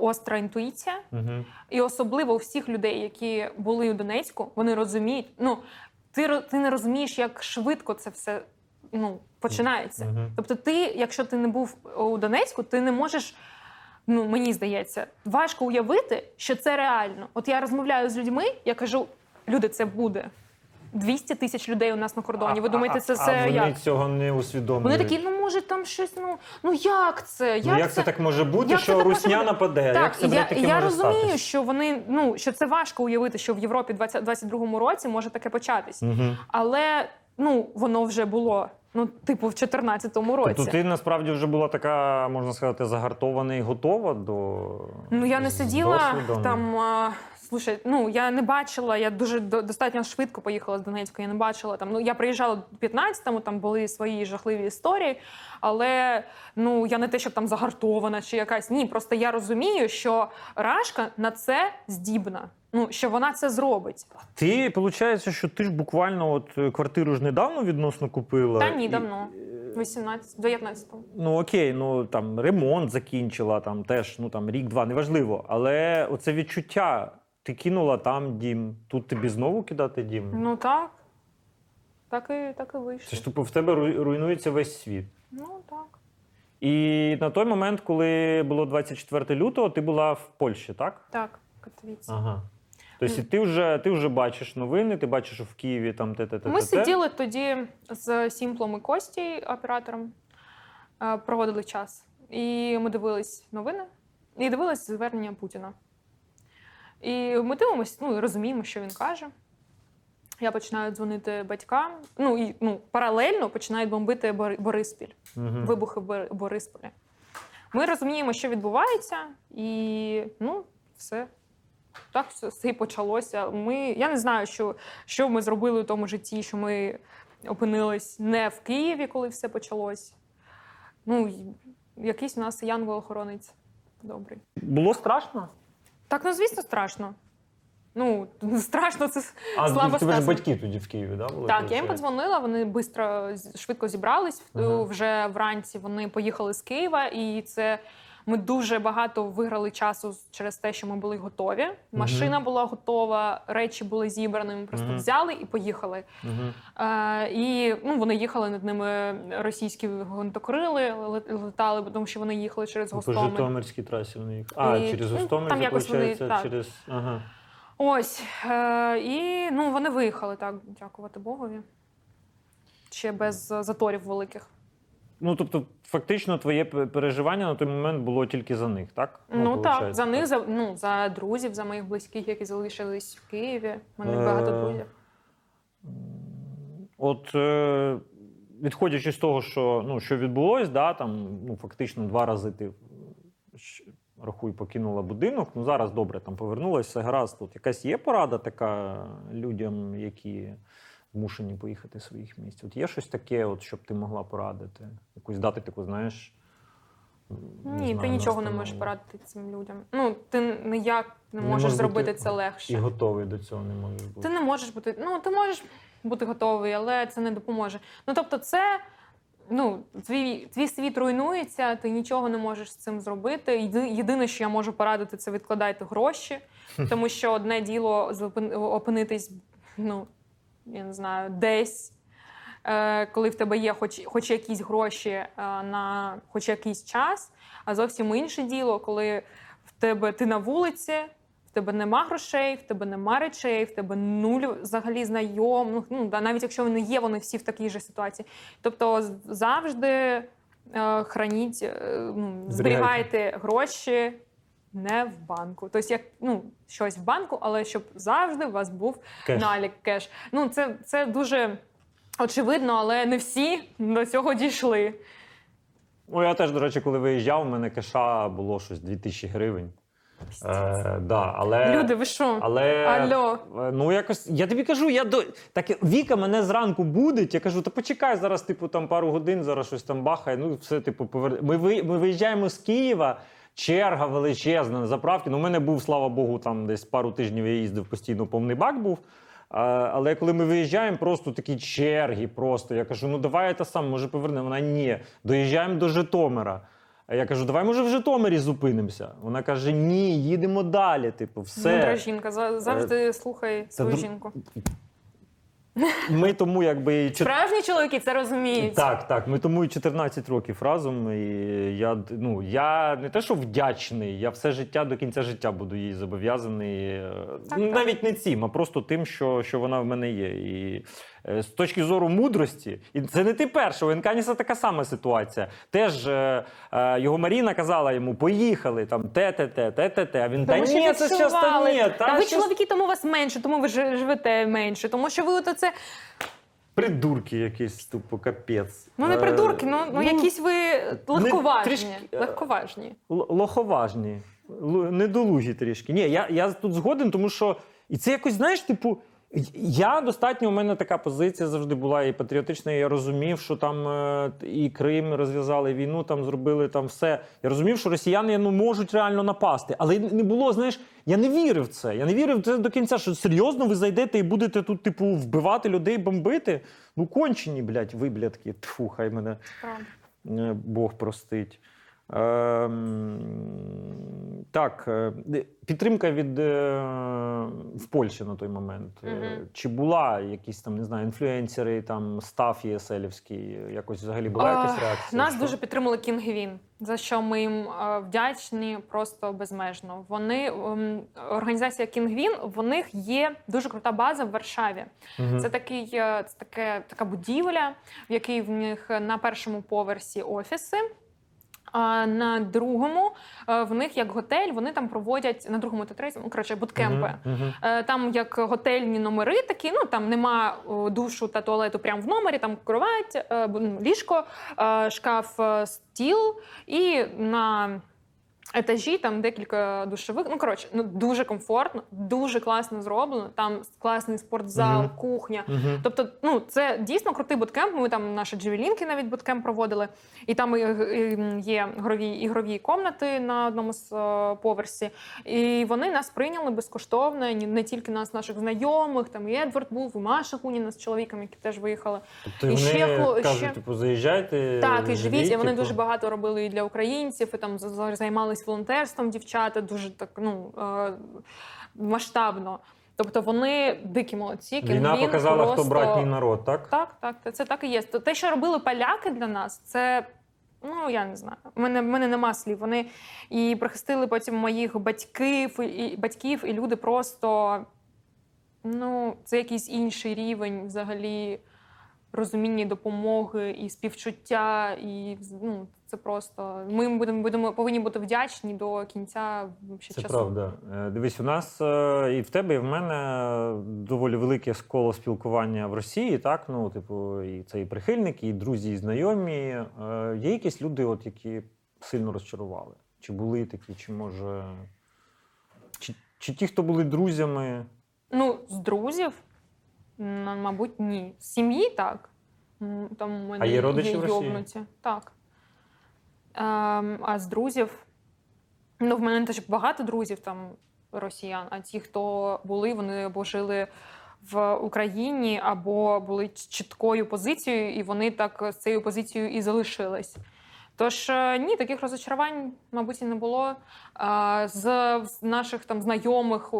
Speaker 1: остра інтуїція.
Speaker 2: Угу.
Speaker 1: І особливо у всіх людей, які були у Донецьку, вони розуміють. Ну, ти, ти не розумієш, як швидко це все ну, починається.
Speaker 2: Мгм.
Speaker 1: Тобто, ти, якщо ти не був у Донецьку, ти не можеш. Ну, мені здається, важко уявити, що це реально. От я розмовляю з людьми, я кажу: люди, це буде. 200 тисяч людей у нас на кордоні. Ви думаєте, це
Speaker 2: а,
Speaker 1: все
Speaker 2: а вони
Speaker 1: як?
Speaker 2: цього не усвідомлюють.
Speaker 1: Вони такі, ну може там щось, ну, ну як це? Як,
Speaker 2: ну, як це так може бути,
Speaker 1: як
Speaker 2: що
Speaker 1: так
Speaker 2: русня
Speaker 1: бути?
Speaker 2: нападе?
Speaker 1: Так,
Speaker 2: як це
Speaker 1: я,
Speaker 2: таке
Speaker 1: я
Speaker 2: може
Speaker 1: розумію,
Speaker 2: статися?
Speaker 1: що вони ну що це важко уявити, що в Європі в 20 22-му році може таке початись,
Speaker 2: Угу.
Speaker 1: але ну воно вже було. Ну, типу, в 14-му році.
Speaker 2: Тобто ти насправді вже була така, можна сказати, загартована і готова до
Speaker 1: Ну я не сиділа
Speaker 2: досвідом?
Speaker 1: там. А, слушай, ну я не бачила. Я дуже до- достатньо швидко поїхала з Донецька. Я не бачила там. Ну я приїжджала в 15-му, там були свої жахливі історії. Але ну я не те, щоб там загартована чи якась. Ні, просто я розумію, що Рашка на це здібна. Ну що вона це зробить.
Speaker 2: Ти, виходить, що ти ж буквально от е, квартиру ж недавно відносно купила.
Speaker 1: Та ні, давно. 18, 19-му.
Speaker 2: Ну окей, ну там ремонт закінчила, там теж ну там рік-два, неважливо. Але оце відчуття. Ти кинула там дім, тут тобі знову кидати дім.
Speaker 1: Ну так. Так і так і
Speaker 2: Це ж типу в тебе руйнується весь світ.
Speaker 1: Ну так.
Speaker 2: І на той момент, коли було 24 лютого, ти була в Польщі, так?
Speaker 1: Так, Катовіці.
Speaker 2: Ага. Тобто ти вже, ти вже бачиш новини, ти бачиш, що в Києві там те те те
Speaker 1: Ми сиділи тоді з Сімплом і Костій, оператором, е, проводили час. І ми дивились новини і дивились звернення Путіна. І ми дивимося, ну і розуміємо, що він каже. Я починаю дзвонити батькам. Ну і ну, паралельно починають бомбити Бори- Бориспіль,
Speaker 2: Мгм.
Speaker 1: вибухи в Бори- Борисполі. Ми розуміємо, що відбувається, і ну, все. Так все, все і почалося. Ми, я не знаю, що, що ми зробили у тому житті, що ми опинились не в Києві, коли все почалось. Ну, якийсь у нас янгол-охоронець добрий.
Speaker 2: Було страшно?
Speaker 1: Так, ну звісно, страшно. Ну, страшно, це
Speaker 2: А
Speaker 1: слабо
Speaker 2: в тебе ж батьки тоді в Києві, да, були?
Speaker 1: Так, я їм подзвонила, вони швидко, швидко зібрались.
Speaker 2: Ага.
Speaker 1: Вже вранці вони поїхали з Києва, і це ми дуже багато виграли часу через те, що ми були готові. Машина була готова, речі були зібрані. Ми просто
Speaker 2: Мгм.
Speaker 1: взяли і поїхали.
Speaker 2: Мгм.
Speaker 1: Е, і ну, вони їхали над ними російські гвинтокрили, летали, тому що вони їхали через
Speaker 2: По Житомирській трасі вони їх. А,
Speaker 1: І,
Speaker 2: через
Speaker 1: ну,
Speaker 2: Гостомель,
Speaker 1: там якось вони, так.
Speaker 2: через. Ага.
Speaker 1: Ось. Е, і ну, вони виїхали, так, дякувати Богові. Ще без заторів великих.
Speaker 2: Ну, тобто, фактично, твоє переживання на той момент було тільки за них, так?
Speaker 1: Ну, так, за них, за, ну, за друзів, за моїх близьких, які залишились в Києві. У мене
Speaker 2: Е,
Speaker 1: багато друзів.
Speaker 2: От е, відходячи з того, що, ну, що відбулось, да, там, ну, фактично два рази ти рахуй, покинула будинок. Ну, зараз добре, там повернулася, все гаразд. Тут якась є порада така людям, які змушені поїхати з своїх місць. От є щось таке, от, щоб ти могла порадити? Якусь дати таку, знаєш,
Speaker 1: Ні, ти нічого не можеш порадити цим людям. Ну, ти ніяк не
Speaker 2: Не
Speaker 1: можеш зробити це легше.
Speaker 2: І готовий до цього не можеш бути.
Speaker 1: Ти не можеш бути. Ну, ти можеш бути готовий, але це не допоможе. Ну, тобто, це. Ну, твій, твій світ руйнується, ти нічого не можеш з цим зробити. Єдине, що я можу порадити, це відкладайте гроші, тому що одне діло опинитись, ну я не знаю, десь, е, коли в тебе є хоч, хоч якісь гроші е, на хоч якийсь час, а зовсім інше діло, коли в тебе ти на вулиці, в тебе нема грошей, в тебе нема речей, в тебе нуль взагалі знайом. Ну, навіть якщо вони є, вони всі в такій же ситуації. Тобто завжди е, храніть, зберігайте гроші. Не в банку, тобто як ну щось в банку, але щоб завжди у вас був
Speaker 2: Кеш.
Speaker 1: налік кеш. Ну це, це дуже очевидно, але не всі до цього дійшли.
Speaker 2: Ну, я теж, до речі, коли виїжджав, у мене кеша було щось 2000 гривень. Е, да, але...
Speaker 1: Люди, ви що?
Speaker 2: Але
Speaker 1: Алло.
Speaker 2: е, ну якось я тобі кажу, я до так Віка мене зранку будить. Я кажу, та почекай зараз, типу, там пару годин, зараз щось там бахає. Ну, все, типу, повер... Ми ви... ми виїжджаємо з Києва. Черга величезна на заправки. Ну, у мене був, слава Богу, там десь пару тижнів я їздив постійно, повний бак був. А, але коли ми виїжджаємо, просто такі черги. Просто я кажу: ну давай я те сам, може повернемо. Вона ні. Доїжджаємо до Житомира. А я кажу, давай може в Житомирі зупинимося. Вона каже: ні, їдемо далі. Типу, все.
Speaker 1: Мудра жінка, за- завжди слухай свою жінку.
Speaker 2: Ми тому якби і
Speaker 1: Справжні чоловіки це розуміють.
Speaker 2: так, так. Ми тому і 14 років разом. І я ну я не те, що вдячний, я все життя до кінця життя буду їй зобов'язаний. е,
Speaker 1: Так,
Speaker 2: Навіть
Speaker 1: так.
Speaker 2: не цим, а просто тим, що, що вона в мене є. І з точки зору мудрості, і це не ти перший, у Енканіса така сама ситуація. Теж е, е, його Маріна казала йому: поїхали там те-те-те, те-те-те. А він та ні, це
Speaker 1: відчували.
Speaker 2: ні.
Speaker 1: Та
Speaker 2: Та
Speaker 1: ви
Speaker 2: щас
Speaker 1: чоловіки, тому вас менше, тому ви живете менше. Тому що ви от це.
Speaker 2: Придурки якісь, тупо капець.
Speaker 1: Ну не
Speaker 2: Е,
Speaker 1: придурки, ну, ну якісь ви легковажні.
Speaker 2: трішки, е,
Speaker 1: легковажні.
Speaker 2: Лоховажні, недолугі трішки. Ні, я, я тут згоден, тому що і це якось, знаєш, типу. Я достатньо, у мене така позиція завжди була і патріотична. і Я розумів, що там е, і Крим розв'язали війну, там зробили там все. Я розумів, що росіяни ну, можуть реально напасти. Але не було, знаєш, я не вірив в це. Я не вірив в це до кінця. Що серйозно ви зайдете і будете тут, типу, вбивати людей, бомбити? Ну кончені, блядь, ви, блядки. Тфу, хай мене. Е, Бог простить. Ем, так, е, підтримка від е, в Польщі на той момент.
Speaker 1: Мгм.
Speaker 2: Чи була якісь там, не знаю, інфлюенсери, там стаф єселівський, якось взагалі була якась реакція?
Speaker 1: Нас
Speaker 2: Що?
Speaker 1: дуже підтримали Кінгвін, за що ми їм вдячні просто безмежно. Вони ем, організація Кінгвін, в них є дуже крута база в Варшаві.
Speaker 2: Мгм.
Speaker 1: Це такий це таке, така будівля, в якій в них на першому поверсі офіси. А на другому е, в них як готель, вони там проводять на другому та третьому, коротше, буткемпи.
Speaker 2: Uh -huh,
Speaker 1: uh -huh. Там як готельні номери такі, ну там нема душу та туалету прямо в номері, там кровать, е, ну, ліжко, е, шкаф, стіл і на етажі там декілька душових. Ну коротше, ну дуже комфортно, дуже класно зроблено. Там класний спортзал,
Speaker 2: Мгм.
Speaker 1: кухня.
Speaker 2: Мгм.
Speaker 1: Тобто, ну це дійсно крутий буткемп. Ми там наші джевелінки навіть буткемп проводили, і там є ігрові ігрові комнати на одному з е, поверсі. І вони нас прийняли безкоштовно. Не тільки нас, наших знайомих. Там і Едвард був, і Маша Хуніна з чоловіком, які теж виїхали.
Speaker 2: Тобто
Speaker 1: і
Speaker 2: вони
Speaker 1: ще
Speaker 2: кажуть,
Speaker 1: ще-
Speaker 2: типу, заїжджайте.
Speaker 1: Так, і живіть. І вони
Speaker 2: типу.
Speaker 1: дуже багато робили і для українців, і там з- з- волонтерством дівчата, дуже так ну е, масштабно. Тобто вони дикі молодці.
Speaker 2: Війна
Speaker 1: Кінгвін
Speaker 2: показала,
Speaker 1: просто...
Speaker 2: хто братній народ, так?
Speaker 1: Так, так, це так і є. Те, що робили поляки для нас, це. Ну, я не знаю. У мене, в мене нема слів. Вони і прихистили потім моїх батьків, і, і батьків, і люди просто. Ну, це якийсь інший рівень взагалі розуміння допомоги і співчуття. І ну, це просто. Ми будемо, будемо повинні бути вдячні до кінця ще
Speaker 2: Це
Speaker 1: часу.
Speaker 2: правда. Е, Дивись, у нас е, і в тебе, і в мене доволі велике коло спілкування в Росії, так? Ну, типу, і це і прихильники, і друзі, і знайомі. Е, Є якісь люди, от, які сильно розчарували? Чи були такі, чи може. Чи, чи ті, хто були друзями?
Speaker 1: Ну, з друзів, мабуть, ні. З сім'ї так. Там у мене
Speaker 2: А є родичі в Росії?
Speaker 1: Так. Ем, а з друзів, ну, в мене теж багато друзів там росіян, а ті, хто були, вони або жили в Україні, або були чіткою позицією, і вони так з цією позицією і залишились. Тож е, ні, таких розочарувань, мабуть, і не було. З, з наших там знайомих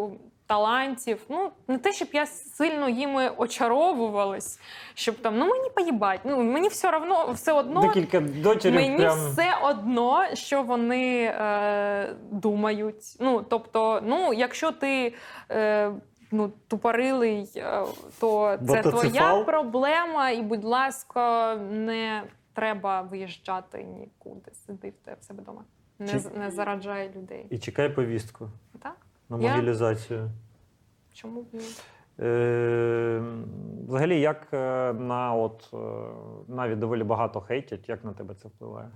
Speaker 1: талантів, ну не те, щоб я сильно їми очаровувалась, щоб там ну мені поїбать, ну мені все одно, все одно.
Speaker 2: Декілька дочерів
Speaker 1: Мені
Speaker 2: прям.
Speaker 1: все одно, що вони е, думають. Ну, тобто, ну, якщо ти е, ну, тупорилий, е, то це твоя проблема, і, будь ласка, не треба виїжджати нікуди. Сиди в тебе в себе вдома. Не,
Speaker 2: Чи-
Speaker 1: не зараджай людей.
Speaker 2: І чекай повістку
Speaker 1: Так?
Speaker 2: На
Speaker 1: Я-
Speaker 2: мобілізацію.
Speaker 1: Чому б ні?
Speaker 2: Е, взагалі, як е, на от е, навіть доволі багато хейтять, як на тебе це впливає?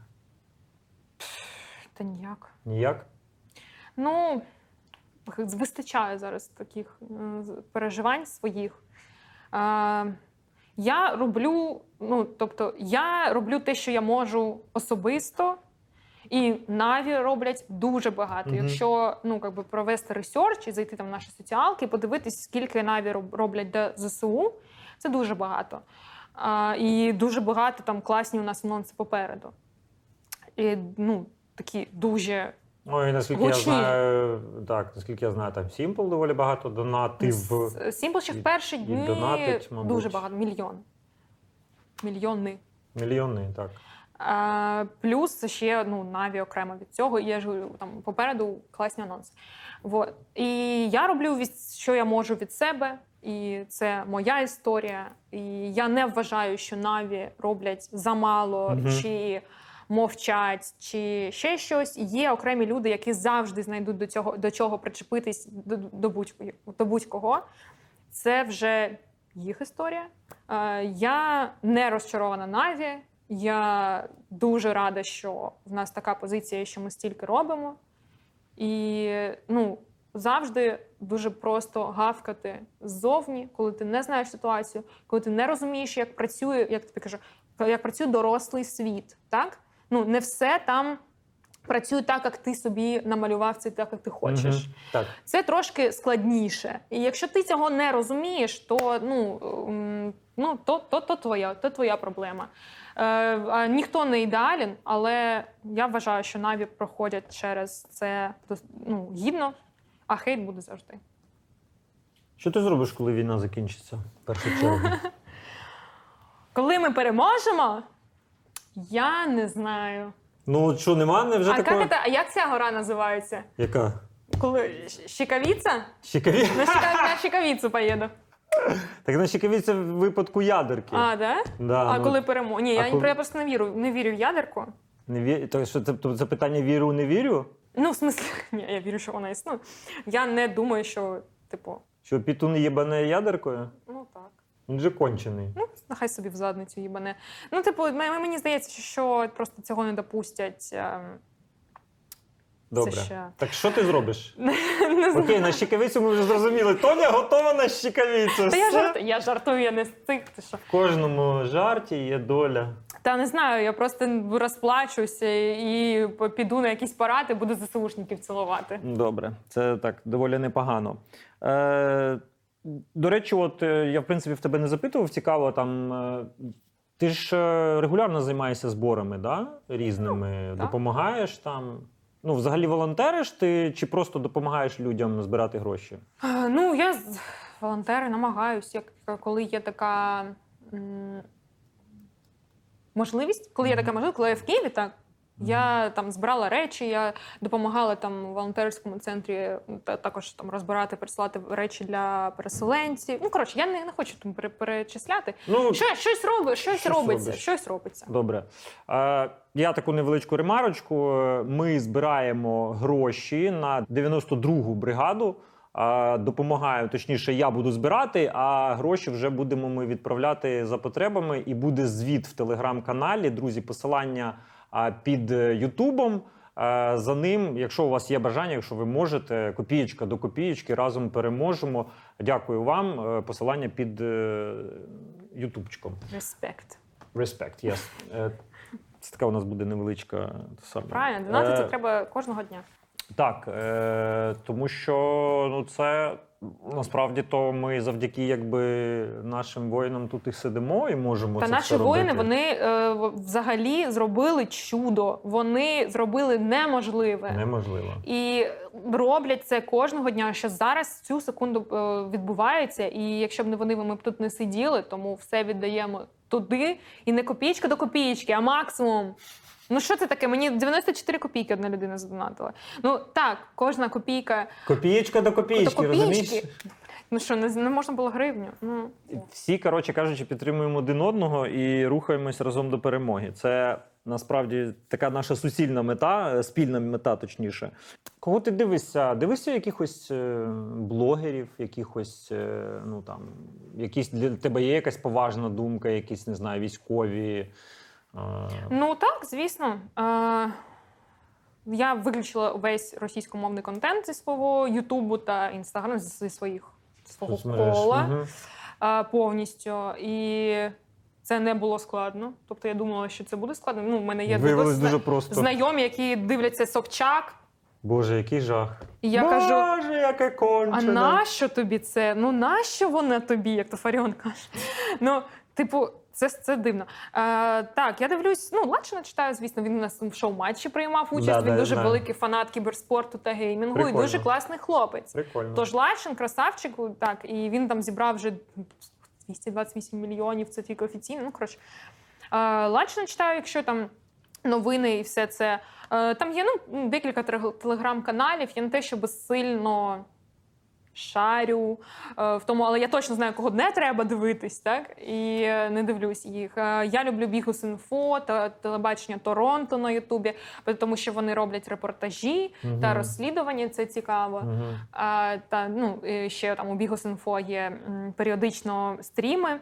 Speaker 1: Та ніяк.
Speaker 2: Ніяк?
Speaker 1: Ну, вистачає зараз таких переживань своїх. Е, я роблю, ну, тобто, я роблю те, що я можу особисто, і Наві роблять дуже багато.
Speaker 2: Мгм.
Speaker 1: Якщо ну, якби провести research і зайти там в наші соціалки, подивитись, скільки Наві роблять для ЗСУ, це дуже багато. А, і дуже багато там класні у нас анонси попереду. І, ну, такі дуже
Speaker 2: Ой, наскільки я знаю, так, наскільки я знаю, там Сімпл доволі багато донатив.
Speaker 1: Сімпл ще
Speaker 2: і-
Speaker 1: в перші дні
Speaker 2: донатить, мабуть.
Speaker 1: дуже багато, мільйон. Мільйони.
Speaker 2: Мільйони, так.
Speaker 1: А, плюс ще ну, Наві окремо від цього. І я ж говорю, там попереду класні анонси. Вот. І я роблю від, що я можу від себе, і це моя історія. І я не вважаю, що Наві роблять замало
Speaker 2: Мгм.
Speaker 1: чи мовчать, чи ще щось. Є окремі люди, які завжди знайдуть до цього до чого причепитись до, до, будь, до будь-кого. Це вже їх історія. Е, я не розчарована Наві. Я дуже рада, що в нас така позиція, що ми стільки робимо. І ну, завжди дуже просто гавкати ззовні, коли ти не знаєш ситуацію, коли ти не розумієш, як працює, як тобі кажу, як працює дорослий світ. Так? Ну, не все там працює так, як ти собі намалював це, так, як ти хочеш.
Speaker 2: Мгм. Так.
Speaker 1: Це трошки складніше. І якщо ти цього не розумієш, то ну, м, ну то, то, то, твоя, то твоя проблема. Е, ніхто не ідеален, але я вважаю, що Наві проходять через це ну, гідно, а хейт буде завжди.
Speaker 2: Що ти зробиш, коли війна закінчиться? В першу чергу.
Speaker 1: Коли ми переможемо, я не знаю.
Speaker 2: Ну, що, нема не вже
Speaker 1: а,
Speaker 2: такого?
Speaker 1: як це, а як ця гора називається?
Speaker 2: Яка?
Speaker 1: Коли Щ- Щекавіця?
Speaker 2: Щекаві?
Speaker 1: На, Щекавіцю поїду.
Speaker 2: Так на щекаві в випадку ядерки.
Speaker 1: А, да?
Speaker 2: Да,
Speaker 1: А
Speaker 2: ну,
Speaker 1: коли перемога? Ні,
Speaker 2: а
Speaker 1: я,
Speaker 2: коли-
Speaker 1: я просто не вірю, не вірю в ядерку.
Speaker 2: Не ві... То, що, це, тобто це питання віру, не вірю?
Speaker 1: Ну, в смислі, ні, я вірю, що вона існує. Я не думаю, що, типу,
Speaker 2: Що Пітун їбане ядеркою?
Speaker 1: ну так.
Speaker 2: Він же кончений.
Speaker 1: Ну, нехай собі в задницю їбане. Ну, типу, м- мені здається, що просто цього не допустять. ем,
Speaker 2: Добре.
Speaker 1: ще-
Speaker 2: Так що ти зробиш?
Speaker 1: Не знаю.
Speaker 2: Окей, на щекавицю ми вже зрозуміли. Тоня готова на щекавицю.
Speaker 1: Та я, жарт, я жартую, я не з цих. Ти що?
Speaker 2: В кожному жарті є доля.
Speaker 1: Та не знаю, я просто розплачуся і піду на якісь паради, буду ЗСУшників цілувати.
Speaker 2: Добре, це так доволі непогано. Е, до речі, от е, я в принципі в тебе не запитував, цікаво там. е, Ти ж е, регулярно займаєшся зборами, да? різними.
Speaker 1: так.
Speaker 2: Допомагаєш там. Ну, взагалі волонтериш ти чи просто допомагаєш людям збирати гроші?
Speaker 1: Е, Ну, я з- волонтери намагаюся, коли є така м, можливість, коли є така можливість, коли я в Києві, так. Я там збирала речі, я допомагала там у волонтерському центрі та, також там розбирати, присилати речі для переселенців. Ну коротше, я не, не хочу там пере- перечисляти.
Speaker 2: Ну,
Speaker 1: Що, щось робить, щось,
Speaker 2: Щось
Speaker 1: робиться,
Speaker 2: робиш.
Speaker 1: щось робиться.
Speaker 2: Добре. Е, я таку невеличку ремарочку. Ми збираємо гроші на 92-гу бригаду. Допомагаю, точніше, я буду збирати, а гроші вже будемо ми відправляти за потребами. І буде звіт в телеграм-каналі. Друзі, посилання під е, Ютубом. Е, За ним, якщо у вас є бажання, якщо ви можете, копієчка до копієчки, разом переможемо. Дякую вам. Е, Посилання під Ютубчиком.
Speaker 1: Респект.
Speaker 2: Respect, yes. Це така у нас буде невеличка. саме.
Speaker 1: Правильно, донатити
Speaker 2: Е,
Speaker 1: треба кожного дня.
Speaker 2: Так, е, тому що ну, це насправді то ми завдяки якби нашим воїнам тут і сидимо і можемо
Speaker 1: Та
Speaker 2: це
Speaker 1: наші
Speaker 2: все
Speaker 1: воїни
Speaker 2: робити.
Speaker 1: вони е, взагалі зробили чудо. Вони зробили неможливе.
Speaker 2: неможливо.
Speaker 1: І роблять це кожного дня, що зараз цю секунду е, відбувається. І якщо б не вони, ми б тут не сиділи, тому все віддаємо туди. І не копійка до копійки, а максимум. Ну що це таке? Мені 94 копійки одна людина задонатила. Ну так, кожна копійка
Speaker 2: Копієчка до копієчки,
Speaker 1: до
Speaker 2: розумієш?
Speaker 1: Ну що, не, не можна було гривню? Ну
Speaker 2: Всі, коротше кажучи, підтримуємо один одного і рухаємось разом до перемоги. Це насправді така наша суцільна мета, е, спільна мета, точніше. Кого ти дивишся? Дивишся якихось е, блогерів, якихось, е, ну там, якісь для тебе є якась поважна думка, якісь, не знаю, військові.
Speaker 1: Ну так, звісно. Я виключила весь російськомовний контент зі свого Ютубу та Інстаграму зі своїх свого кола повністю. І це не було складно. Тобто я думала, що це буде складно. Ну, в мене є
Speaker 2: Виявилось дуже просто.
Speaker 1: знайомі, які дивляться Собчак.
Speaker 2: Боже, який жах.
Speaker 1: І я
Speaker 2: Боже,
Speaker 1: кажу.
Speaker 2: яке
Speaker 1: А нащо тобі це? Ну нащо вона тобі, як то Фаріон каже? Ну, типу, це, це дивно. Е, так, я дивлюсь, ну, Лачина читаю, звісно, він у нас в шоу-матчі приймав участь.
Speaker 2: Да,
Speaker 1: він
Speaker 2: да,
Speaker 1: дуже
Speaker 2: знаю.
Speaker 1: великий фанат кіберспорту та геймінгу
Speaker 2: Прикольно.
Speaker 1: і дуже класний хлопець.
Speaker 2: Прикольно.
Speaker 1: Тож Лачин, красавчик, так, і він там зібрав вже 228 мільйонів, це тільки офіційно. Ну, коротше. Е, Лачина читаю, якщо там новини і все це. Е, Там є ну, декілька телеграм-каналів. Я не те, щоб сильно шарю е, в тому, але я точно знаю, кого не треба дивитись, так? І е, не дивлюсь їх. Е, Я люблю Бігус.Інфо та телебачення Торонто на Ютубі, тому що вони роблять репортажі
Speaker 2: угу.
Speaker 1: та розслідування. Це цікаво. Угу. Та ну ще там у Бігус.Інфо є періодично стріми.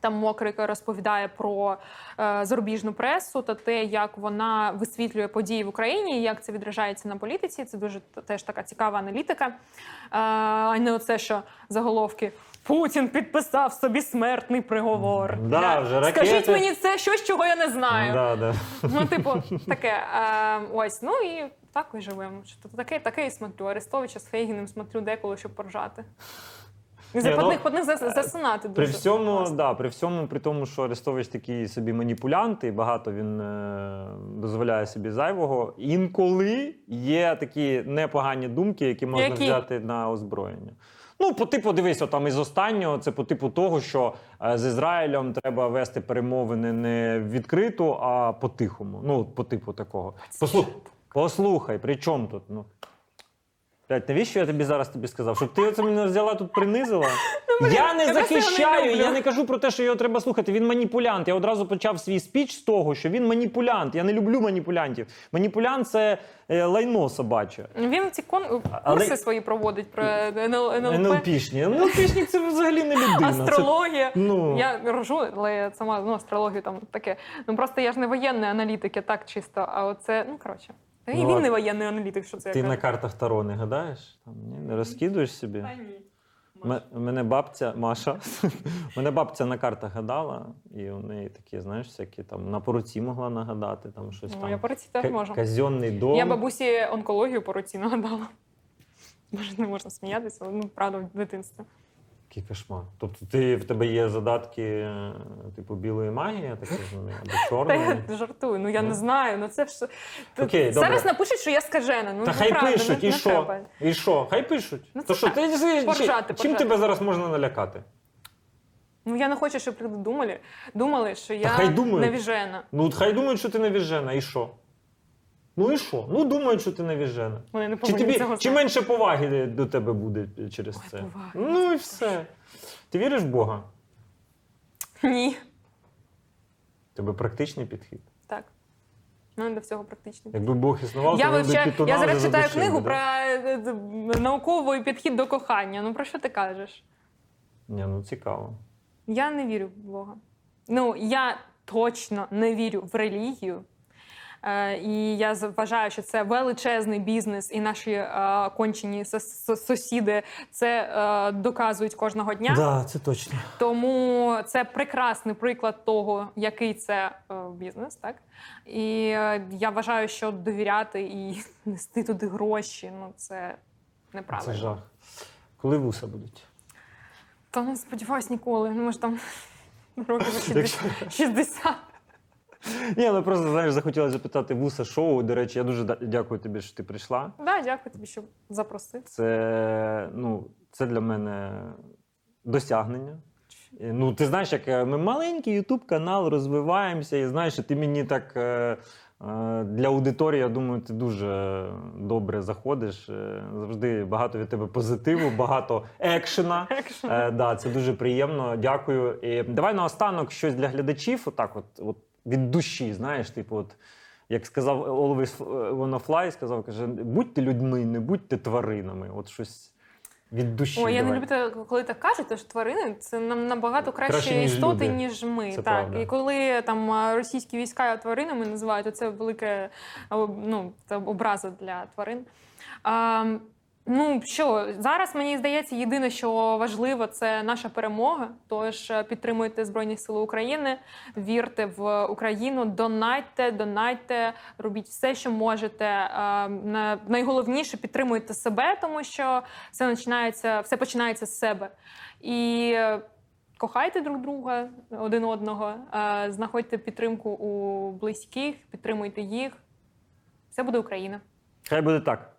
Speaker 1: Там Мокрик розповідає про е, зарубіжну пресу та те, як вона висвітлює події в Україні, і як це відражається на політиці. Це дуже теж така цікава аналітика. Е, а не оце, що заголовки. Путін підписав собі смертний приговор.
Speaker 2: Да, вже
Speaker 1: Скажіть
Speaker 2: ракети.
Speaker 1: мені це щось, чого я не знаю.
Speaker 2: Да, да.
Speaker 1: Ну, типу, таке. Е, ось, ну і так і живемо. Таке, таке і смотрю. Арестовича з Фейгіним смотрю деколи, щоб поржати. І за
Speaker 2: ну,
Speaker 1: одних, по одних
Speaker 2: При всьому,
Speaker 1: класно.
Speaker 2: да, при всьому, при тому, що Арестович такий собі маніпулянт, і багато він е, дозволяє собі зайвого. Інколи є такі непогані думки, які можна
Speaker 1: Які?
Speaker 2: взяти на озброєння. Ну, по типу, дивись, там із останнього, це по типу того, що е, з Ізраїлем треба вести перемовини не відкрито, а по-тихому. Ну, по типу такого. Послухай, послухай, при чому тут? Ну. Блядь, навіщо я тобі зараз тобі сказав? Щоб ти оце мене взяла тут принизила? я не
Speaker 1: я не
Speaker 2: захищаю, я не кажу про те, що його треба слухати. Він маніпулянт. Я одразу почав свій спіч з того, що він маніпулянт. Я не люблю маніпулянтів. Маніпулянт це е, лайно собаче.
Speaker 1: Він ці кон...
Speaker 2: Але-
Speaker 1: курси свої проводить про НЛ... НЛП,
Speaker 2: НЛПшні. НЛПшник це взагалі не людина. Це-
Speaker 1: астрологія.
Speaker 2: ну.
Speaker 1: Я рожу, але я сама ну, астрологію там таке. Ну просто я ж не воєнний аналітик, я так чисто. А оце, ну коротше. Та і
Speaker 2: Ну,
Speaker 1: він не воєнний аналітик, що це
Speaker 2: Ти на картах Таро не гадаєш? Там, ні? Не розкидуєш собі?
Speaker 1: Та ні.
Speaker 2: М- Мене бабця Маша, мене бабця на картах гадала, і у неї такі, знаєш, всякі там на поруці могла нагадати, там щось
Speaker 1: Ну,
Speaker 2: там.
Speaker 1: я по руці теж
Speaker 2: Ка-
Speaker 1: можу.
Speaker 2: Казенний дом.
Speaker 1: Я бабусі онкологію по руці нагадала. Може, не можна сміятися, але ну правда в дитинстві.
Speaker 2: Який кошмар. Тобто ти, в тебе є задатки е, типу білої магії, я так розумію, або
Speaker 1: Та я жартую, ну я
Speaker 2: Ну.
Speaker 1: не знаю. Ну це ж
Speaker 2: Окей,
Speaker 1: зараз напишуть, що я скажена. Ну
Speaker 2: Та
Speaker 1: ну,
Speaker 2: хай
Speaker 1: правда,
Speaker 2: пишуть,
Speaker 1: не,
Speaker 2: і
Speaker 1: не
Speaker 2: що?
Speaker 1: треба.
Speaker 2: І що? Хай пишуть.
Speaker 1: Ну,
Speaker 2: То що,
Speaker 1: так.
Speaker 2: ти, чи-
Speaker 1: Поржати,
Speaker 2: чим
Speaker 1: поржати.
Speaker 2: тебе зараз можна налякати?
Speaker 1: Ну я не хочу, щоб люди думали, думали, що я
Speaker 2: хай думають.
Speaker 1: навіжена.
Speaker 2: Ну, от хай думають, що ти навіжена, і що? Ну і що? Ну, думають, що ти навіжена.
Speaker 1: Вони не
Speaker 2: Чи, тобі,
Speaker 1: цього
Speaker 2: чи менше поваги до тебе буде через
Speaker 1: Ой,
Speaker 2: це?
Speaker 1: поваги,
Speaker 2: Ну і все. Ти віриш в Бога?
Speaker 1: Ні.
Speaker 2: Тебе практичний підхід.
Speaker 1: Так. Ну, до всього практично.
Speaker 2: Якби Бог існував,
Speaker 1: Я,
Speaker 2: то
Speaker 1: вивчаю, я зараз
Speaker 2: вже
Speaker 1: читаю
Speaker 2: задушив
Speaker 1: книгу
Speaker 2: би,
Speaker 1: про
Speaker 2: да?
Speaker 1: е, е, науковий підхід до кохання. Ну про що ти кажеш?
Speaker 2: Ні, ну цікаво.
Speaker 1: Я не вірю в Бога. Ну, я точно не вірю в релігію. Е, І я вважаю, що це величезний бізнес, і наші е, кончені сусіди це е, доказують кожного дня.
Speaker 2: Да, це точно.
Speaker 1: Тому це прекрасний приклад того, який це бізнес, так і я вважаю, що довіряти і нести туди гроші, ну це неправильно.
Speaker 2: Це жах. Коли вуса будуть?
Speaker 1: Та не сподіваюсь ніколи. Ну може там років 60. 60.
Speaker 2: Ні, але просто знаєш, захотіла запитати вуса шоу. До речі, я дуже да- дякую тобі, що ти прийшла.
Speaker 1: Да, дякую тобі, що запросив.
Speaker 2: Це, ну, це для мене досягнення. Ну, ти знаєш, як е, ми маленький Ютуб канал розвиваємося, і знаєш, ти мені так е, е, для аудиторії, я думаю, ти дуже добре заходиш. Е, Завжди багато від тебе позитиву, багато екшена.
Speaker 1: Екшен.
Speaker 2: Е, да, це дуже приємно. Дякую. І давай наостанок щось для глядачів, отак, от, от від душі, знаєш, типу, от. Як сказав Always Wanna Fly, сказав, каже, будьте людьми, не будьте тваринами. От щось від душі.
Speaker 1: Ой, я не люблю, коли так кажуть, що тварини це нам набагато кращі
Speaker 2: Краще, ніж
Speaker 1: істоти,
Speaker 2: люди.
Speaker 1: ніж ми.
Speaker 2: Це
Speaker 1: так.
Speaker 2: правда.
Speaker 1: І коли там російські війська тваринами називають, це велике ну, образа для тварин. А, ну що, зараз мені здається, єдине, що важливо, це наша перемога. Тож е, підтримуйте Збройні Сили України, вірте в Україну, донайте, донайте, робіть все, що можете. Найголовніше підтримуйте себе, тому що все починається, все починається з себе. І е, кохайте друг друга один одного, е, знаходьте підтримку у близьких, підтримуйте їх. Все буде Україна.
Speaker 2: Хай буде так.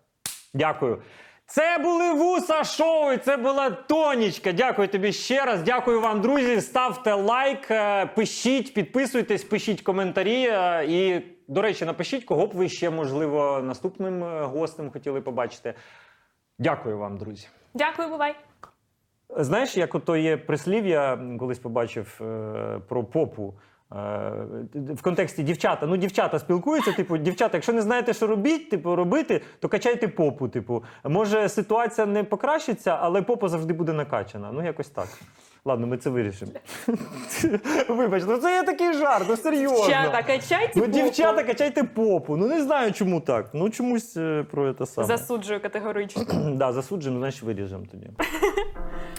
Speaker 2: Дякую. Це були вуса шоу. і Це була Тонічка. Дякую тобі ще раз. Дякую вам, друзі. Ставте лайк, е, пишіть, підписуйтесь, пишіть коментарі. е, І, до речі, напишіть, кого б ви ще, можливо, наступним е, гостем хотіли побачити. Дякую вам, друзі.
Speaker 1: Дякую, бувай!
Speaker 2: Знаєш, як ото є прислів'я, колись побачив про попу. Е, В контексті дівчата. Ну, дівчата спілкуються, типу, дівчата, якщо не знаєте, що робіть, типу, робити, то качайте попу. Типу, може, ситуація не покращиться, але попа завжди буде накачана. Ну, якось так. Ладно, ми це вирішимо. Вибач, ну це є такий жарт, ну серйозно.
Speaker 1: Дівчата, качайте
Speaker 2: Ну,
Speaker 1: попу.
Speaker 2: дівчата, качайте попу. Ну не знаю, чому так. Ну чомусь е, про це саме.
Speaker 1: Засуджую категорично.
Speaker 2: Да, засуджено, значить виріжемо тоді.